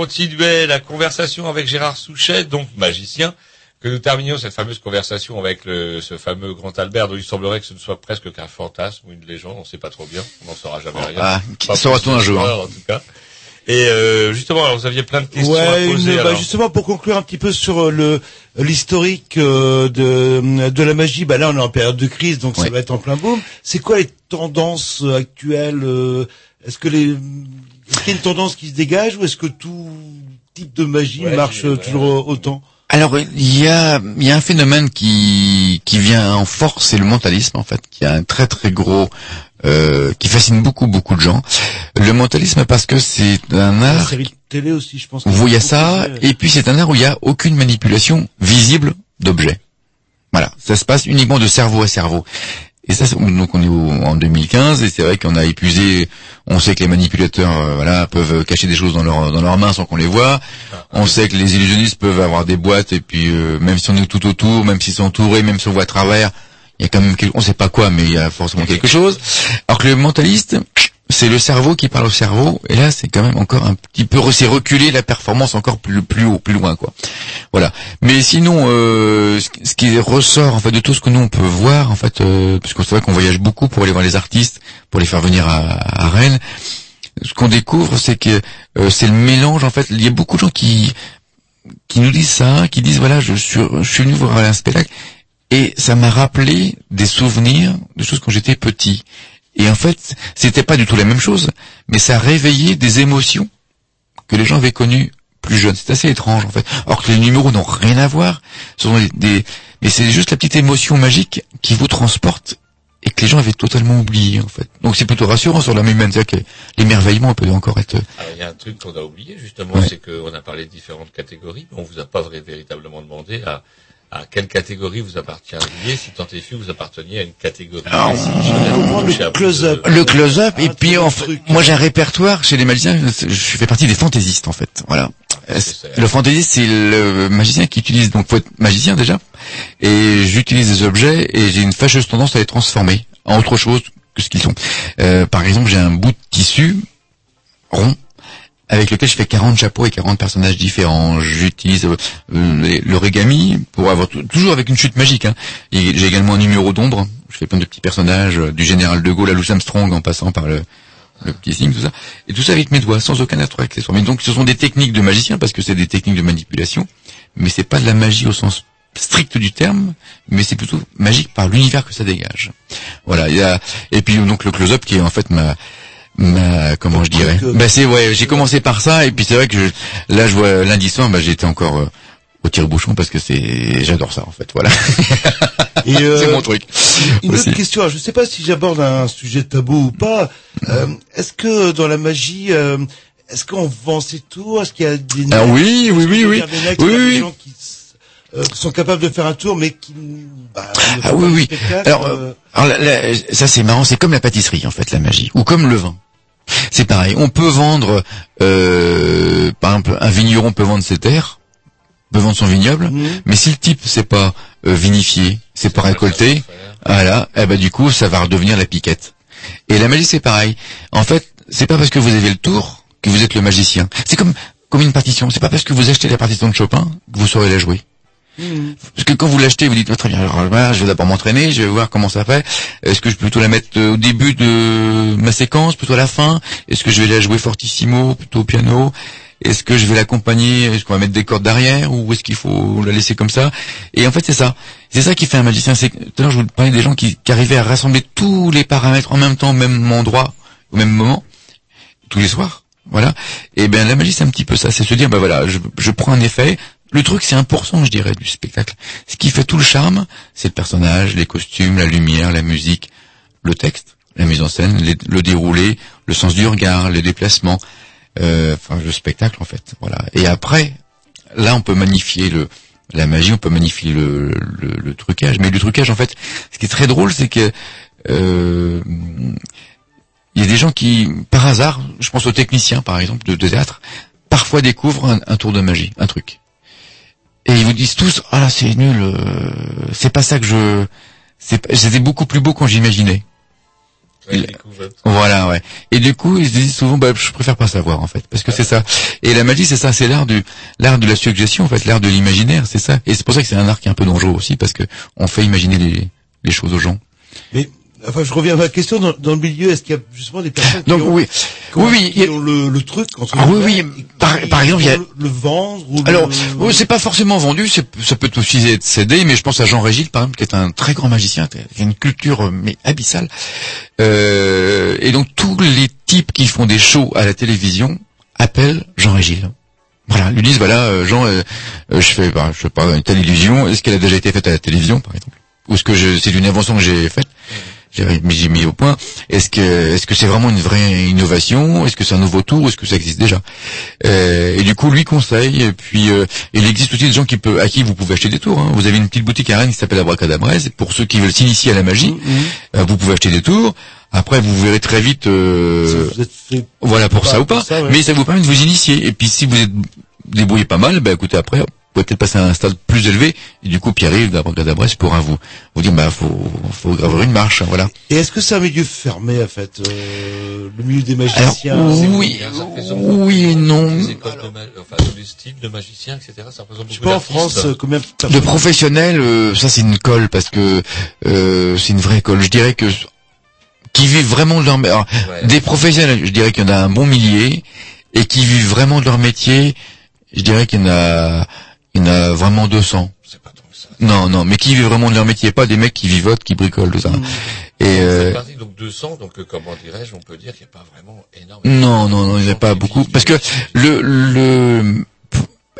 continuait la conversation avec Gérard Souchet, donc magicien, que nous terminions cette fameuse conversation avec le, ce fameux grand Albert, dont il semblerait que ce ne soit presque qu'un fantasme ou une légende, on ne sait pas trop bien, on n'en saura jamais rien. Ah, qui plus un jour, hein. En tout cas. Et euh, justement, alors vous aviez plein de questions à Ouais, poser. une- bah, justement pour conclure un petit peu sur euh, le l'historique euh, de de la magie. Bah là, on est en période de crise, donc ça va être en plein boom. C'est quoi les tendances actuelles euh, Est-ce que les est-ce qu'il y a une tendance qui se dégage ou est-ce que tout type de magie Ouais, marche toujours autant? Alors il y a il y a un phénomène qui qui vient en force, c'est le mentalisme en fait, qui a un très très gros euh, qui fascine beaucoup beaucoup de gens. Le mentalisme parce que c'est un La art série de télé aussi, je pense. où il y a ça et puis c'est un art où il y a aucune manipulation visible d'objets. Voilà, ça se passe uniquement de cerveau à cerveau. Et ça, donc on est au- en 2015 et c'est vrai qu'on a épuisé. On sait que les manipulateurs, euh, voilà, peuvent cacher des choses dans leurs dans leurs mains sans qu'on les voit. On sait que les illusionnistes peuvent avoir des boîtes et puis euh, même si on est tout autour, même s'ils sont entourés, même si on voit à travers, il y a quand même quelque, on sait pas quoi, mais il y a forcément quelque chose. Alors que le mentaliste, c'est le cerveau qui parle au cerveau et là c'est quand même encore un petit peu c'est reculer la performance encore plus plus haut, plus loin quoi. Voilà. Mais sinon, euh, ce qui ressort en fait de tout ce que nous on peut voir en fait, euh, c'est vrai qu'on voyage beaucoup pour aller voir les artistes, pour les faire venir à, à Rennes. Ce qu'on découvre, c'est que euh, c'est le mélange en fait. Il y a beaucoup de gens qui qui nous disent ça, qui disent voilà, je suis je suis venu voir un spectacle et ça m'a rappelé des souvenirs de choses quand j'étais petit. Et en fait, c'était pas du tout la même chose, mais ça a réveillé des émotions que les gens avaient connues plus jeunes. C'est assez étrange en fait. Alors que les numéros n'ont rien à voir, ce sont des, des- mais c'est juste la petite émotion magique qui vous transporte et que les gens avaient totalement oublié en fait. Donc c'est plutôt rassurant sur l'âme humaine, c'est-à-dire que l'émerveillement peut encore être. Alors, il y a un truc qu'on a oublié justement, Ouais. c'est qu'on a parlé de différentes catégories, mais on vous a pas véritablement demandé à, à quelle catégorie vous apparteniez, si tant est fait vous apparteniez à une catégorie. Alors, plus de- Le close-up et puis en fait, moi j'ai un répertoire chez les magiciens. Je fais partie des fantaisistes en fait. Voilà. Euh, Le fantaisiste c'est le magicien qui utilise donc faut être magicien déjà et j'utilise des objets et j'ai une fâcheuse tendance à les transformer en autre chose que ce qu'ils sont. Euh, par exemple j'ai un bout de tissu rond avec lequel je fais 40 chapeaux et 40 personnages différents. J'utilise euh, euh, l'origami pour avoir toujours avec une chute magique. Hein. J'ai également un numéro d'ombre. Je fais plein de petits personnages euh, du général de Gaulle à Louis Armstrong en passant par le, le petit signe, tout ça. Et tout ça avec mes doigts, sans aucun autre accessoire. Mais donc ce sont des techniques de magicien parce que c'est des techniques de manipulation, mais c'est pas de la magie au sens strict du terme, mais c'est plutôt magique par l'univers que ça dégage. Voilà. Et puis donc le close-up qui est en fait ma ma comment je dirais. Bah c'est ouais, j'ai commencé par ça et puis c'est vrai que je- là je vois lundi soir, bah j'étais encore euh, au tire-bouchon parce que c'est j'adore ça en fait. Voilà. Euh, c'est mon truc. Une aussi. autre question, je sais pas si j'aborde un sujet tabou ou pas. Euh, est-ce que dans la magie, euh, est-ce qu'on vend ses tours? Est-ce qu'il y a des Ah oui, oui, oui, oui. Oui, a des oui. gens qui euh, sont capables de faire un tour, mais qui bah, Ah oui, oui. Alors, euh, euh, alors là, là, ça c'est marrant, c'est comme la pâtisserie en fait, la magie, ou comme le vin. C'est pareil. On peut vendre, euh, par exemple, un vigneron peut vendre ses terres, peut vendre son vignoble, mais si le type c'est pas euh, vinifié, c'est pas récolté, voilà, eh ben du coup ça va redevenir la piquette. Et la magie c'est pareil. En fait, c'est pas parce que vous avez le tour que vous êtes le magicien. C'est comme comme une partition. C'est pas parce que vous achetez la partition de Chopin que vous saurez la jouer. Parce que quand vous l'achetez, vous dites, très bien, voilà, je vais d'abord m'entraîner, je vais voir comment ça fait. Est-ce que je peux plutôt la mettre euh, au début de ma séquence, plutôt à la fin? Est-ce que je vais la jouer fortissimo, plutôt au piano? Est-ce que je vais l'accompagner? Est-ce qu'on va mettre des cordes derrière? Ou est-ce qu'il faut la laisser comme ça? Et en fait, c'est ça. C'est ça qui fait un magicien. C'est Tout à l'heure, je vous parlais des gens qui, arrivaient à rassembler tous les paramètres en même temps, au même endroit, au même moment, tous les soirs. Voilà. Et ben la magie, c'est un petit peu ça. C'est se dire, ben voilà, je prends un effet. Le truc, c'est 1%, je dirais, du spectacle. Ce qui fait tout le charme, c'est le personnage, les costumes, la lumière, la musique, le texte, la mise en scène, le déroulé, le sens du regard, les déplacements, euh, enfin le spectacle en fait. Voilà. Et après, là, on peut magnifier le la magie, on peut magnifier le, le, le trucage. Mais le trucage, en fait, ce qui est très drôle, c'est que euh, il y a des gens qui, par hasard, je pense aux techniciens par exemple de, de théâtre, parfois découvrent un tour de magie, un truc. Et ils vous disent tous, ah là c'est nul, euh, c'est pas ça que je, c'est, pas- c'était beaucoup plus beau quand j'imaginais. Il- Voilà, ouais. Et du coup, ils se disent souvent, bah, je préfère pas savoir, en fait, parce que c'est ça. Et la magie, c'est ça, c'est l'art du, l'art de la suggestion, en fait, l'art de l'imaginaire, c'est ça. Et c'est pour ça que c'est un art qui est un peu dangereux aussi, parce que on fait imaginer les, les choses aux gens. Mais enfin, je reviens à ma question dans, dans le milieu. Est-ce qu'il y a justement des personnes qui Donc, ont, oui. qui ont- Oui, ont le, le truc entre Ah oui, oui. Par, par exemple, il y a, le, le vendre ou Alors, le... c'est pas forcément vendu, ça peut aussi être cédé, mais je pense à Jean Régis, par exemple, qui est un très grand magicien, qui a une culture mais abyssale. Euh, et donc tous les types qui font des shows à la télévision appellent Jean Régis. Voilà, lui disent voilà euh, Jean, euh, euh, je fais, bah, je sais pas une telle illusion. Est-ce qu'elle a déjà été faite à la télévision, par exemple, ou est-ce que c'est une invention que j'ai faite? J'ai mis au point. Est-ce que est-ce que c'est vraiment une vraie innovation? Est-ce que c'est un nouveau tour? Ou est-ce que ça existe déjà? Euh, Et du coup, lui conseille. Et puis, euh, il existe aussi des gens qui peut, à qui vous pouvez acheter des tours. hein. Vous avez une petite boutique à Rennes qui s'appelle Abracadabrez. Pour ceux qui veulent s'initier à la magie, euh, vous pouvez acheter des tours. Après, vous verrez très vite. euh, êtes voilà pour pas ça ou pas. ça, ouais. Mais ça vous permet de vous initier. Et puis, si vous êtes débrouillé pas mal, bah écoutez, après, pouvez peut-être passer à un stade plus élevé. Et du coup, Pierre-Yves d'Abracadabrez pourra vous vous dire, bah faut faut gravir une marche. hein, voilà. Et est-ce que c'est un milieu fermé en fait, euh, le milieu des Alors, magiciens oui, oui et non. Enfin, tous les styles de magiciens, etc. Ça représente Je sais beaucoup pas en. France euh, combien de professionnels, euh, ça c'est une colle parce que euh, c'est une vraie colle. Je dirais que qui vivent vraiment de leur alors, Ouais. des professionnels, je dirais qu'il y en a un bon millier et qui vivent vraiment de leur métier, je dirais qu'il y en a il y en a vraiment 200. Non, non, mais qui vivent vraiment de leur métier, pas des mecs qui vivotent, qui bricolent, tout ça. Et euh, parti, donc 200, donc euh, comment dirais-je, on peut dire qu'il n'y a pas vraiment énormément. non, non, non, il n'y en a pas beaucoup. Parce que le, le,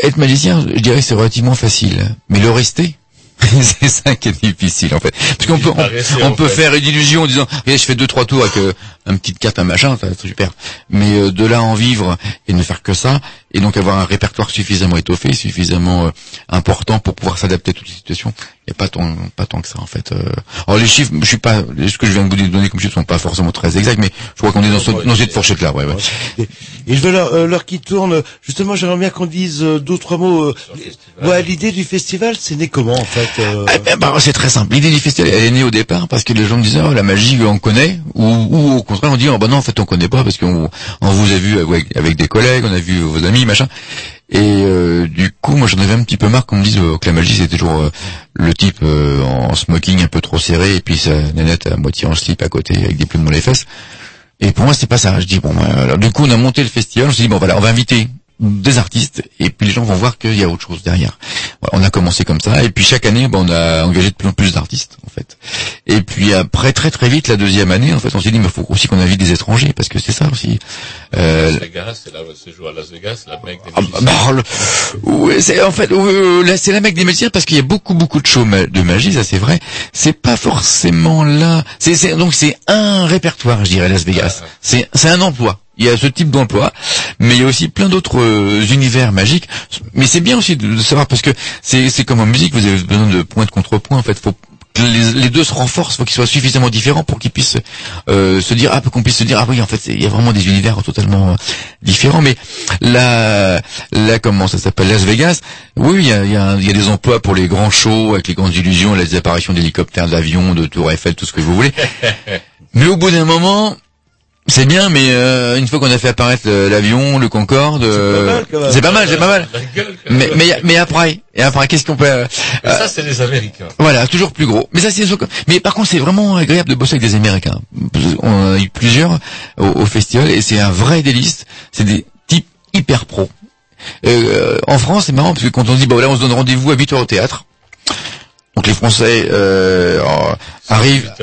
être magicien, je dirais, c'est relativement facile. Mais le rester, c'est ça qui est difficile, en fait. Parce qu'on peut, on, rester, on en peut fait. faire une illusion en disant, regardez, je fais deux, trois tours avec euh, un petite carte, un machin, ça, c'est super. Mais euh, de là à en vivre et ne faire que ça, et donc avoir un répertoire suffisamment étoffé, suffisamment euh, important pour pouvoir s'adapter à toutes les situations. Il n'y a pas tant, pas tant que ça en fait. Euh. Alors les chiffres, je suis pas, ce que je viens de vous donner comme chiffres sont pas forcément très exacts, mais je crois qu'on est dans, ce- dans cette fourchette là. Ouais, ouais. Et je veux l'heure euh, l'heure qui tourne. Justement, j'aimerais bien qu'on dise euh, deux ou trois mots. euh, ouais, l'idée du festival, c'est né comment en fait euh, Eh ben, bah, c'est très simple. L'idée du festival, elle est née au départ parce que les gens me disaient, oh, la magie, on connaît, ou, ou au contraire, on dit, oh, bah non, en fait, on connaît pas parce qu'on on vous a vu avec, avec des collègues, on a vu vos amis, Et euh, du coup, moi, j'en avais un petit peu marre qu'on me dise euh, que la magie, c'était toujours euh, le type en smoking un peu trop serré et puis sa nanette à moitié en slip à côté avec des plumes dans les fesses. Et pour moi, c'est pas ça. Je dis bon, alors, du coup, on a monté le festival. Je me suis dit bon, voilà, on va inviter des artistes et puis les gens vont voir qu'il y a autre chose derrière. Voilà, on a commencé comme ça et puis chaque année, bah, on a engagé de plus en plus d'artistes en fait. Et puis après, très très vite, la deuxième année, en fait, on s'est dit mais faut aussi qu'on invite des étrangers parce que c'est ça aussi. Euh, Las Vegas, c'est là où se joue à Las Vegas, la mec des ah, bah, le- ouais, c'est en fait euh, c'est la mec des magiciens parce qu'il y a beaucoup beaucoup de shows de magie ça c'est vrai c'est pas forcément là c'est donc c'est un répertoire je dirais Las Vegas c'est c'est un emploi il y a ce type d'emploi mais il y a aussi plein d'autres euh, univers magiques mais c'est bien aussi de, de savoir parce que c'est comme en musique vous avez besoin de point de contrepoint en fait faut que les, les deux se renforcent, faut qu'ils soient suffisamment différents pour qu'ils puissent euh, se dire, ah, qu'on puisse se dire, ah oui, en fait, il y a vraiment des univers totalement euh, différents. Mais là, là, comment ça s'appelle, Las Vegas, oui, il y a, y, a, il y a des emplois pour les grands shows avec les grandes illusions, les apparitions d'hélicoptères, d'avions, de tours Eiffel, tout ce que vous voulez. mais au bout d'un moment, c'est bien, mais euh, une fois qu'on a fait apparaître l'avion, le Concorde, euh, c'est pas mal, c'est pas mal. Mais mais mais après, et après, qu'est-ce qu'on peut euh, Mais ça, c'est les Américains. voilà, toujours plus gros. Mais ça, c'est mais par contre, c'est vraiment agréable de bosser avec des Américains. On en a eu plusieurs au, au festival et c'est un vrai délice. C'est des types hyper pros. Euh, en France, c'est marrant parce que quand on dit, bah voilà, on se donne rendez-vous à 8 heures au théâtre. Donc les Français euh, euh, arrivent,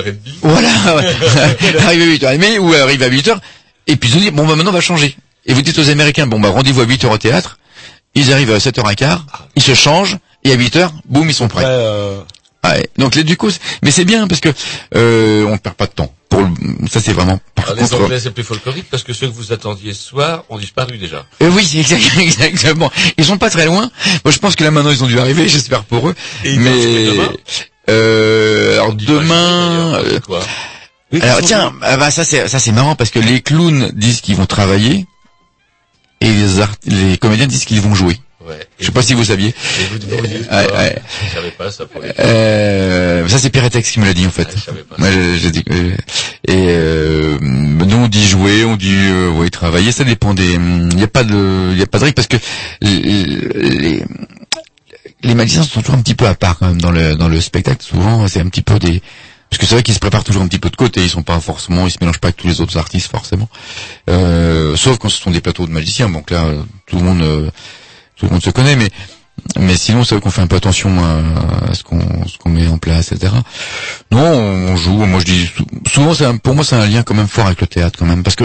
voilà, arrivent à 8h30 ou arrivent à 8h, et puis ils se disent, bon bah maintenant on va changer. Et vous dites aux Américains, bon bah rendez-vous à 8h au théâtre, ils arrivent à 7h15, ils se changent, et à 8h, boum, ils sont prêts. Ouais, donc les, du coup, mais c'est bien parce que euh, on perd pas de temps. Ça c'est vraiment par Alors, les contre. Anglais, c'est plus folklorique parce que ceux que vous attendiez ce soir ont disparu déjà. Euh, oui, c'est exact- exactement. Ils sont pas très loin. Moi, je pense que là maintenant ils ont dû arriver. J'espère pour eux. Et mais demain euh, alors demain. euh, alors tiens, ah bah, ça c'est ça c'est marrant parce que les clowns disent qu'ils vont travailler et les art- les comédiens disent qu'ils vont jouer. Ouais. Je sais pas si vous saviez. Et vous, vous dites Ouais, quoi ouais. Je savais pas ça pour les Euh, ça c'est Piretex qui me l'a dit en fait. Moi, j'ai- j'ai dit, euh, et euh, nous on dit jouer, on dit euh, oui travailler, ça dépend des. Il n'y a pas de, il y a pas de règle parce que les, les les magiciens sont toujours un petit peu à part quand même dans le dans le spectacle. Souvent c'est un petit peu des parce que c'est vrai qu'ils se préparent toujours un petit peu de côté, ils sont pas forcément, ils se mélangent pas avec tous les autres artistes forcément. Euh, sauf quand ce sont des plateaux de magiciens, donc là euh, tout le monde euh, tout le se connaît, mais mais sinon, c'est vrai qu'on fait un peu attention à, ce qu'on ce qu'on met en place, etc. Non, on, joue. Moi, je dis sou- souvent, pour moi, c'est un lien quand même fort avec le théâtre, quand même, parce que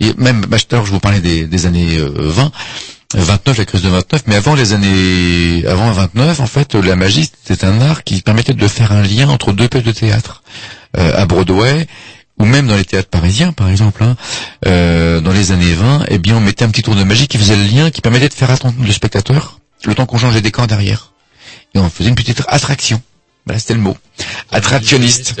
et même bah, tout à l'heure, je vous parlais des, années euh, 20. euh, 29, la crise de 29, mais avant les années, avant 29, en fait, la magie, c'était un art qui permettait de faire un lien entre deux pièces de théâtre. Euh, à Broadway, ou même dans les théâtres parisiens, par exemple, hein, euh, dans les années 20, eh bien, on mettait un petit tour de magie qui faisait le lien, qui permettait de faire attendre le spectateur le temps qu'on change les décors derrière. Et on faisait une petite attraction. Voilà, c'était le mot. Attractionniste.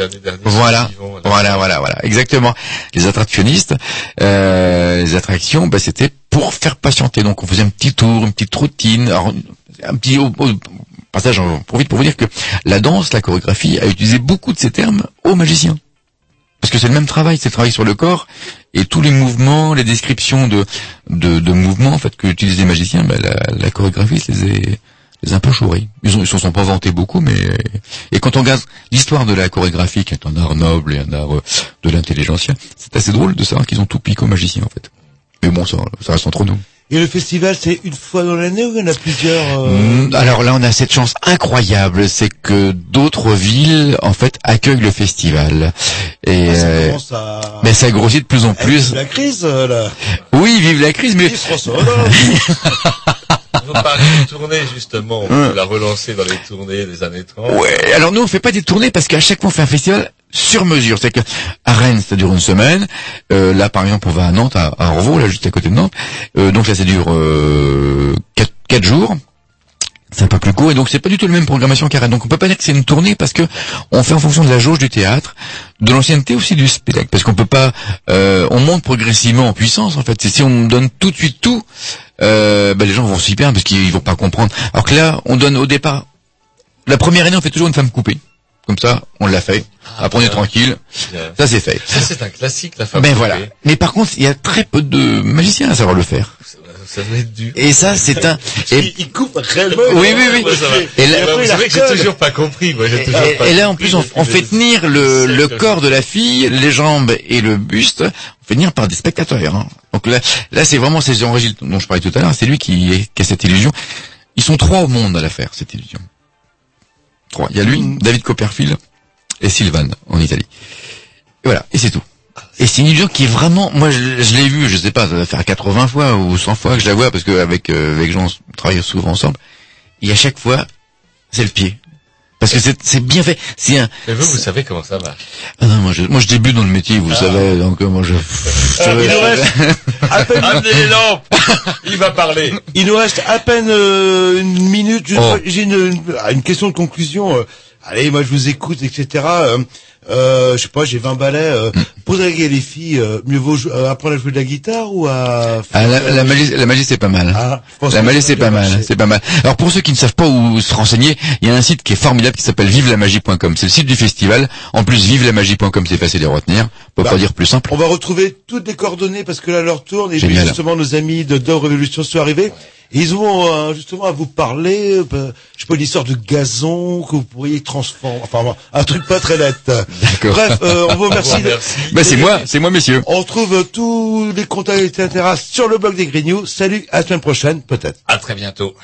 Voilà, voilà, voilà, voilà, exactement. Les attractionnistes, euh, les attractions, bah, c'était pour faire patienter. Donc on faisait un petit tour, une petite routine, alors, un petit au, au passage, j'en profite pour vous dire que la danse, la chorégraphie a utilisé beaucoup de ces termes aux magiciens. Parce que c'est le même travail, c'est le travail sur le corps et tous les mouvements, les descriptions de de, de mouvements en fait que utilisent les magiciens, bah, la, la chorégraphie les les un peu chourés. Ils ils se sont pas vantés beaucoup, mais et quand on regarde l'histoire de la chorégraphie, qui est un art noble et un art euh, de l'intelligentsia, c'est assez drôle de savoir qu'ils ont tout piqué aux magiciens en fait. Mais bon, ça, ça reste entre nous. Et le festival, c'est une fois dans l'année ou il y en a plusieurs euh, Mm, Alors là, on a cette chance incroyable, c'est que d'autres villes, en fait, accueillent le festival. Et Ah, ça euh, à... mais ça grossit de plus en Eh, plus. vive la crise, là. Oui, vive la crise, mais François Hollande. Vous parlez de tournée, justement. On Hum. la relancer dans les tournées des années 30. Ouais, alors nous on fait pas des tournées parce qu'à chaque fois on fait un festival sur mesure. C'est que à Rennes, ça dure une semaine. Euh, là, par exemple, on va à Nantes, à, à Orvaux, là, juste à côté de Nantes. Euh, donc là, ça dure euh, quatre, quatre jours. C'est un peu plus court et donc c'est pas du tout la même programmation Rennes. Donc on peut pas dire que c'est une tournée parce que on fait en fonction de la jauge du théâtre, de l'ancienneté aussi du spectacle. Parce qu'on peut pas, euh, on monte progressivement en puissance en fait. Si on donne tout de suite tout, euh, ben, les gens vont s'y perdre parce qu'ils vont pas comprendre. Alors que là, on donne au départ, la première année on fait toujours une femme coupée. Comme ça, on l'a fait. Après on est tranquille. Ça c'est fait. Ça, c'est un classique, la femme Ben coupée. voilà. Mais par contre, il y a très peu de magiciens à savoir le faire. Ça doit être dur. Et ça, c'est un. Et... Il coupe réellement. Oui, oui, oui. Et là- que j'ai toujours pas compris. Moi, j'ai Et, toujours pas et là, en plus, on, fait tenir le, le corps de la fille, les jambes et le buste, on fait tenir par des spectateurs. hein. Donc là, là, c'est vraiment ces Régis dont je parlais tout à l'heure. C'est lui qui, est- qui a cette illusion. Ils sont trois au monde à la faire cette illusion. Trois. Il y a lui, David Copperfield et Sylvan en Italie. Et voilà. Et c'est tout. Et c'est une illusion qui est vraiment, moi je, je l'ai vu, je sais pas, ça va faire 80 fois ou 100 fois que je la vois parce qu'avec euh, avec Jean, on travaille souvent ensemble. Et à chaque fois, c'est le pied. Parce que c'est c'est bien fait. C'est un. Mais vous, vous savez comment ça marche. Ah non, moi je, moi je débute dans le métier, vous savez, donc euh, moi je. je- Euh, il nous reste à peine, Amenez les lampes Il va parler il nous reste à peine euh, une minute. Je- Oh. J'ai une, une, ah, une question de conclusion. euh, allez, moi je vous écoute, etc. Euh, euh, je sais pas, j'ai 20 balais. Euh, Posez à les filles, euh, mieux vaut euh, apprendre à jouer de la guitare ou à... Ah, la, la magie, la magie c'est pas mal. Ah, la magie c'est pas mal, c'est pas mal. Alors pour ceux qui ne savent pas où se renseigner, il y a un site qui est formidable qui s'appelle vivelamagie.com. C'est le site du festival. En plus, vivelamagie.com, c'est facile à retenir. On peut Bah, pas dire plus simple. On va retrouver toutes les coordonnées parce que là leur tourne et puis justement nos amis de Dove Revolution sont arrivés. Ils vont euh, justement à vous parler, euh, bah, je sais pas, une histoire de gazon que vous pourriez transformer, enfin un truc pas très net. D'accord. Bref, euh, on vous remercie. Bah c'est moi, c'est moi messieurs. On retrouve euh, tous les contacts, etc. sur le blog des Green News. Salut, à la semaine prochaine, peut-être. À très bientôt.